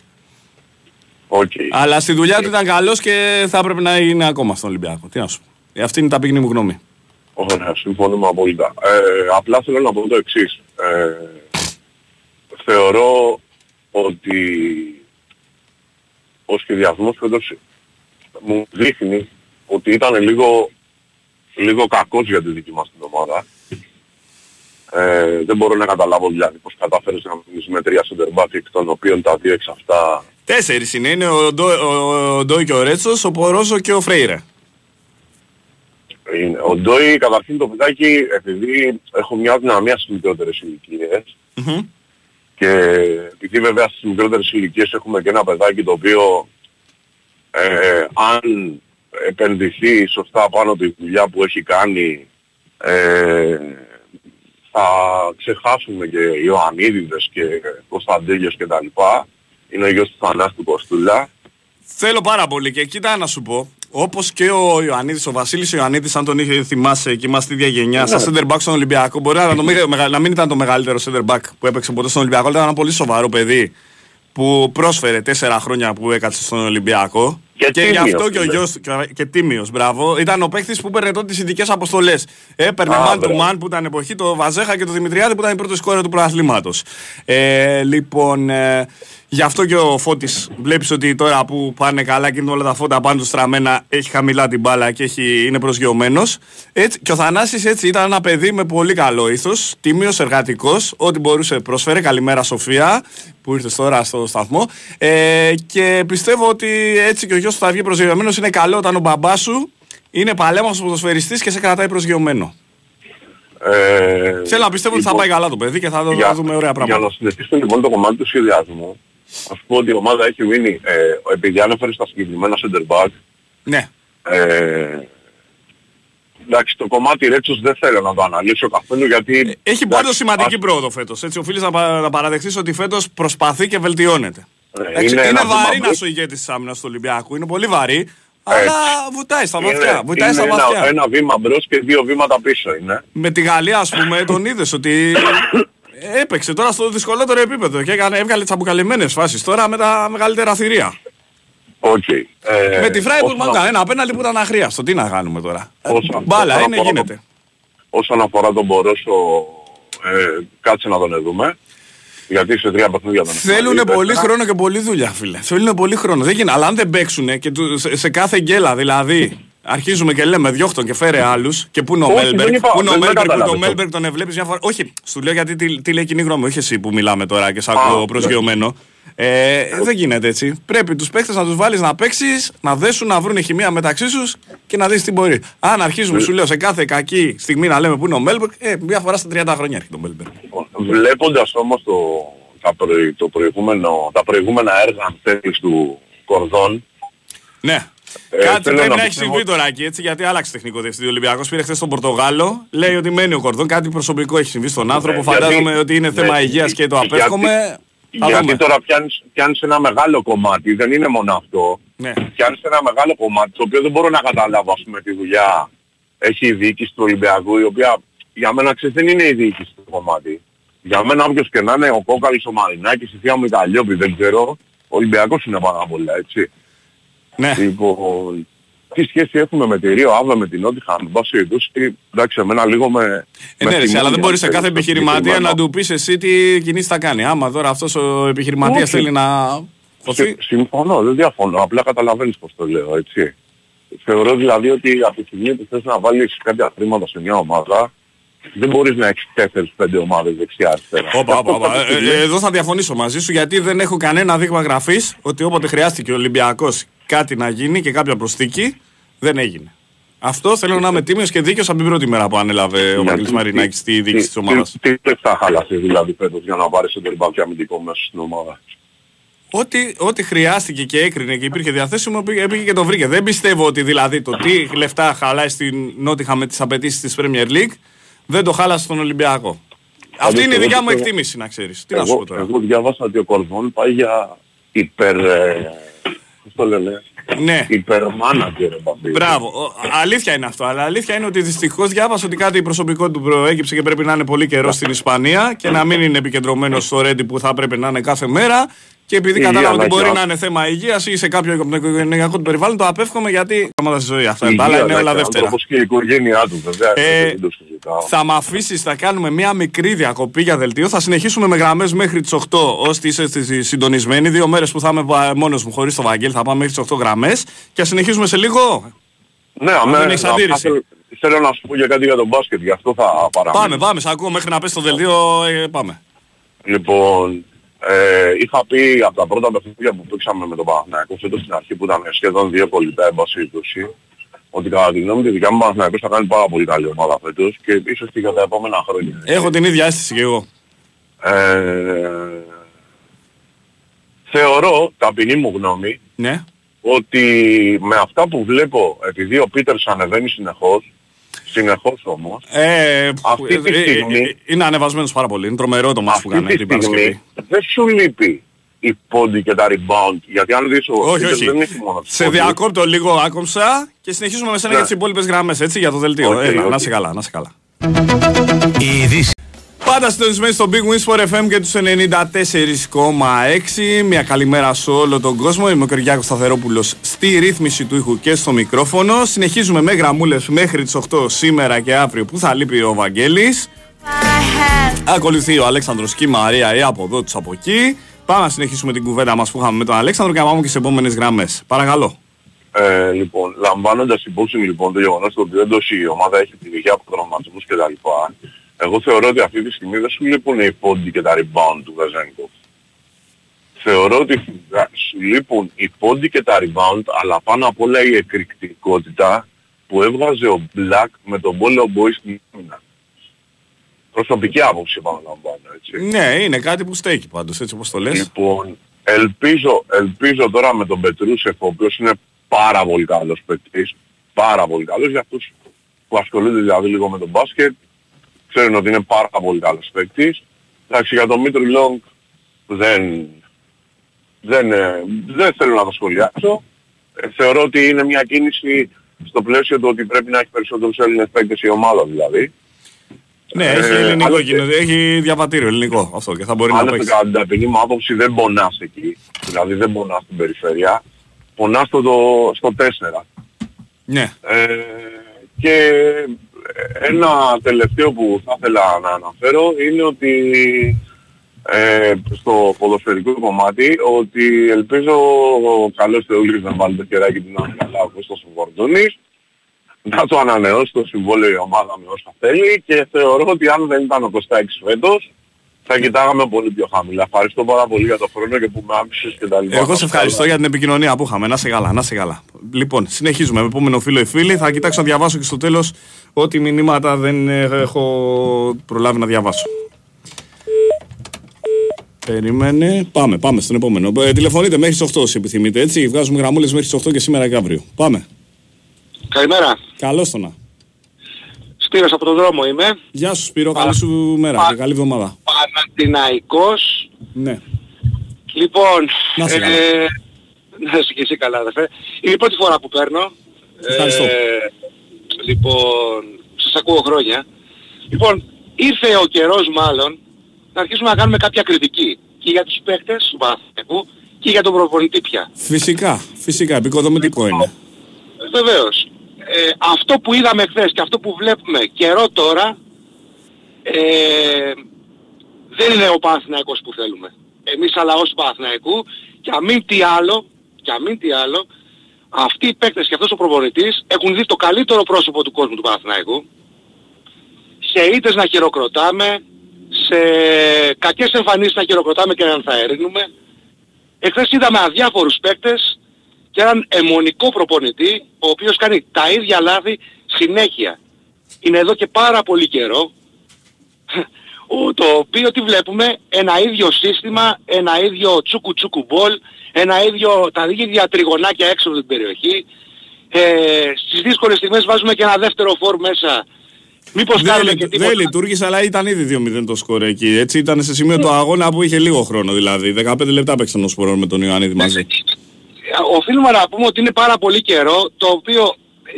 οκ. Αλλά στη δουλειά του ήταν καλός και θα έπρεπε να είναι ακόμα στον Ολυμπιακό. Τι να σου πω. Ε, Αυτή είναι η ταπεινή μου γνώμη. Ωραία, συμφωνούμε απόλυτα. Ε, απλά θέλω να πω το εξής. Ε, θεωρώ ότι ο σχεδιασμός φέτος μου δείχνει ότι ήταν λίγο, λίγο κακός για τη δική μας την ομάδα. Ε, δεν μπορώ να καταλάβω δηλαδή πώς κατάφερες να μείνεις με τρία center back εκ των οποίων τα δύο εξ αυτά Τέσσερις είναι. Είναι ο Ντόι ο, ο Ντόι και ο Ρέτσος, ο Πορόζο και ο Φρέιρε. είναι. Ο Ντόι καταρχήν το παιδάκι επειδή έχω μια δυναμία στις μικρότερες ηλικίες Μμμ. Και επειδή βέβαια στις μικρότερες ηλικίες έχουμε και ένα παιδάκι το οποίο ε, αν επενδυθεί σωστά πάνω τη δουλειά που έχει κάνει ε, θα ξεχάσουμε και Ιωαννίδηδες και Κωνσταντέλιος και τα λοιπά. Είναι ο γιος του Θανάστου Κοστούλα. Θέλω πάρα πολύ και κοίτα να σου πω. Όπως και ο Ιωαννίδης, ο Βασίλης Ιωαννίδης, αν τον είχε θυμάσαι και είμαστε ίδια γενιά, σαν center back στον Ολυμπιακό, μπορεί να, το μην, να μην ήταν το μεγαλύτερο center back που έπαιξε ποτέ στον Ολυμπιακό, αλλά ήταν ένα πολύ σοβαρό παιδί που πρόσφερε τέσσερα χρόνια που έκατσε στον Ολυμπιακό. Και γι' τίμιος, αυτό και ο ναι. γιος του, και, και τίμιος, μπράβο, ήταν ο παίχτης που παίρνε τότε τις ειδικές αποστολές. Έπαιρνε Α, man to μπράβο. man που ήταν εποχή, το Βαζέχα και το Δημητριάδη που ήταν η πρώτη σκόρια του προαθλήματος. Ε, λοιπόν, ε, γι' αυτό και ο Φώτης βλέπεις ότι τώρα που πάνε καλά και είναι όλα τα φώτα πάνω τους στραμμένα έχει χαμηλά την μπάλα και έχει, είναι προσγειωμένος. Έτσι, και ο Θανάσης έτσι ήταν ένα παιδί με πολύ καλό ήθος, τίμιος, εργατικός, ό,τι μπορούσε πρόσφερε. Καλημέρα Σοφία που ήρθες τώρα στο σταθμό. Ε, και πιστεύω ότι έτσι και ο γιος του θα βγει προσγειωμένος είναι καλό όταν ο μπαμπάς σου είναι παλέμαχος ποδοσφαιριστής και σε κρατάει προσγειωμένο. Ε, Θέλω να πιστεύω ότι θα λοιπόν, πάει καλά το παιδί και θα δω- για- θα δούμε ωραία Για πράγματα. να συνεχίσουμε λοιπόν το κομμάτι του σχεδιασμού, ας πω ότι η ομάδα έχει μείνει, ε, επειδή ανέφερε στα συγκεκριμένα center back, Ναι. ε, εντάξει το κομμάτι Ρέτσος δεν θέλω να το αναλύσω καθόλου γιατί... Έχει εντάξει, πάντως σημαντική ας- πρόοδο φέτος. Έτσι, οφείλεις να, πα- να παραδεχτείς ότι φέτος προσπαθεί και βελτιώνεται. Ε, Εντάξει, είναι ένα βήμα βαρύ να μπρος. σου ηγέτης της άμυνας του Ολυμπιακού. Είναι πολύ βαρύ. Αλλά βουτάει στα βαθιά. Είναι, Βουτάει είναι στα βαθιά. ένα, ένα βήμα μπρος και δύο βήματα πίσω είναι. Με τη Γαλλία, ας πούμε, τον είδες ότι έπαιξε τώρα στο δυσκολότερο επίπεδο και έκανε, έβγαλε τσαμπουκαλεμένες φάσεις τώρα με τα μεγαλύτερα θηρία. Οκ. Ε, με τη Φράιμπουργκ όσον μου α- έκανε ένα απέναντι που ήταν αχρείαστο. Τι να κάνουμε τώρα; όσον- Μπάλα όσον είναι, αφορά γίνεται. το- Όσον αφορά τον Πορόσο, ε, κάτσε να τον δούμε. Γιατί σε τρία παιχνίδια τον έχουμε Θέλουν δει, πολύ τέσσερα. χρόνο και πολλή δουλειά, φίλε. Θέλουν πολύ χρόνο. Δεν γίνεται. Αλλά αν δεν παίξουν και του- σε, σε κάθε γκέλα, δηλαδή, αρχίζουμε και λέμε διώχτον και φέρε άλλους και πού είναι ο Όχι, Μέλμπεργκ. δεν είπα- Πού είναι ο δεν με Μέλμπεργκ που κατάλαβες τον αυτό. Μέλμπεργκ τον βλέπεις μια φορά. Όχι, σου λέω γιατί τι, τι λέει κοινή γνώμη. Όχι εσύ που μιλάμε τώρα και σ' Α, ακούω ναι. προσγειωμένο. Ε, δεν γίνεται έτσι. Πρέπει τους παίχτες να τους βάλεις να παίξεις, να δέσουν, να βρουν χημεία μεταξύ τους και να δεις τι μπορεί. Αν αρχίζουμε, Ναι. σου λέω, σε κάθε κακή στιγμή να λέμε που είναι ο Μέλμπεργκ, ε, μια φορά στα 30 χρόνια έρχεται ο Μέλμπεργκ. Βλέποντας όμως το, τα, προη- το προηγούμενο, τα προηγούμενα έργα αν θέλεις, του Κορδόν Ναι. Ε, Κάτι θέλω πρέπει να να έχει πιστεύω- συμβεί τώρα εκεί, έτσι, γιατί άλλαξε τεχνικό διευθυντή ο Ολυμπιακός. Πήρε χθες τον Πορτογάλο, λέει ότι μένει ο Κορδόν. Κάτι προσωπικό έχει συμβεί στον άνθρωπο. Ναι, γιατί- Φαντάζομαι ότι είναι θέμα ναι, υγείας και το γιατί- απεύχομαι. Θα γιατί δούμε. τώρα πιάνεις, πιάνεις ένα μεγάλο κομμάτι, δεν είναι μόνο αυτό. Ναι. Πιάνεις ένα μεγάλο κομμάτι, το οποίο δεν μπορώ να καταλάβω ας πούμε τη δουλειά έχει η διοίκηση του Ολυμπιακού, η οποία για μένα ξέρεις δεν είναι η διοίκηση του κομμάτι. Για μένα όποιος και να είναι ο Κόκαλης, ο Μαρινάκης, η θεία μου η Καλλιόπη, δεν ξέρω, ο Ολυμπιακός είναι πάρα πολλά, έτσι. Ναι. Λοιπόν, τι σχέση έχουμε με τη Ρίο, Άβα, με την Νότιχαμ, εν πάση περιπτώσει, εντάξει, εμένα λίγο με... Ε, με ναι, ρε, θυμώνει, αλλά δεν αν μπορείς σε θέλεις, κάθε το επιχειρηματία συγκεκριμένο. να του πεις εσύ τι κινήσεις θα κάνει. Άμα τώρα αυτός ο επιχειρηματίας Όχι. θέλει να χωθεί. Συ- Συμφωνώ, δεν διαφωνώ. Απλά καταλαβαίνεις πώς το λέω, έτσι. Θεωρώ δηλαδή ότι από τη στιγμή που θες να βάλεις κάποια χρήματα σε μια ομάδα, δεν μπορείς να έχεις 4-5 ομάδες δεξιά-αριστερά. Όπα, όπα, Αυτό όπα. κάποια Ε, στιγμή- ε, Εδώ θα διαφωνήσω μαζί σου γιατί δεν έχω κανένα δείγμα γραφής ότι όποτε χρειάστηκε ο Ολυμπιακός κάτι να γίνει και κάποια προσθήκη δεν έγινε. Αυτό θέλω να είμαι τίμιος και δίκαιος από την πρώτη μέρα που ανέλαβε ο Γιατί- Βαγγέλης Μαρινάκης στη τι- διοίκηση της τι- ομάδας. Τι λεφτά χάλασε δηλαδή φέτος για να πάρεις τον μπακ αμυντικό μέσα στην ομάδα; Ό,τι, ό,τι χρειάστηκε και έκρινε και υπήρχε διαθέσιμο πήγε, πήγε και το βρήκε. Δεν πιστεύω ότι δηλαδή το τι λεφτά χαλάει στην Νότιχα με τις απαιτήσεις της Premier League δεν το χάλασε στον Ολυμπιακό. Αυτή είναι η εγώ δικιά μου πιστεύω- εκτίμηση να ξέρεις. Τι να σου Εγώ, πω τώρα. εγώ διάβασα ότι ο Κορδόν πάει για υπερ... ε, Πώς το λένε, Ναι. υπερμάνατζερ. εν πάση Μπράβο. Ο- αλήθεια είναι αυτό. Αλλά αλήθεια είναι ότι δυστυχώς διάβασα ότι κάτι προσωπικό του προέκυψε και πρέπει να είναι πολύ καιρό στην Ισπανία και να μην είναι επικεντρωμένος στο ρέντι που θα πρέπει να είναι κάθε μέρα. Και επειδή Υγεία κατάλαβα να ότι μπορεί έχει. να είναι θέμα υγείας ή σε κάποιο από το οικογενειακό του περιβάλλον, το απέφχομαι γιατί. Πράγματα στη ζωή αυτά. Τα Υγεία άλλα είναι να όλα έχει δεύτερα. άνθρωπος και η οικογένειά του βέβαια. Ε, δεν το συζητάω. Θα με αφήσεις, θα κάνουμε μια μικρή διακοπή για δελτίο. Θα συνεχίσουμε με γραμμές μέχρι τις 8 ώστε είσαι στη- συντονισμένοι. Δύο μέρες που θα είμαι μόνος μου χωρίς το Βαγγέλη θα πάμε μέχρι τις 8 γραμμές. Και θα συνεχίσουμε σε λίγο. Ναι, Αν αμέ, δεν έχεις να- αντίρρηση. θέλω, θέλω να σου πω για κάτι για τον μπάσκετ, γι' αυτό θα παραμείνω. Πάμε, πάμε, σε ακούω μέχρι να πέσει το δελτίο. ε, πάμε. Λοιπόν, ε, είχα πει από τα πρώτα παιχνίδια που παίξαμε με τον Παναθηναϊκό φέτος στην αρχή που ήταν σχεδόν δύο κολλητά εν πάση περιπτώσει, ότι κατά τη γνώμη τη δικιά μου Παναθηναϊκός θα κάνει πάρα πολύ καλή ομάδα φέτος και ίσως και για τα επόμενα χρόνια. Έχω την ίδια αίσθηση και εγώ. Ε, θεωρώ, ταπεινή μου γνώμη, Ναι. ότι με αυτά που βλέπω, επειδή ο Πίτερς ανεβαίνει συνεχώς, συνεχώς όμως, Ε, Αυτή τη ε, ε, στιγμή- ε, είναι ανεβασμένος πάρα πολύ. Είναι τρομερό το ματς που κάνει αυτή την τη στιγμή Παρασκευή. δεν σου λείπει η πόντοι και τα rebound, γιατί αν δεις ο Όχι, Πίτερς όχι. δεν έχει μόνο τις Σε πόντους. διακόπτω λίγο άκομψα και συνεχίζουμε με σένα Ναι. για τις υπόλοιπες γραμμές, έτσι, για το δελτίο. Οκ, Έλα, οκ. να είσαι καλά, να είσαι καλά. Πάντα συντονισμένοι στο bwin ΣΠΟΡ FM και τους 94,6. Μια καλημέρα σε όλο τον κόσμο. Είμαι ο Κυριάκος Σταθερόπουλος στη ρύθμιση του ήχου και στο μικρόφωνο. Συνεχίζουμε με γραμμούλες μέχρι τις 8 σήμερα και αύριο που θα λείπει ο Βαγγέλης. Ακολουθεί ο Αλέξανδρος και η Μαρία ή από εδώ τους από εκεί. Πάμε να συνεχίσουμε την κουβέντα μας που είχαμε με τον Αλέξανδρο και να πάμε και σε επόμενες γραμμές. Παρακαλώ. Ε, λοιπόν, λαμβάνοντας υπόψη λοιπόν το γεγονός ότι δεν τόση η ομάδα έχει την υγεία από τραυματισμούς και τα λοιπά, εγώ θεωρώ ότι αυτή τη στιγμή δεν σου λείπουν οι πόντι και τα rebound του Βεζένκοφ. Θεωρώ ότι σου λείπουν οι πόντι και τα rebound, αλλά πάνω απ' όλα η εκρηκτικότητα που έβγαζε ο Black με τον Πόλο Boy στην άμυνα. Προσωπική άποψη επαναλαμβάνω, έτσι. Ναι, είναι κάτι που στέκει πάντως, έτσι όπως το λες. Λοιπόν, ελπίζω, ελπίζω τώρα με τον Πετρούσεφ, ο οποίος είναι πάρα πολύ καλός παίκτης, πάρα πολύ καλός για αυτούς που ασχολούνται δηλαδή λίγο με τον μπάσκετ, ξέρουν ότι είναι πάρα πολύ καλός παίκτης. Εντάξει, για τον Μήτρου Λόγκ δεν, δεν, ε, δεν θέλω να το σχολιάσω. Ε, θεωρώ ότι είναι μια κίνηση στο πλαίσιο του ότι πρέπει να έχει περισσότερους Έλληνες παίκτες η ομάδα δηλαδή. Ναι, Ε, έχει ελληνικό άλλωστε- γίνεται, έχει διαβατήριο ελληνικό αυτό και θα μπορεί να Άλλωστε παίξει. κατά την ταπεινή μου άποψη δεν πονάς εκεί. Δηλαδή δεν πονάς στην περιφέρεια. Πονάς στο, το, στο 4. Ναι. Ε, και ένα τελευταίο που θα ήθελα να αναφέρω είναι ότι ε, στο ποδοσφαιρικό κομμάτι ότι ελπίζω ο καλός Θεούλης να βάλει το κεράκι του να είναι καλά όπως το Βορδονής να το ανανεώσει το συμβόλαιο η ομάδα με όσα θέλει και θεωρώ ότι αν δεν ήταν ο Κωστάκης φέτος θα κοιτάγαμε πολύ πιο χαμηλά. Ευχαριστώ πάρα πολύ για το χρόνο και που με άκουσες και τα λοιπά. Εγώ σε ευχαριστώ για την επικοινωνία που είχαμε. Να σε καλά, να σε καλά. Λοιπόν, συνεχίζουμε με επόμενο φίλο ή φίλη. Θα κοιτάξω να διαβάσω και στο τέλος ό,τι μηνύματα δεν ε, έχω προλάβει να διαβάσω. Περίμενε. Πάμε, πάμε στον επόμενο. Ε, τηλεφωνείτε μέχρι τις 8 όσοι επιθυμείτε. Έτσι, βγάζουμε γραμμούλες μέχρι τις 8 και σήμερα και αύριο. Πάμε. Καλημέρα. Καλώς το να. Σπύρος από τον δρόμο είμαι. Γεια σου Σπύρο, καλή σου μέρα και καλή εβδομάδα. Παναθηναϊκός. Ναι. Λοιπόν, Να είσαι καλά. ε, να είσαι και εσύ καλά αδερφέ. Είναι η πρώτη φορά που παίρνω. Ευχαριστώ. Ε, λοιπόν, σας ακούω χρόνια. Λοιπόν, ήρθε ο καιρός μάλλον να αρχίσουμε να κάνουμε κάποια κριτική και για τους παίκτες του Παναθηναϊκού και για τον προπονητή πια. Φυσικά, φυσικά, επικοδομητικό είναι. Βεβαίως. Ε, αυτό που είδαμε χθες και αυτό που βλέπουμε καιρό τώρα ε, δεν είναι ο Παναθηναϊκός που θέλουμε. Εμείς σαν λαός του Παναθηναϊκού και αμήν τι άλλο, και αμήν τι άλλο, αυτοί οι παίκτες και αυτός ο προπονητής έχουν δει το καλύτερο πρόσωπο του κόσμου του Παναθηναϊκού σε ήττες να χειροκροτάμε, σε κακές εμφανίσεις να χειροκροτάμε και να ενθαρρύνουμε. Εχθές είδαμε αδιάφορους παίκτες και έναν αιμονικό προπονητή ο οποίος κάνει τα ίδια λάθη συνέχεια. Είναι εδώ και πάρα πολύ καιρό ο- το οποίο τι βλέπουμε ένα ίδιο σύστημα, ένα ίδιο τσούκου τσούκου μπολ, ένα ίδιο, τα ίδια τριγωνάκια έξω από την περιοχή. Ε, στις δύσκολες στιγμές βάζουμε και ένα δεύτερο φόρ μέσα. Μήπως Δεν, κάνουμε λει- και τίποτα. δεν λειτουργήσε, αλλά ήταν ήδη 2-0 το σκορ εκεί. Έτσι ήταν σε σημείο του αγώνα που είχε λίγο χρόνο δηλαδή. 15 λεπτά παίξαν ο Σπορών με τον Ιωάννη μαζί. Οφείλουμε να πούμε ότι είναι πάρα πολύ καιρό το οποίο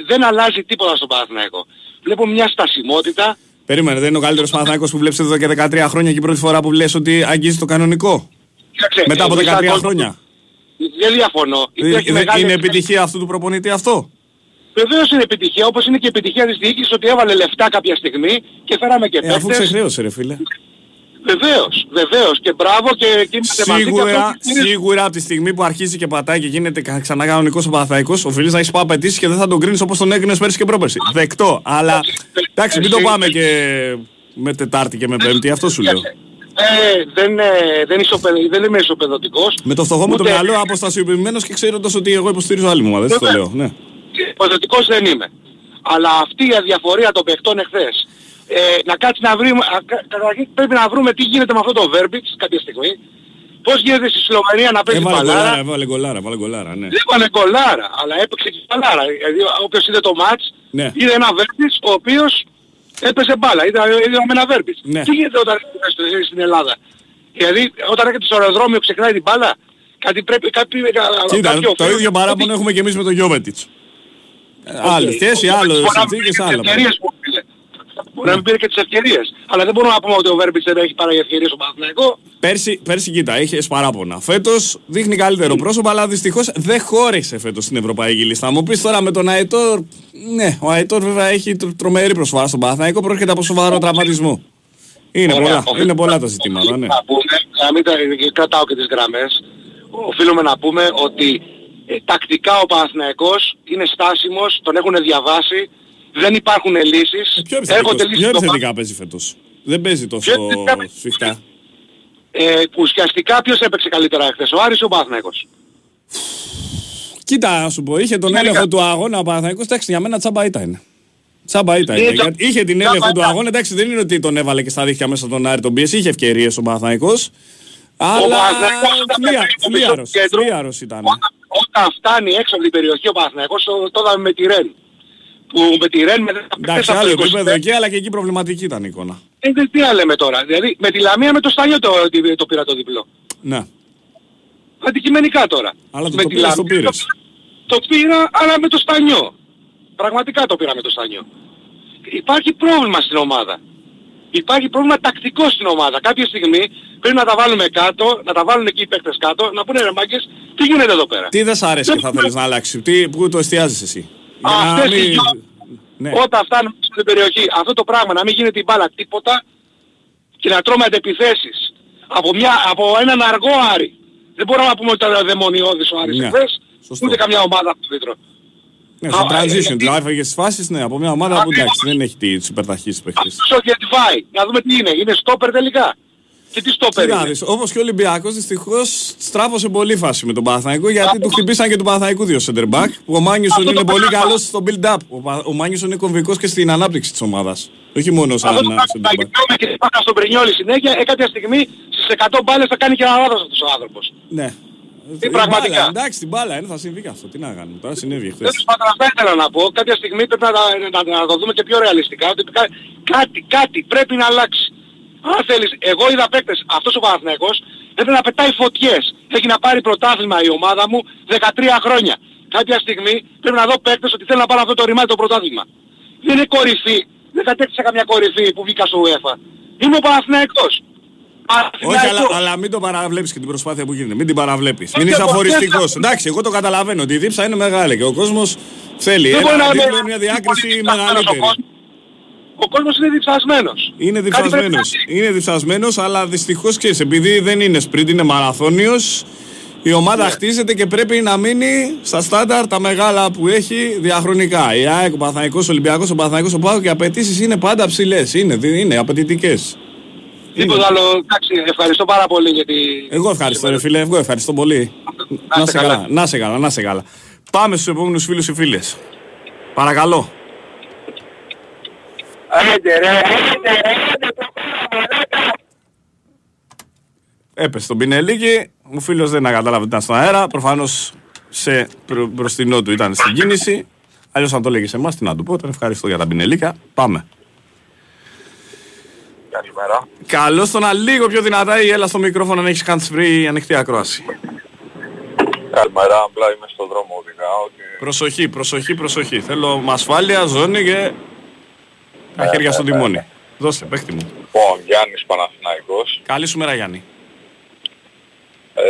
δεν αλλάζει τίποτα στον Παναθηναϊκό. Βλέπουμε μια στασιμότητα. Περίμενε, δεν είναι ο καλύτερος Παναθηναϊκός που βλέπεις εδώ και 13 χρόνια και η πρώτη φορά που λες ότι αγγίζει το κανονικό; Κοίταξε, Μετά από εμείς 13 ακόμα- χρόνια. Δεν διαφωνώ. Ε, Υπάρχει ε, μεγάλη Είναι ευθύνη. επιτυχία αυτού του προπονητή αυτό; Βεβαίως είναι επιτυχία, όπως είναι και επιτυχία της διοίκησης ότι έβαλε λεφτά κάποια στιγμή και φέραμε και Ε, αφού παίκτες. ξεχρέωσε, ρε φίλε. Βεβαίως, βεβαίως και μπράβο και, και είμαστε μαζί και Σίγουρα, αυτό που είναι- σίγουρα από τη στιγμή που αρχίζει και πατάει και γίνεται κα- ξανά κανονικός ο Παναθαϊκό, οφείλεις να έχεις πάει απαιτήσεις και δεν θα τον κρίνεις όπως τον έκρινες πέρσι και πρόπερσι. Δεκτό. Αλλά εντάξει, μην το πάμε και με Τετάρτη και με Πέμπτη, αυτό σου λέω. Ε, δεν, ε, δεν, ισοπεδ- δεν είμαι ισοπεδωτικός. Με το φτωχό μου το Ούτε- μυαλό αποστασιοποιημένος και ξέροντας ότι εγώ υποστηρίζω άλλη μου ομάδα. Έτσι το Βέβαια. λέω. Ναι. Υποδοτικός δεν είμαι. Αλλά αυτή η αδιαφορία των παιχτών εχθές, ε, να κάτσει να βρούμε, α, κα- καταρχήν πρέπει να βρούμε τι γίνεται με αυτό το Verbits κάποια στιγμή, πώς γίνεται στη Σλοβενία να παίζει Έβαλε παλάρα. γκολάρα, έβαλε γκολάρα, έβαλε γκολάρα, ναι. Δεν είπανε γκολάρα, αλλά έπαιξε και παλάρα. Δηλαδή όποιος είδε το μάτς, Ναι. είδε ένα Verbits ο οποίος έπαιζε μπάλα. Είδα, είδαμε ένα Verbits. Ναι. Τι γίνεται όταν έρχεται στο- στην Ελλάδα; Δηλαδή όταν έρχεται στο αεροδρόμιο ξεχνάει την μπάλα. Κάτι πρέπει, κάτι, Κοίτα, κάποιο το οφείλει- ίδιο παράπονο έχουμε και εμείς με τον Γιώβετιτς. Άλλο θέση, άλλο Μπορεί να Μπορεί να μην πήρε και τις ευκαιρίες. Αλλά δεν μπορούμε να πούμε ότι ο Βέρμπιτς δεν έχει πάρει ευκαιρίες στο Παναθηναϊκό. Πέρσι, πέρσι κοίτα, είχε παράπονα. Φέτος δείχνει καλύτερο πρόσωπο, αλλά δυστυχώς δεν χώρισε φέτος στην Ευρωπαϊκή λίστα. Μου πεις τώρα με τον Αετόρ. Ναι, ο Αετόρ βέβαια έχει τρο- τρομερή προσφορά στον Παναθηναϊκό, προέρχεται από σοβαρό τραυματισμό. Είναι Ωραία, πολλά, οφείλουμε- είναι πολλά τα ζητήματα, ναι. Να πούμε, να μην τα, κρατάω και τις γραμμές, οφείλουμε να πούμε ότι ε, τακτικά ο Παναθηναϊκός είναι στάσιμος, τον έχουν διαβάσει, δεν υπάρχουν λύσεις. Ε, Πιο έρχονται επιθετικός- λύσεις πιο στο επιθετικά παίζει φέτος; Δεν παίζει τόσο Πιο επιθετικά- σφιχτά. Ε, ουσιαστικά ποιος έπαιξε καλύτερα εχθές, ο Άρης ή ο Παναθηναϊκός; Κοίτα, να σου πω, είχε τον έλεγχο του αγώνα ο Παναθηναϊκός, εντάξει, για μένα τσάμπα ήταν. Τσάμπα ήταν. Είναι Γιατί είχε την τσάμπα έλεγχο του ήταν. αγώνα, εντάξει, δεν είναι ότι τον έβαλε και στα δίχτυα μέσα τον Άρη τον πίεση, είχε ευκαιρίες ο Παναθηναϊκός. Αλλά Παναθηναϊκός όταν φλία- παίζει στο φλίαρος, μισό κέντρο, φλίαρος ήταν. Όταν φτάνει έξω από την περιοχή ο Παναθηναϊκός, το, το είδαμε με τη Ρεν. Που με τη Ρεν με 10 Εντάξει, άλλο επίπεδο εκεί, αλλά και εκεί προβληματική ήταν η εικόνα. Ε, δεν- τι να λέμε τώρα. Δηλαδή με τη Λαμία με το Στανιό το, το, το πήρα το διπλό. Ναι. Αντικειμενικά τώρα. Αλλά το, με το τη πήρες, το Λαμία πήρες. Το πήρα, αλλά με το Στανιό. Πραγματικά το πήρα με το Στανιό. Υπάρχει πρόβλημα στην ομάδα. Υπάρχει πρόβλημα τακτικό στην ομάδα. Κάποια στιγμή πρέπει να τα βάλουμε κάτω, να τα βάλουν εκεί οι παίκτες κάτω, να πούνε ρε μάγκες, τι γίνεται εδώ πέρα; Τι δεν σ' αρέσει και θα θέλεις να αλλάξει, τι, πού το εστιάζεις εσύ; Για να Αυτές οι μην- δυο, Ναι. όταν φτάνουμε στην περιοχή, αυτό το πράγμα να μην γίνεται η μπάλα τίποτα και να τρώμε αντεπιθέσεις από, μια, από έναν αργό Άρη. Δεν μπορούμε να πούμε ότι ήταν δαιμονιώδης ο Άρης Ναι. εχθές, Σωστό. ούτε καμιά ομάδα από το βίτρο. Ναι, στο Α, transition, ε, δηλαδή έφαγε στις φάσεις, ναι, από μια ομάδα που εντάξει, δεν έχει τις υπερταχύσεις παίχτες. Στο Γετβάη, να δούμε τι είναι. Είναι στόπερ τελικά. Και τι στόπερ Κοίτα, είναι. δεις, όπως και ο Ολυμπιακός δυστυχώς στράφωσε πολύ φάση με τον Παναθαϊκό γιατί του χτυπήσαν και του Παναθαϊκού δύο center back που ο Μάνιουσον Αυτό είναι το πολύ πράγμα- καλός στο build-up. Ο, Πα- ο Μάνιουσον είναι κομβικός και στην ανάπτυξη της ομάδας. Όχι μόνο σαν Αυτό το ένα πράγμα center back. κοιτάμε και πάμε στον Πρινιόλη συνέχεια, ε, κάποια στιγμή στις σε 100 μπάλες θα κάνει και ένα λάθος αυτός ο άνθρωπος. Ναι. Τι Η πραγματικά. μπάλα, εντάξει, την μπάλα είναι, θα συμβεί και αυτό. Τι να κάνουμε. Τώρα συνέβη Δεν χθες. τους πάντα αυτά ήθελα να πω. Κάποια στιγμή πρέπει να, τα- να, να το δούμε και πιο ρεαλιστικά. Ότι κα- κάτι, κάτι πρέπει να αλλάξει. Αν θέλεις, εγώ είδα παίκτες, αυτός ο Παναθηναϊκός έπρεπε να πετάει φωτιές. Έχει να πάρει πρωτάθλημα η ομάδα μου 13 χρόνια. Κάποια στιγμή πρέπει να δω παίκτες ότι θέλουν να πάρουν αυτό το ρημάδι το πρωτάθλημα. Δεν είναι κορυφή. Δεν κατέκτησα καμιά κορυφή που βγήκα στο UEFA. Είμαι ο Παναθηναϊκός. Όχι, αλλά, αλλά μην το παραβλέψεις και την προσπάθεια που γίνεται. Μην την παραβλέπεις. Μην Όχι, είσαι εγώ αφοριστικός. δεν- Εντάξει, εγώ το καταλαβαίνω ότι η δίψα είναι μεγάλη και ο κόσμος θέλει Δεν ένα μπορεί να είναι- δίπλο, μια διάκριση μεγαλύτερη. Ο κόσμος είναι διψασμένος. Είναι Κάτι πρέπει να διψασμένος. Είναι διψασμένος, αλλά δυστυχώς ξέρεις, επειδή δεν είναι σπριντ, είναι μαραθώνιος, η ομάδα Ναι. χτίζεται και πρέπει να μείνει στα στάνταρ τα μεγάλα που έχει διαχρονικά. Η ΑΕΚ, ο Παναθηναϊκός, ο Ολυμπιακός, ο Παναθηναϊκός, ο Πάο και οι απαιτήσεις είναι πάντα ψηλές. Είναι, δι- είναι απαιτητικές. Τίποτα άλλο. Εντάξει, ευχαριστώ πάρα πολύ γιατί... Εγώ ευχαριστώ ρε φίλε, εγώ ευχαριστώ πολύ. Να σε καλά, να σε καλά, να σε καλά. Πάμε στους επόμενους φίλους και φίλες. Παρακαλώ. Άντε ρε, άντε ρε, άντε το μαλάκα. Έπεσε τον Πινελίκη, ο φίλος δεν κατάλαβε ότι ήταν στον αέρα, προφανώς σε προ, μπροστινό του ήταν στην κίνηση. Αλλιώς αν το λέγει σε εμάς, τι να του πω, τον ευχαριστώ για τα Πινελίκα. Πάμε. Καλημέρα. Καλώς το να λίγο πιο δυνατά ή έλα στο μικρόφωνο αν έχεις hands free ανοιχτή ακρόαση. Καλημέρα, απλά είμαι στον δρόμο οδηγάω και... Προσοχή, προσοχή, προσοχή. Θέλω με ασφάλεια, ζώνη και τα Ναι, χέρια ναι, στο ναι, τιμόνι. Δώσε, παίχτη μου. Λοιπόν, Γιάννης Παναθηναϊκός. Καλή σου μέρα Γιάννη. Ε,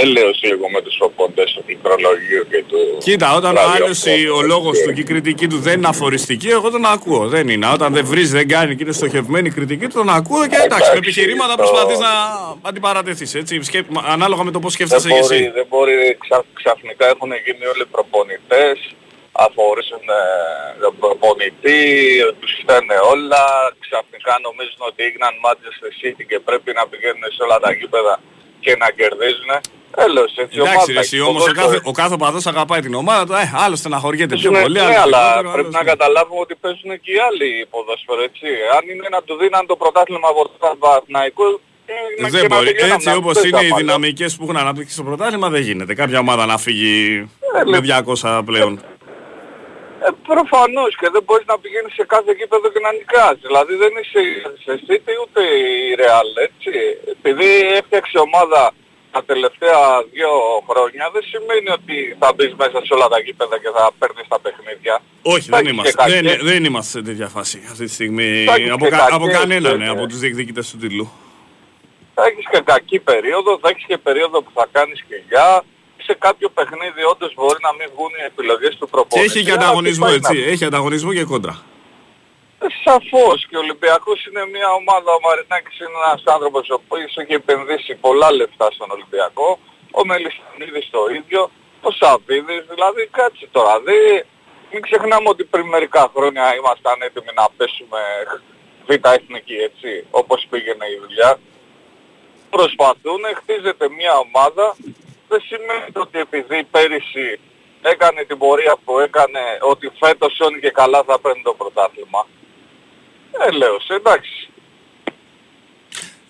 έλεος λίγο με τους προποντές στο πληκτρολογείο και το... Κοίτα, όταν ο ραδιόφωνο, άλλος η- ο λόγος και- του και η κριτική του δεν είναι αφοριστική, εγώ τον ακούω. Δεν είναι. Όταν δεν βρίζει, δεν κάνεις και είναι στοχευμένη η κριτική του, τον ακούω και εντάξει, με επιχειρήματα το- προσπαθείς να αντιπαρατεθείς. Έτσι, σκέπ- μα- ανάλογα με το πώς Δεν σκέφτεσαι και μπορεί, εσύ. δεν μπορεί ξα, ξαφνικά έχουν γίνει όλοι προπονητές, αφορήσουν ε, τον προπονητή, τους φταίνε όλα, ξαφνικά νομίζουν ότι έγιναν Manchester City και πρέπει να πηγαίνουν σε όλα τα γήπεδα και να κερδίζουν. Έλος, έτσι Εντάξει, ομάδα ρε, εσύ έχει όμως ο ποδόσφαιρο. κάθε, ο κάθε οπαδός αγαπάει την ομάδα του, ε, άλλος στεναχωριέται πιο Ναι, πολύ, ναι, άλλος αλλά λιγότερο, πρέπει άλλος να ναι. καταλάβουμε ότι παίζουν και οι άλλοι ποδόσφαιρο, έτσι. Αν είναι να του δίναν το πρωτάθλημα από τον Παναθηναϊκό, ε, Δεν και να μπορεί. πηγαίναμε Έτσι να όπως παίζαμε είναι οι άλλο. δυναμικές που έχουν αναπτύξει στο πρωτάθλημα δεν γίνεται. Κάποια ομάδα να φύγει Ε, με ναι. 200 πλέον. Ε, προφανώς και δεν μπορείς να πηγαίνεις σε κάθε γήπεδο και να νικάς. Δηλαδή δεν είσαι σε City ούτε η Real, έτσι. Επειδή έφτιαξε ομάδα τα τελευταία δύο χρόνια δεν σημαίνει ότι θα μπεις μέσα σε όλα τα γήπεδα και θα παίρνεις τα παιχνίδια. Όχι, Θα δεν έχεις είμαστε. και Δεν, κακές. δεν είμαστε σε τέτοια φάση αυτή τη στιγμή. Θα έχεις Από, και κα, από κακές, κανέναν ε, από τους διεκδικητές του τίτλου. Θα έχεις και κακή περίοδο, θα έχεις και περίοδο που θα κάνεις κοιλιά. Σε κάποιο παιχνίδι όντως μπορεί να μην βγουν οι επιλογές του Και προπονητή. έχει και αλλά ανταγωνισμό, τι πάει να έτσι. Έχει ανταγωνισμό και κόντρα. Ε, Σαφώς και ο Ολυμπιακός είναι μια ομάδα, ο Μαρινάκης είναι ένας άνθρωπος ο οποίος έχει επενδύσει πολλά λεφτά στον Ολυμπιακό, ο Μελισσανίδης το ίδιο, ο Σαββίδης, δηλαδή κάτσε τώρα, δει, μην ξεχνάμε ότι πριν μερικά χρόνια ήμασταν έτοιμοι να πέσουμε β' εθνική, έτσι, όπως πήγαινε η δουλειά. Προσπαθούν, χτίζεται μια ομάδα, δεν σημαίνει ότι επειδή πέρυσι έκανε την πορεία που έκανε, ότι φέτος όλοι και καλά θα παίρνει το πρωτάθλημα. Ε, λέω, σε, εντάξει.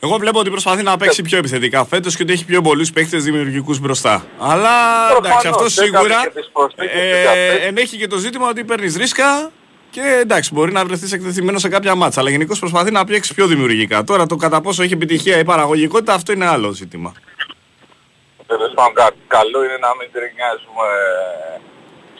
Εγώ βλέπω ότι προσπαθεί να παίξει πιο επιθετικά φέτος και ότι έχει πιο πολλούς παίκτες δημιουργικούς μπροστά. Αλλά εντάξει, αυτό Προφανώς, έκανε σίγουρα και τις προσθήκες και ε, διαθέσεις. ενέχει και το ζήτημα ότι παίρνεις ρίσκα και εντάξει, μπορεί να βρεθείς εκτεθειμένος σε κάποια μάτσα. Αλλά γενικώς προσπαθεί να παίξει πιο δημιουργικά. Τώρα το κατά πόσο έχει επιτυχία η παραγωγικότητα, αυτό είναι άλλο ζήτημα. Τέλος πάντων, κα- καλό είναι να μην τρινιάζουμε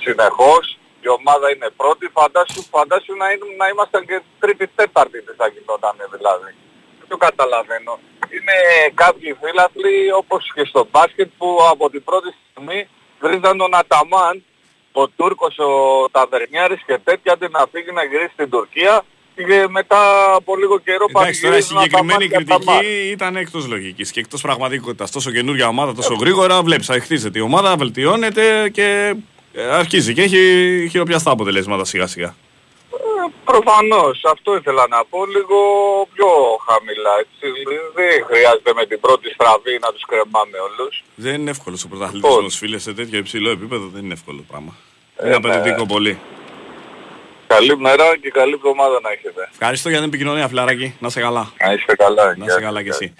συνεχώς. Η ομάδα είναι πρώτη, φαντάσου, φαντάσου να, είναι, να ήμασταν και τρίτη, τέταρτη τι θα γινόταν δηλαδή. Δεν το καταλαβαίνω. Είναι κάποιοι φίλαθλοι όπως και στο μπάσκετ που από την πρώτη στιγμή βρίζαν τον Αταμάν, ο Τούρκος, ο Ταβερνιάρης και τέτοια αντί να φύγει να γυρίσει στην Τουρκία και μετά από λίγο καιρό Εντάξει, τώρα η πανηγυρίζουν συγκεκριμένη Αταμάν και Αταμάν. κριτική ήταν εκτό λογικής και εκτός πραγματικότητας. Τόσο καινούργια ομάδα, τόσο γρήγορα βλέπεις, χτίζεται η ομάδα, βελτιώνεται και ε, αρχίζει και έχει χειροπιαστά αποτελέσματα σιγά σιγά. Ε, Προφανώς, αυτό ήθελα να πω λίγο πιο χαμηλά. Έτσι. Δεν χρειάζεται με την πρώτη στραβή να τους κρεμάμε όλους. Δεν είναι εύκολο ο πρωταθλητισμός, φίλε, σε τέτοιο υψηλό επίπεδο δεν είναι εύκολο πράγμα. είναι απαιτητικό πολύ. Καλή μέρα και καλή εβδομάδα να έχετε. Ευχαριστώ για την επικοινωνία, φιλαράκι. Να σε καλά. Να είστε καλά. Να σε καλά κι εσύ.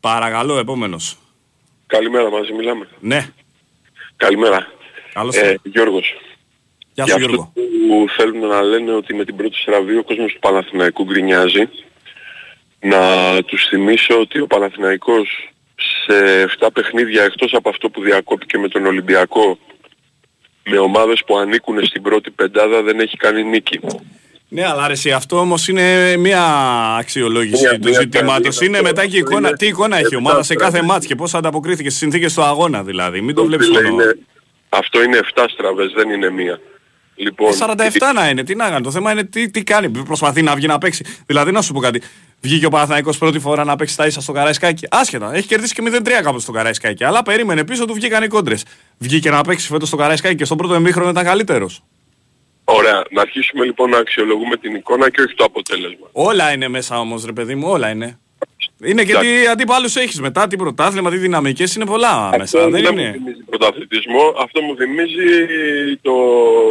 Παρακαλώ, επόμενος. Καλημέρα μαζί μιλάμε. Ναι. Καλημέρα. Καλώς ε, ήρθατε. Γιώργος. Γεια Για σου, αυτό Γιώργο. που θέλουν να λένε ότι με την πρώτη στραβή ο κόσμος του Παναθηναϊκού γκρινιάζει, να τους θυμίσω ότι ο Παναθηναϊκός σε 7 παιχνίδια εκτός από αυτό που διακόπηκε με τον Ολυμπιακό με ομάδες που ανήκουν στην πρώτη πεντάδα δεν έχει κάνει νίκη. Ναι, αλλά ρε, εσύ, αυτό όμως είναι μια αξιολόγηση Μια- του μια ζητήματος. καλή- Είναι μετά και η αυτό εικόνα. είναι Τι εικόνα έχει η ομάδα σε εφτά κάθε στραβές. μάτς και πώς ανταποκρίθηκε στις συνθήκες του αγώνα δηλαδή. Μην το βλέπεις Φίλε, μόνο. είναι- Αυτό είναι 7 στραβές, δεν είναι μία. Λοιπόν, 47 να είναι, τι να κάνει. Το θέμα είναι τι, τι κάνει. Προσπαθεί να βγει να παίξει. Δηλαδή, να σου πω κάτι. Βγήκε ο Παναθηναϊκός πρώτη φορά να παίξει τα ίσα στο Καραϊσκάκι. Άσχετα, έχει κερδίσει και 0-3 κάποτε στο Καραϊσκάκι. Αλλά περίμενε πίσω του βγήκαν οι κόντρες. Βγήκε να παίξει φέτος στο Καραϊσκάκι και στον πρώτο εμίχρονο ήταν καλύτερος. Ωραία. Να αρχίσουμε λοιπόν να αξιολογούμε την εικόνα και όχι το αποτέλεσμα. Όλα είναι μέσα όμως, ρε παιδί μου, όλα είναι. Είναι και Εντάξει. τι αντίπαλου έχεις μετά, τι πρωτάθλημα, τι δυναμικές είναι πολλά μέσα. Αυτό Δεν δεν μου είναι; Θυμίζει πρωταθλητισμό, αυτό μου θυμίζει το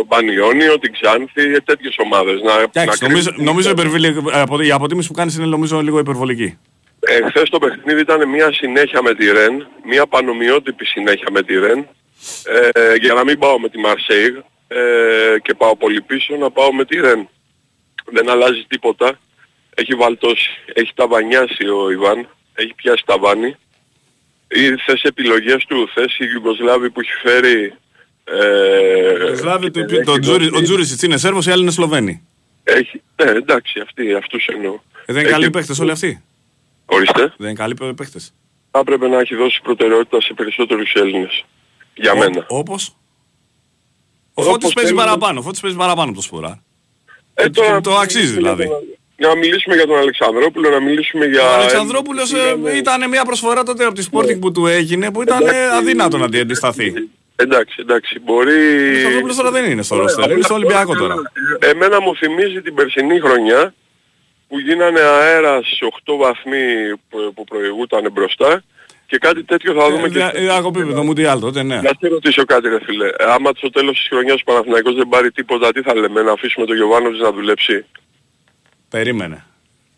Πανιόνιο, την Ξάνθη, τέτοιες ομάδες. Να, Εντάξει, να νομίζω, κρίνεις- νομίζω υπερβολη- απο- η αποτίμηση που κάνεις είναι νομίζω λίγο υπερβολική. Ε, χθες το παιχνίδι ήταν μια συνέχεια με τη Ρεν, μια πανομοιότυπη συνέχεια με τη Ρεν. Ε, για να μην πάω με τη Μαρσέιγ ε, και πάω πολύ πίσω, να πάω με τη Ρεν. Δεν αλλάζει τίποτα. Έχει βαλτώσει, έχει ταβανιάσει ο Ιβάν, έχει πιάσει ταβάνι. Ή θες επιλογές του, θες η Ιουγκοσλάβη που έχει φέρει... Ε, Δηλαδή, το, έχει το, Τζούρι- δώσει- ο Τζούρισιτς είναι Σέρβος, οι άλλοι είναι Σλοβαίνοι. Έχει, ναι, εντάξει, αυτοί, αυτούς εννοώ. Ε, δεν είναι Έχει- καλοί παίχτες όλοι αυτοί; Ορίστε. Δεν είναι καλοί παίχτες. Θα έπρεπε να έχει δώσει προτεραιότητα σε περισσότερους Έλληνες. Για μένα. Όπως; Ο Όπως Φώτης παίζει θέλουμε- παραπάνω. Ο Φώτης παίζει παραπάνω από το Σπορά. Ε, το- τώρα το αξίζει δηλαδή. Για να μιλήσουμε για τον Αλεξανδρόπουλο, να μιλήσουμε για... Ο Αλεξανδρόπουλος ε, ήταν μια προσφορά τότε από τη Sporting που του έγινε που ήταν ε, Εντάξει. αδύνατο να την αντισταθεί. Εντάξει, εντάξει, μπορεί... Ο Αλεξανδρόπουλος τώρα δεν είναι στο ρόστερ, είναι στο Ολυμπιακό τώρα. Εμένα μου θυμίζει την περσινή χρονιά που γίνανε αέρας 8 βαθμοί που, που προηγούταν μπροστά και κάτι τέτοιο θα δούμε και... Ε, Αγωπή το Μουντιάλ τότε, ναι. Να σε ρωτήσω κάτι ρε φίλε. Ε, Άμα στο τέλος της χρονιάς ο Παναθηναϊκός δεν πάρει τίποτα, τι θα λέμε, να αφήσουμε τον Γιωβάνοβιτς να δουλέψει; Περίμενε.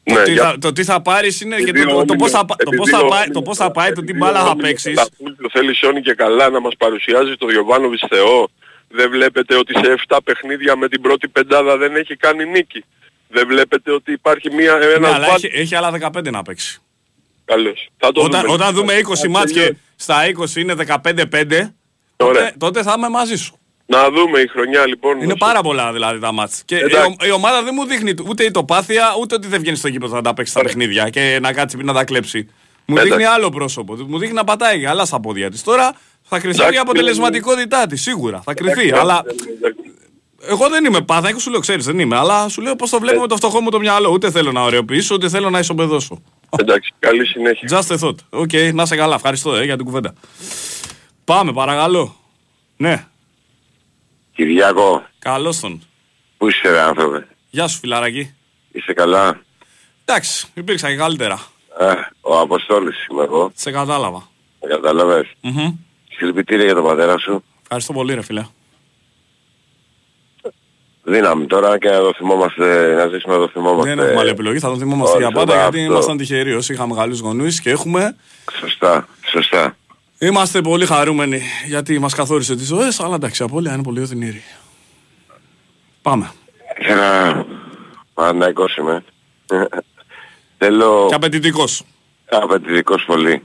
Ναι, το, τι για- θα, το τι θα πάρεις είναι και Επειδή το, το, το, ο πώς θα, Όμιλος- το, πώς επειδή θα ο πάει, το Όμιλος- πώς θα πάει, το τι επειδή μπάλα ο θα Όμιλος παίξεις. Ταπούλιο θέλει Σόνι και καλά να μας παρουσιάζει το Γιωβάνοβιτς Θεό. Δεν βλέπετε ότι σε 7 παιχνίδια με την πρώτη πεντάδα δεν έχει κάνει νίκη. Δεν βλέπετε ότι υπάρχει μια, Ναι, ένας αλλά βάτ- έχει, έχει άλλα 15 να παίξει. Καλώς. Θα το Όταν, δούμε. όταν δούμε 20 Θα μάτς και τελειώσει. στα 20 είναι 15-5, Ωραία. τότε, τότε θα είμαι μαζί σου. Να δούμε η χρονιά λοιπόν. Είναι πάρα πολλά δηλαδή τα μάτς. Και η, Εντάξει. ο- η ομάδα δεν μου δείχνει ούτε η τοπάθεια, ούτε ότι δεν βγαίνει στο γήπεδο να τα παίξει τα παιχνίδια και να κάτσει να τα κλέψει. Μου Εντάξει. δείχνει άλλο πρόσωπο. Μου δείχνει να πατάει άλλα στα πόδια της. Τώρα θα κρυθεί η Εντάξει, αποτελεσματικότητά της, σίγουρα. Θα κρυθεί. Εντάξει, Αλλά εντάξει. εγώ δεν είμαι πάθα, σου λέω, ξέρεις, δεν είμαι. Αλλά σου λέω πώς το Ε. βλέπω με το φτωχό μου το μυαλό. Ούτε θέλω να ωραιοποιήσω, ούτε θέλω να ισοπεδώσω. Εντάξει, καλή συνέχεια. Just a thought. OK, να 'σαι καλά. Ευχαριστώ ε, για την κουβέντα. Πάμε, παρακαλώ. Ναι, Κυριάκο, καλώς τον. πού είσαι ρε άνθρωπε, Γεια σου, φιλαράκι. είσαι καλά; Εντάξει, υπήρξα και καλύτερα. Ε, ο Αποστόλης είμαι εγώ, Σε κατάλαβα. με κατάλαβες. Μμμ. Συλληπιτήρια για τον πατέρα σου. Ευχαριστώ πολύ, ρε φίλε. Δύναμη τώρα και να το θυμόμαστε, να ζήσουμε να το θυμόμαστε. Δεν έχουμε άλλη επιλογή, θα τον θυμόμαστε Όχι, για πάντα σωστά, γιατί αυτό. ήμασταν τυχεροί όσοι είχαμε καλούς γονείς και έχουμε. Σωστά, σωστά. Είμαστε πολύ χαρούμενοι γιατί μας καθόρισε τις ζωές, αλλά εντάξει, απόλυτα είναι πολύ οδυνήρη. Πάμε. Ήθελα... Παναϊκός είμαι. Θέλω... Και απαιτητικός. Απαιτητικός πολύ.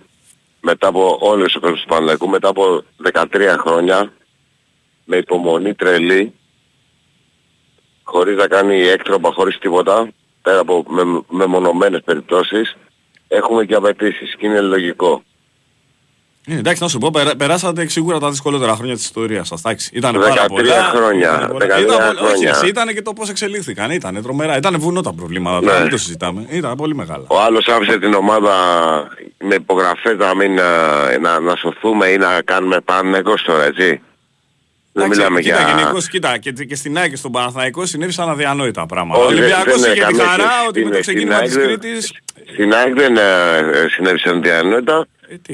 Μετά από όλες τις κόσμες του Παναϊκού, μετά από 13 χρόνια, με υπομονή τρελή, χωρίς να κάνει έκτροπα, χωρίς τίποτα, πέρα από με, μεμονωμένες περιπτώσεις, έχουμε και απαιτήσεις και είναι λογικό. Ε, εντάξει, να σου πω, περα- περάσατε σίγουρα τα δυσκολότερα χρόνια της ιστορίας σας. Εντάξει, ήταν 13 πάρα πολλά. χρόνια, Ήταν πολλά. 13 Ήταν πολλά- Όχι, χρόνια. εσύ, ήταν και το πώς εξελίχθηκαν. Ήταν τρομερά. Ήταν βουνό τα προβλήματα. Ναι. τώρα, Δεν το συζητάμε. Ήταν πολύ μεγάλα. Ο άλλος άφησε την ομάδα με υπογραφές να μην ε, να, να σωθούμε ή να κάνουμε Παναϊκός τώρα, έτσι. Δεν Εντάξει, μιλάμε κοίτα, για... γενικώς, κοίτα, και, και στην ΑΕΚ και στον Παναθηναϊκό συνέβησαν αδιανόητα πράγματα. Όχι, ο δεν- Ολυμπιακός δεν είχε τη έκαμε χαρά και ότι με στην- το ξεκίνημα στην της ΑΕΚ δεν- Κρήτης Στην ΑΕΚ δεν ε, ε, συνέβησαν διανόητα.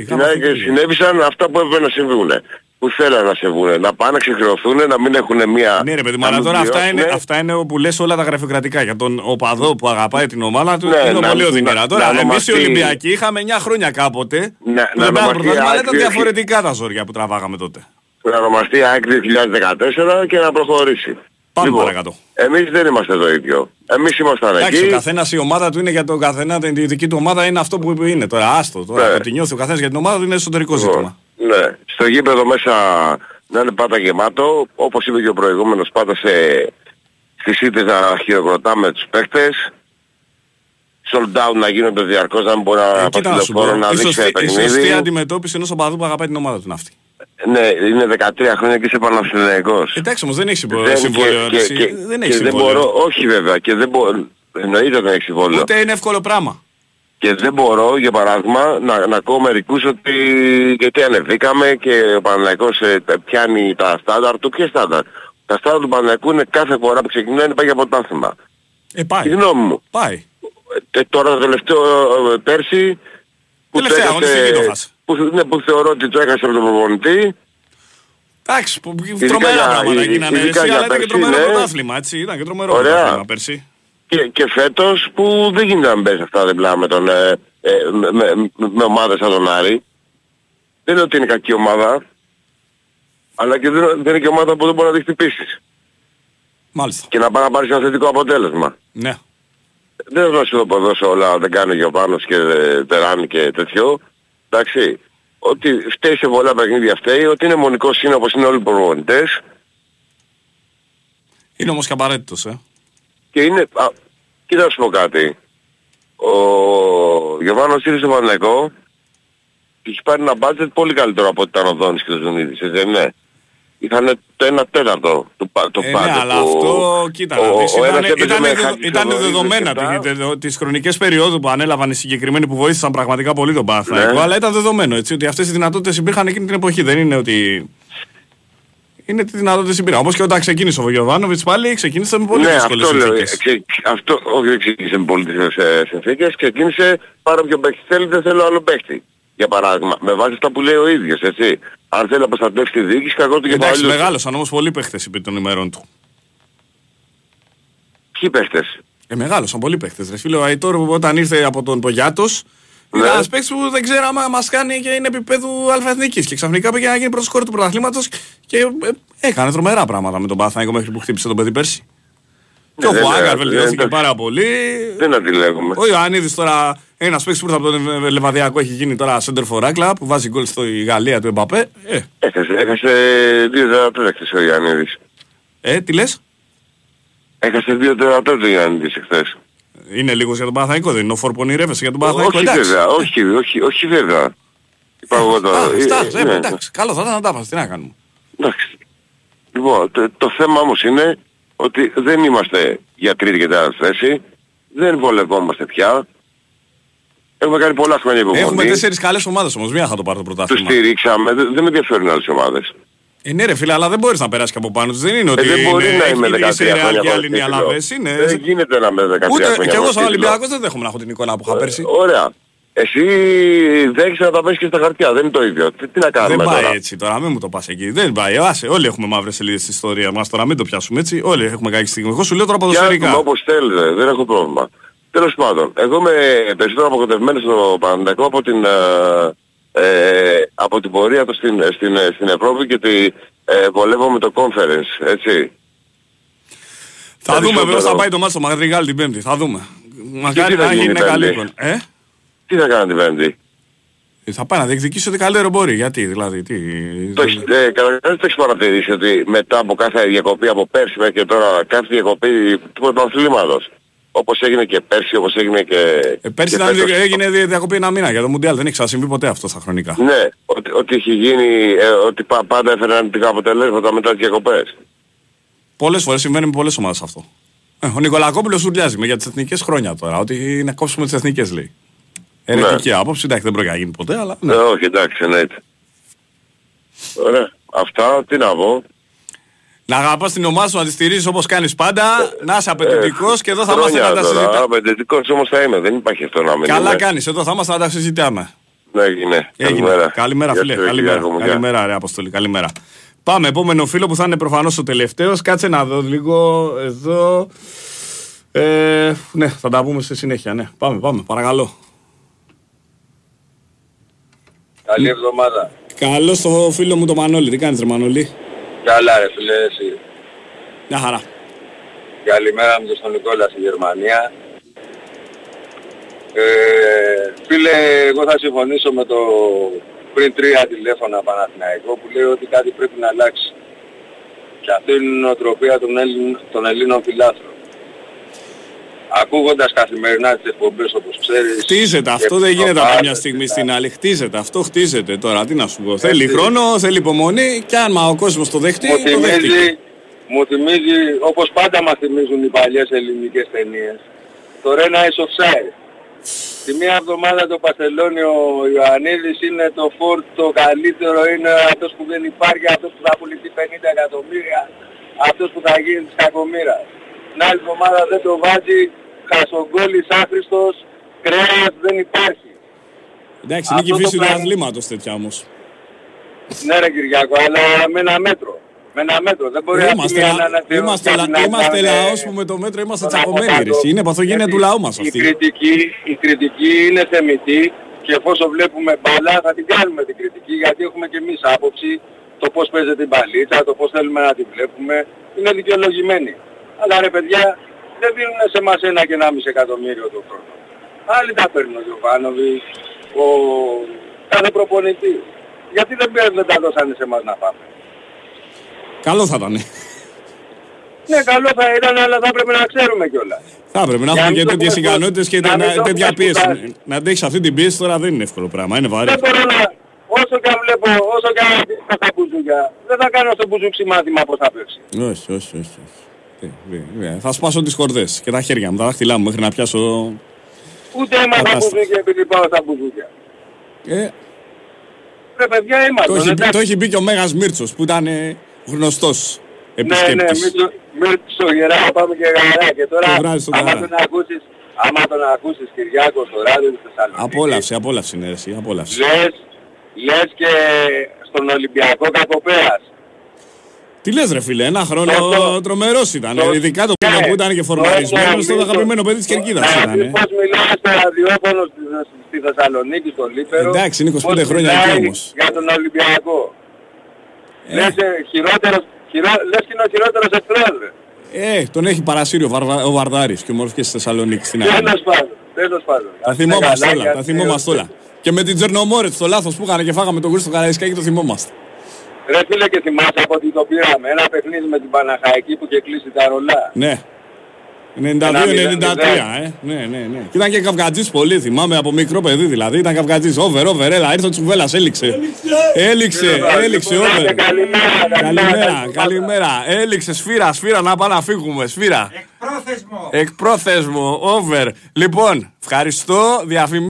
Στην ΑΕΚ συνέβησαν αυτά που έπρεπε να συμβούν. Που θέλανε να συμβούν. Να πάνε να ξεχρεωθούν, να μην έχουν μία... Ναι ρε παιδί μου, να αλλά μην τώρα αυτά είναι, πληρώσουνε. αυτά είναι όπου λες όλα τα γραφειοκρατικά. Για τον οπαδό που αγαπάει την ομάδα του Ναι, είναι να- πολύ να- οδυνηρά. να Τώρα εμείς οι ονομαστεί- Ολυμπιακοί είχαμε 9 χρόνια κάποτε. να που δεν πήραμε ονομαστεί πρωτάθλημα, αλλά ήταν ΑΕΚ διαφορετικά τα ζόρια που τραβάγαμε τότε. να ονομαστεί ΑΕΚ 2014 και να προχωρήσει. Πάμε λοιπόν, παρακάτω. Εμείς δεν είμαστε το ίδιο. Εμείς ήμασταν Εντάξει, εκεί. ο καθένας η ομάδα του είναι για τον καθένα, η δική του ομάδα είναι αυτό που είναι. Τώρα άστο, τώρα Ναι. το τι νιώθει ο καθένας για την ομάδα του είναι εσωτερικό Λοιπόν, ζήτημα. Ναι. Στο γήπεδο μέσα να είναι πάντα γεμάτο, όπως είπε και ο προηγούμενος πάντα σε, στις ήττες να χειροκροτάμε τους παίκτες. Sold out να γίνονται διαρκώς, να μην μπορεί να Ε, πάει κοίτα να σου πω, τηλεφόρο να η δείξει σωστή, η παιχνίδι. σωστή αντιμετώπιση ενός οπαδού που αγαπάει την ομάδα του είναι αυτή. Ναι, είναι 13 χρόνια και είσαι Παναθηναϊκός. Εντάξει όμως δεν έχει συμβόλαιο. Δεν- συμβόλαιο, και- εσύ. και- δεν και έχει δεν συμβόλαιο. μπορώ, όχι βέβαια, και δεν μπορώ, εννοείται δεν έχει συμβόλαιο. Ούτε είναι εύκολο πράγμα. Και δεν μπορώ, για παράδειγμα, να, να ακούω μερικούς ότι γιατί ανεβήκαμε και ο Παναθηναϊκός ε, πιάνει τα στάνταρ του. Ποια στάνταρ; Τα στάνταρ του Παναθηναϊκού είναι κάθε φορά που ξεκινάει να πάει για πρωτάθλημα. Ε, πάει. Η γνώμη μου. Πάει. Ε, τώρα το τελευταίο ε, πέρσι που, το Τελευταία αγωνιστική το χάσε. Που, ναι, που θεωρώ ότι το έχασε από τον προπονητή Εντάξει, που- Ειδικά τρομερά για- πράγματα ειδικά γίνανε για εσύ, αλλά ήταν και πέρσι, τρομερό ναι. πρωτάθλημα, έτσι. Ήταν και τρομερό Ωραία. πρωτάθλημα πέρσι. και, και φέτος που δεν γίνεται να μπες αυτά διπλά με, τον, ε, ε, με, με, με ομάδες σαν τον Άρη. Δεν είναι ότι είναι κακή ομάδα, αλλά και δεν, δεν είναι και ομάδα που δεν μπορεί να τη χτυπήσεις. Μάλιστα. Και να πάει να πάρεις ένα θετικό αποτέλεσμα. Ναι. Δεν θα σου το δώσω όλα, δεν κάνει και ο Πάνος και ε, Τεράνη και τέτοιο. Εντάξει. Ότι φταίει σε πολλά παιχνίδια φταίει, ότι είναι μονικός είναι όπως είναι όλοι οι προπονητές Είναι όμως και απαραίτητος, ε. και είναι... Α, κοίτα να σου πω κάτι. Ο Γιωβάνος ήρθε στο Παναγικό και έχει πάρει ένα μπάτζετ πολύ καλύτερο από ό,τι ήταν ο Δόνης και ο Ζουνίδης, έτσι δεν είναι; Είχαν το 1 τέταρτο του, πα- του Ε, ναι, μπάτζετ αλλά που- αυτό, κοίτα, ο- να δεις, ο ένας ήταν, έπαιζε ήταν, με δεδο- Χατζη ήταν Θοδωρή δεδομένα δεξιά. τι- τε- τις χρονικές περιόδου που ανέλαβαν οι συγκεκριμένοι που βοήθησαν πραγματικά πολύ τον Παναθηναϊκό, Ναι. αλλά ήταν δεδομένο έτσι, ότι αυτές οι δυνατότητες υπήρχαν εκείνη την εποχή, δεν είναι ότι... Είναι τι δυνατότητες υπήρχαν. Όπως και όταν ξεκίνησε ο Γιωβάνοβιτς πάλι, ξεκίνησε με πολύ ναι, δύσκολες αυτό λέω. συνθήκες. ε, ξε- αυτό, όχι δεν ξεκίνησε με πολύ δύσκολες ε, συνθήκες, ξεκίνησε πάρω ποιο παίχτη θέλει, δεν θέλω άλλο παίχτη. Για παράδειγμα, με βάση αυτά που λέει ο ίδιος, έτσι. Αν θέλει να προστατεύσει τη διοίκηση, κακό του και Εντάξει, πάλι. μεγάλωσαν όμως πολλοί παίχτες επί των ημερών του. Ποιοι παίχτες; Ε, μεγάλωσαν πολλοί παίχτες. Ρε φίλε, ο Αϊτόρ που όταν ήρθε από τον Πογιάτος, Ναι. ήταν ένας παίκτης που δεν ξέραμε αν μας κάνει και είναι επίπεδου αλφαεθνικής. Και ξαφνικά πήγε να γίνει πρώτος σκόρ του πρωταθλήματος και ε, έκανε τρομερά πράγματα με τον Παθηναϊκό μέχρι που χτύπησε τον παιδί πέρσι. Και ο δεν- Χουάγκαρ δεν- βελτιώθηκε δεν- πάρα πολύ. Δεν αντιλέγουμε. Ο Ιωαννίδης τώρα, ένας παίκτης που ήρθε από τον Λεβαδιακό έχει γίνει τώρα center for Άκλα που βάζει γκολ στη Γαλλία του Εμπαπέ. Ε, Έχασε, έχασε δύο τερατές χθες ο Ιωαννίδης. ε, τι λες, Έχασε δύο τερατές ο Ιωαννίδης εχθές. είναι λίγος για τον Παναθηναϊκό, δεν είναι ο φόρ που ονειρεύεσαι για τον Παναθηναϊκό. Όχι εντάξει. βέβαια, όχι, όχι, όχι βέβαια. Είπα εγώ τώρα. Α, Ε, αυτά, ε, ε, ναι. εντάξει, καλό θα ήταν να τα πας, τι να κάνουμε. Εντάξει. Λοιπόν, το, το θέμα όμως είναι ότι δεν είμαστε για τρίτη και τέταρτη θέση. Δεν βολευόμαστε πια. Έχουμε κάνει πολλά χρόνια υπομονή. Έχουμε τέσσερις καλές ομάδες όμως, μία θα το πάρει το Τους πρωτάθλημα. στηρίξαμε. Δεν, δεν με ενδιαφέρουν άλλες ομάδες. Ε, ναι ρε φίλε, αλλά δεν μπορείς να περάσεις και από πάνω τους. Δεν είναι ότι Ε, δεν μπορεί είναι, να είμαι έχει 13 είσαι Real χρόνια και άλλοι χωρίς είναι τίτλο. Αλαβές. Είναι... Δεν γίνεται να είμαι 13 Ούτε, χρόνια και εγώ χωρίς σαν τίτλο. Ολυμπιακός δεν δέχομαι να έχω την εικόνα που είχα πέρσι. Ωραία. Εσύ δέχεσαι να τα πες και στα χαρτιά. Δεν είναι το ίδιο. Τι, τι να Δεν κάνουμε πάει τώρα; έτσι τώρα, μην μου το πας εκεί. Δεν πάει. Άσε, όλοι έχουμε μαύρες σελίδες στην ιστορίας μας τώρα, μην το πιάσουμε έτσι. Όλοι έχουμε κακή στιγμή. Εγώ σου λέω τώρα Πιάσουμε ποδοσφαιρικά. όπως θέλετε. Δεν έχω πρόβλημα. Τέλος πάντων, εγώ είμαι περισσότερο αποκοτευμένος στο Παναθηναϊκό από την, ε, ε, από την πορεία του στην, στην, στην Ευρώπη και τη ε, βολεύω με το conference, έτσι. Θα δούμε Περισσότερο. βέβαια θα πάει το μάτι στο Μαδριγάλ την Πέμπτη. Θα δούμε. Μακάρι τι θα να γίνει γίνει Πέμπτη; καλή εικόνα. Ε; Τι θα κάνω την Πέμπτη; Ε, Θα πάει να διεκδικήσει ό,τι καλύτερο μπορεί. Γιατί, δηλαδή, τι... Το έχεις, ε, καταρχάς το έχεις παρατηρήσει ότι μετά από κάθε διακοπή από πέρσι μέχρι και τώρα κάθε διακοπή του πρωταθλήματος. Όπως έγινε και πέρσι, όπως έγινε και... Ε, πέρσι και ήταν, φέτος. έγινε δια- διακοπή ένα μήνα για το Μουντιάλ. Δεν έχει ξανασυμβεί ποτέ αυτό στα χρονικά. Ναι, ότι, ότι έχει γίνει, ε, ότι πα- πάντα έφεραν αρνητικά αποτελέσματα μετά τις διακοπές. Πολλές φορές συμβαίνει με πολλές ομάδες αυτό. Ε, ο Νικολακόπουλος ουρλιάζει με για τις εθνικές χρόνια τώρα. Ότι να κόψουμε τις εθνικές λέει. Ερετική άποψη, εντάξει δεν πρόκειται να γίνει ποτέ, αλλά ναι. Ε, όχι, εντάξει, εννοείται. Ωραία. Αυτά, τι να πω. Να αγαπάς την ομάδα σου, να τη στηρίζεις όπως κάνεις πάντα, να είσαι απαιτητικός και εδώ θα είμαστε Χρόνια να τα τώρα, συζητάμε. Απαιτητικός όμως θα είμαι, δεν υπάρχει αυτό να μην Καλά είμαι. κάνεις, εδώ θα είμαστε να τα συζητάμε. Ναι, έγινε. Έγινε. Καλημέρα. Καλημέρα, Γεια φίλε. σου, Καλημέρα. Κυριάκο μου, γεια. Καλημέρα, ρε Αποστολή. Καλημέρα. Πάμε, επόμενο φίλο που θα είναι προφανώς ο τελευταίος. Κάτσε να δω λίγο εδώ. Ε, ναι, θα τα πούμε στη συνέχεια. Ναι. Πάμε, πάμε, παρακαλώ. Καλή εβδομάδα. Καλό στο φίλο μου το Μανώλη. Τι κάνεις ρε Μανώλη; Καλά ρε φίλε εσύ. Μια χαρά. Καλημέρα μου και στον Νικόλα στη Γερμανία. Ε, φίλε, εγώ θα συμφωνήσω με το πριν τρία τηλέφωνα Παναθηναϊκό που λέει ότι κάτι πρέπει να αλλάξει. Και αυτή είναι η νοοτροπία των, Έλλην, των Ελλήνων φιλάθλων. Ακούγοντας καθημερινά τις εκπομπές όπως ξέρεις... Χτίζεται αυτό, και δεν γίνεται από προβάλλεται μια στιγμή στην άλλη. Χτίζεται αυτό, χτίζεται τώρα. Τι να σου πω. Θέλει χρόνο, θέλει υπομονή και αν ο κόσμος το δεχτεί, Μου το δέχτηκε. θυμίζει, μου θυμίζει, όπως πάντα μας θυμίζουν οι παλιές ελληνικές ταινίες, το Ρένα is offside. Τη μία εβδομάδα το Παστελόνι ο Ιωαννίδης είναι το φόρτ το καλύτερο, είναι αυτός που δεν υπάρχει, αυτός που θα πουληθεί 50 εκατομμύρια, αυτός που θα γίνει της κακομήρας. Την άλλη εβδομάδα δεν το βάζει, χασογκόλης άχρηστος, κρέας δεν υπάρχει. Εντάξει, είναι και η Αυτό το φύση του πράγμα- αθλήματος τέτοια όμως. Ναι ρε Κυριακό, αλλά με ένα μέτρο. Με ένα μέτρο. Δεν μπορεί αυτή Είμαστε, μία λα- να αναθεωρήσει είμαστε, και λα- να- είμαστε να- λαός που με το μέτρο είμαστε τον τσακωμένοι. από ρε. κάτω. Είναι παθογένεια Γιατί του λαού μας Η αυτή. κριτική, η κριτική είναι θεμητή και εφόσον βλέπουμε μπάλα θα την κάνουμε την κριτική γιατί έχουμε και εμείς άποψη το πώς παίζεται η μπαλίτσα, το πώς θέλουμε να την βλέπουμε. Είναι δικαιολογημένη. Αλλά ρε παιδιά δεν δίνουν σε μας ένα και ένα μισή εκατομμύριο το χρόνο. Άλλοι τα παίρνουν ο Γιωβάνοβι, ο κάθε προπονητής. Γιατί δεν, παίρνουν, δεν τα δώσανε σε εμάς να πάμε. Καλό θα ήταν. Ναι, καλό θα ήταν, αλλά θα έπρεπε να ξέρουμε κιόλας. Θα έπρεπε να Για έχουμε να και μην το τέτοιες έχουμε ικανότητες και να μην να- το τέτοια έχουμε πίεση. σπουδάσει. Να αντέξεις αυτή την πίεση τώρα δεν είναι εύκολο πράγμα. Είναι βαρύ. Δεν μπορώ να... Όσο και αν βλέπω, όσο και αν θα στα μπουζούκια, δεν θα κάνω στο μπουζούκι μάθημα πώς θα παίξει. Όχι, όχι, όχι. όχι. Ε, ε, ε, Θα σπάσω τις κορδές και τα χέρια μου, τα δάχτυλά μου μέχρι να πιάσω... Ούτε έμαθα Κατάσταση. μπουζούκια επειδή πάω στα μπουζούκια. Ε, Ρε παιδιά το, είμαστε. έχει, πει- το έχει πει και ο Μέγας Μίρτσος που ήταν ε, γνωστός Ναι, ναι, επισκέπτης. Μίρτσο γερά πάμε και γαρά. Και τώρα, Το βράδυ στον άμα Γαρά. τον ακούσεις, άμα τον ακούσεις Κυριάκο στο ράδιο της Θεσσαλονίκης, Απόλαυση, απόλαυση είναι εσύ, απόλαυση. λες, λες και στον Ολυμπιακό Κακοπέας. Τι λες ρε φίλε, ένα χρόνο Το- τρομερός ήταν. το- Ειδικά το Ναι. πίνο που ήταν και φορμαρισμένος, Το- το αγαπημένο παιδί της Κερκίδας Να ήταν. δεις πώς μιλάει στο ραδιόφωνο στη, στη Θεσσαλονίκη, στο Λίπερο. Εντάξει, είναι 25 πώς χρόνια μιλάει εκεί όμως. Για τον Ολυμπιακό; Λες, ε, χειρότερος, χειρό, λες και είναι ο χειρότερος εχθρός, ρε. Ε, τον έχει παρασύρει ο, Βαρδα, ο Βαρδάρης και ο Μορφιές στη Θεσσαλονίκη στην άλλη. Τέλος πάντων, τέλος πάντων. Τα θυμόμαστε Καλά, όλα, τα γιατί- θυμόμαστε όλα. Και με την Τζερνομόρετ το λάθος που είχαν και φάγαμε τον Χρήστο Καραϊσκάκη το θυμόμαστε. Ρε φίλε και θυμάσαι από ότι το πήραμε. Ένα παιχνίδι με την Παναχαϊκή που είχε κλείσει τα ρολά. Ναι. Ένα 92-93, ε. Ναι, ναι, ναι. Και ήταν και καυγατζής πολύ, θυμάμαι από μικρό παιδί δηλαδή. Ήταν καυγατζής. Over, over, έλα, ήρθε ο Τσουβέλλας, έληξε. Έληξε, έληξε, over. Καλημέρα, καλημέρα. Έληξε, σφύρα, σφύρα, να πάμε να φύγουμε, σφύρα. Εκπρόθεσμο. Εκπρόθεσμο, over. Λοιπόν, ευχαριστώ, διαφημί.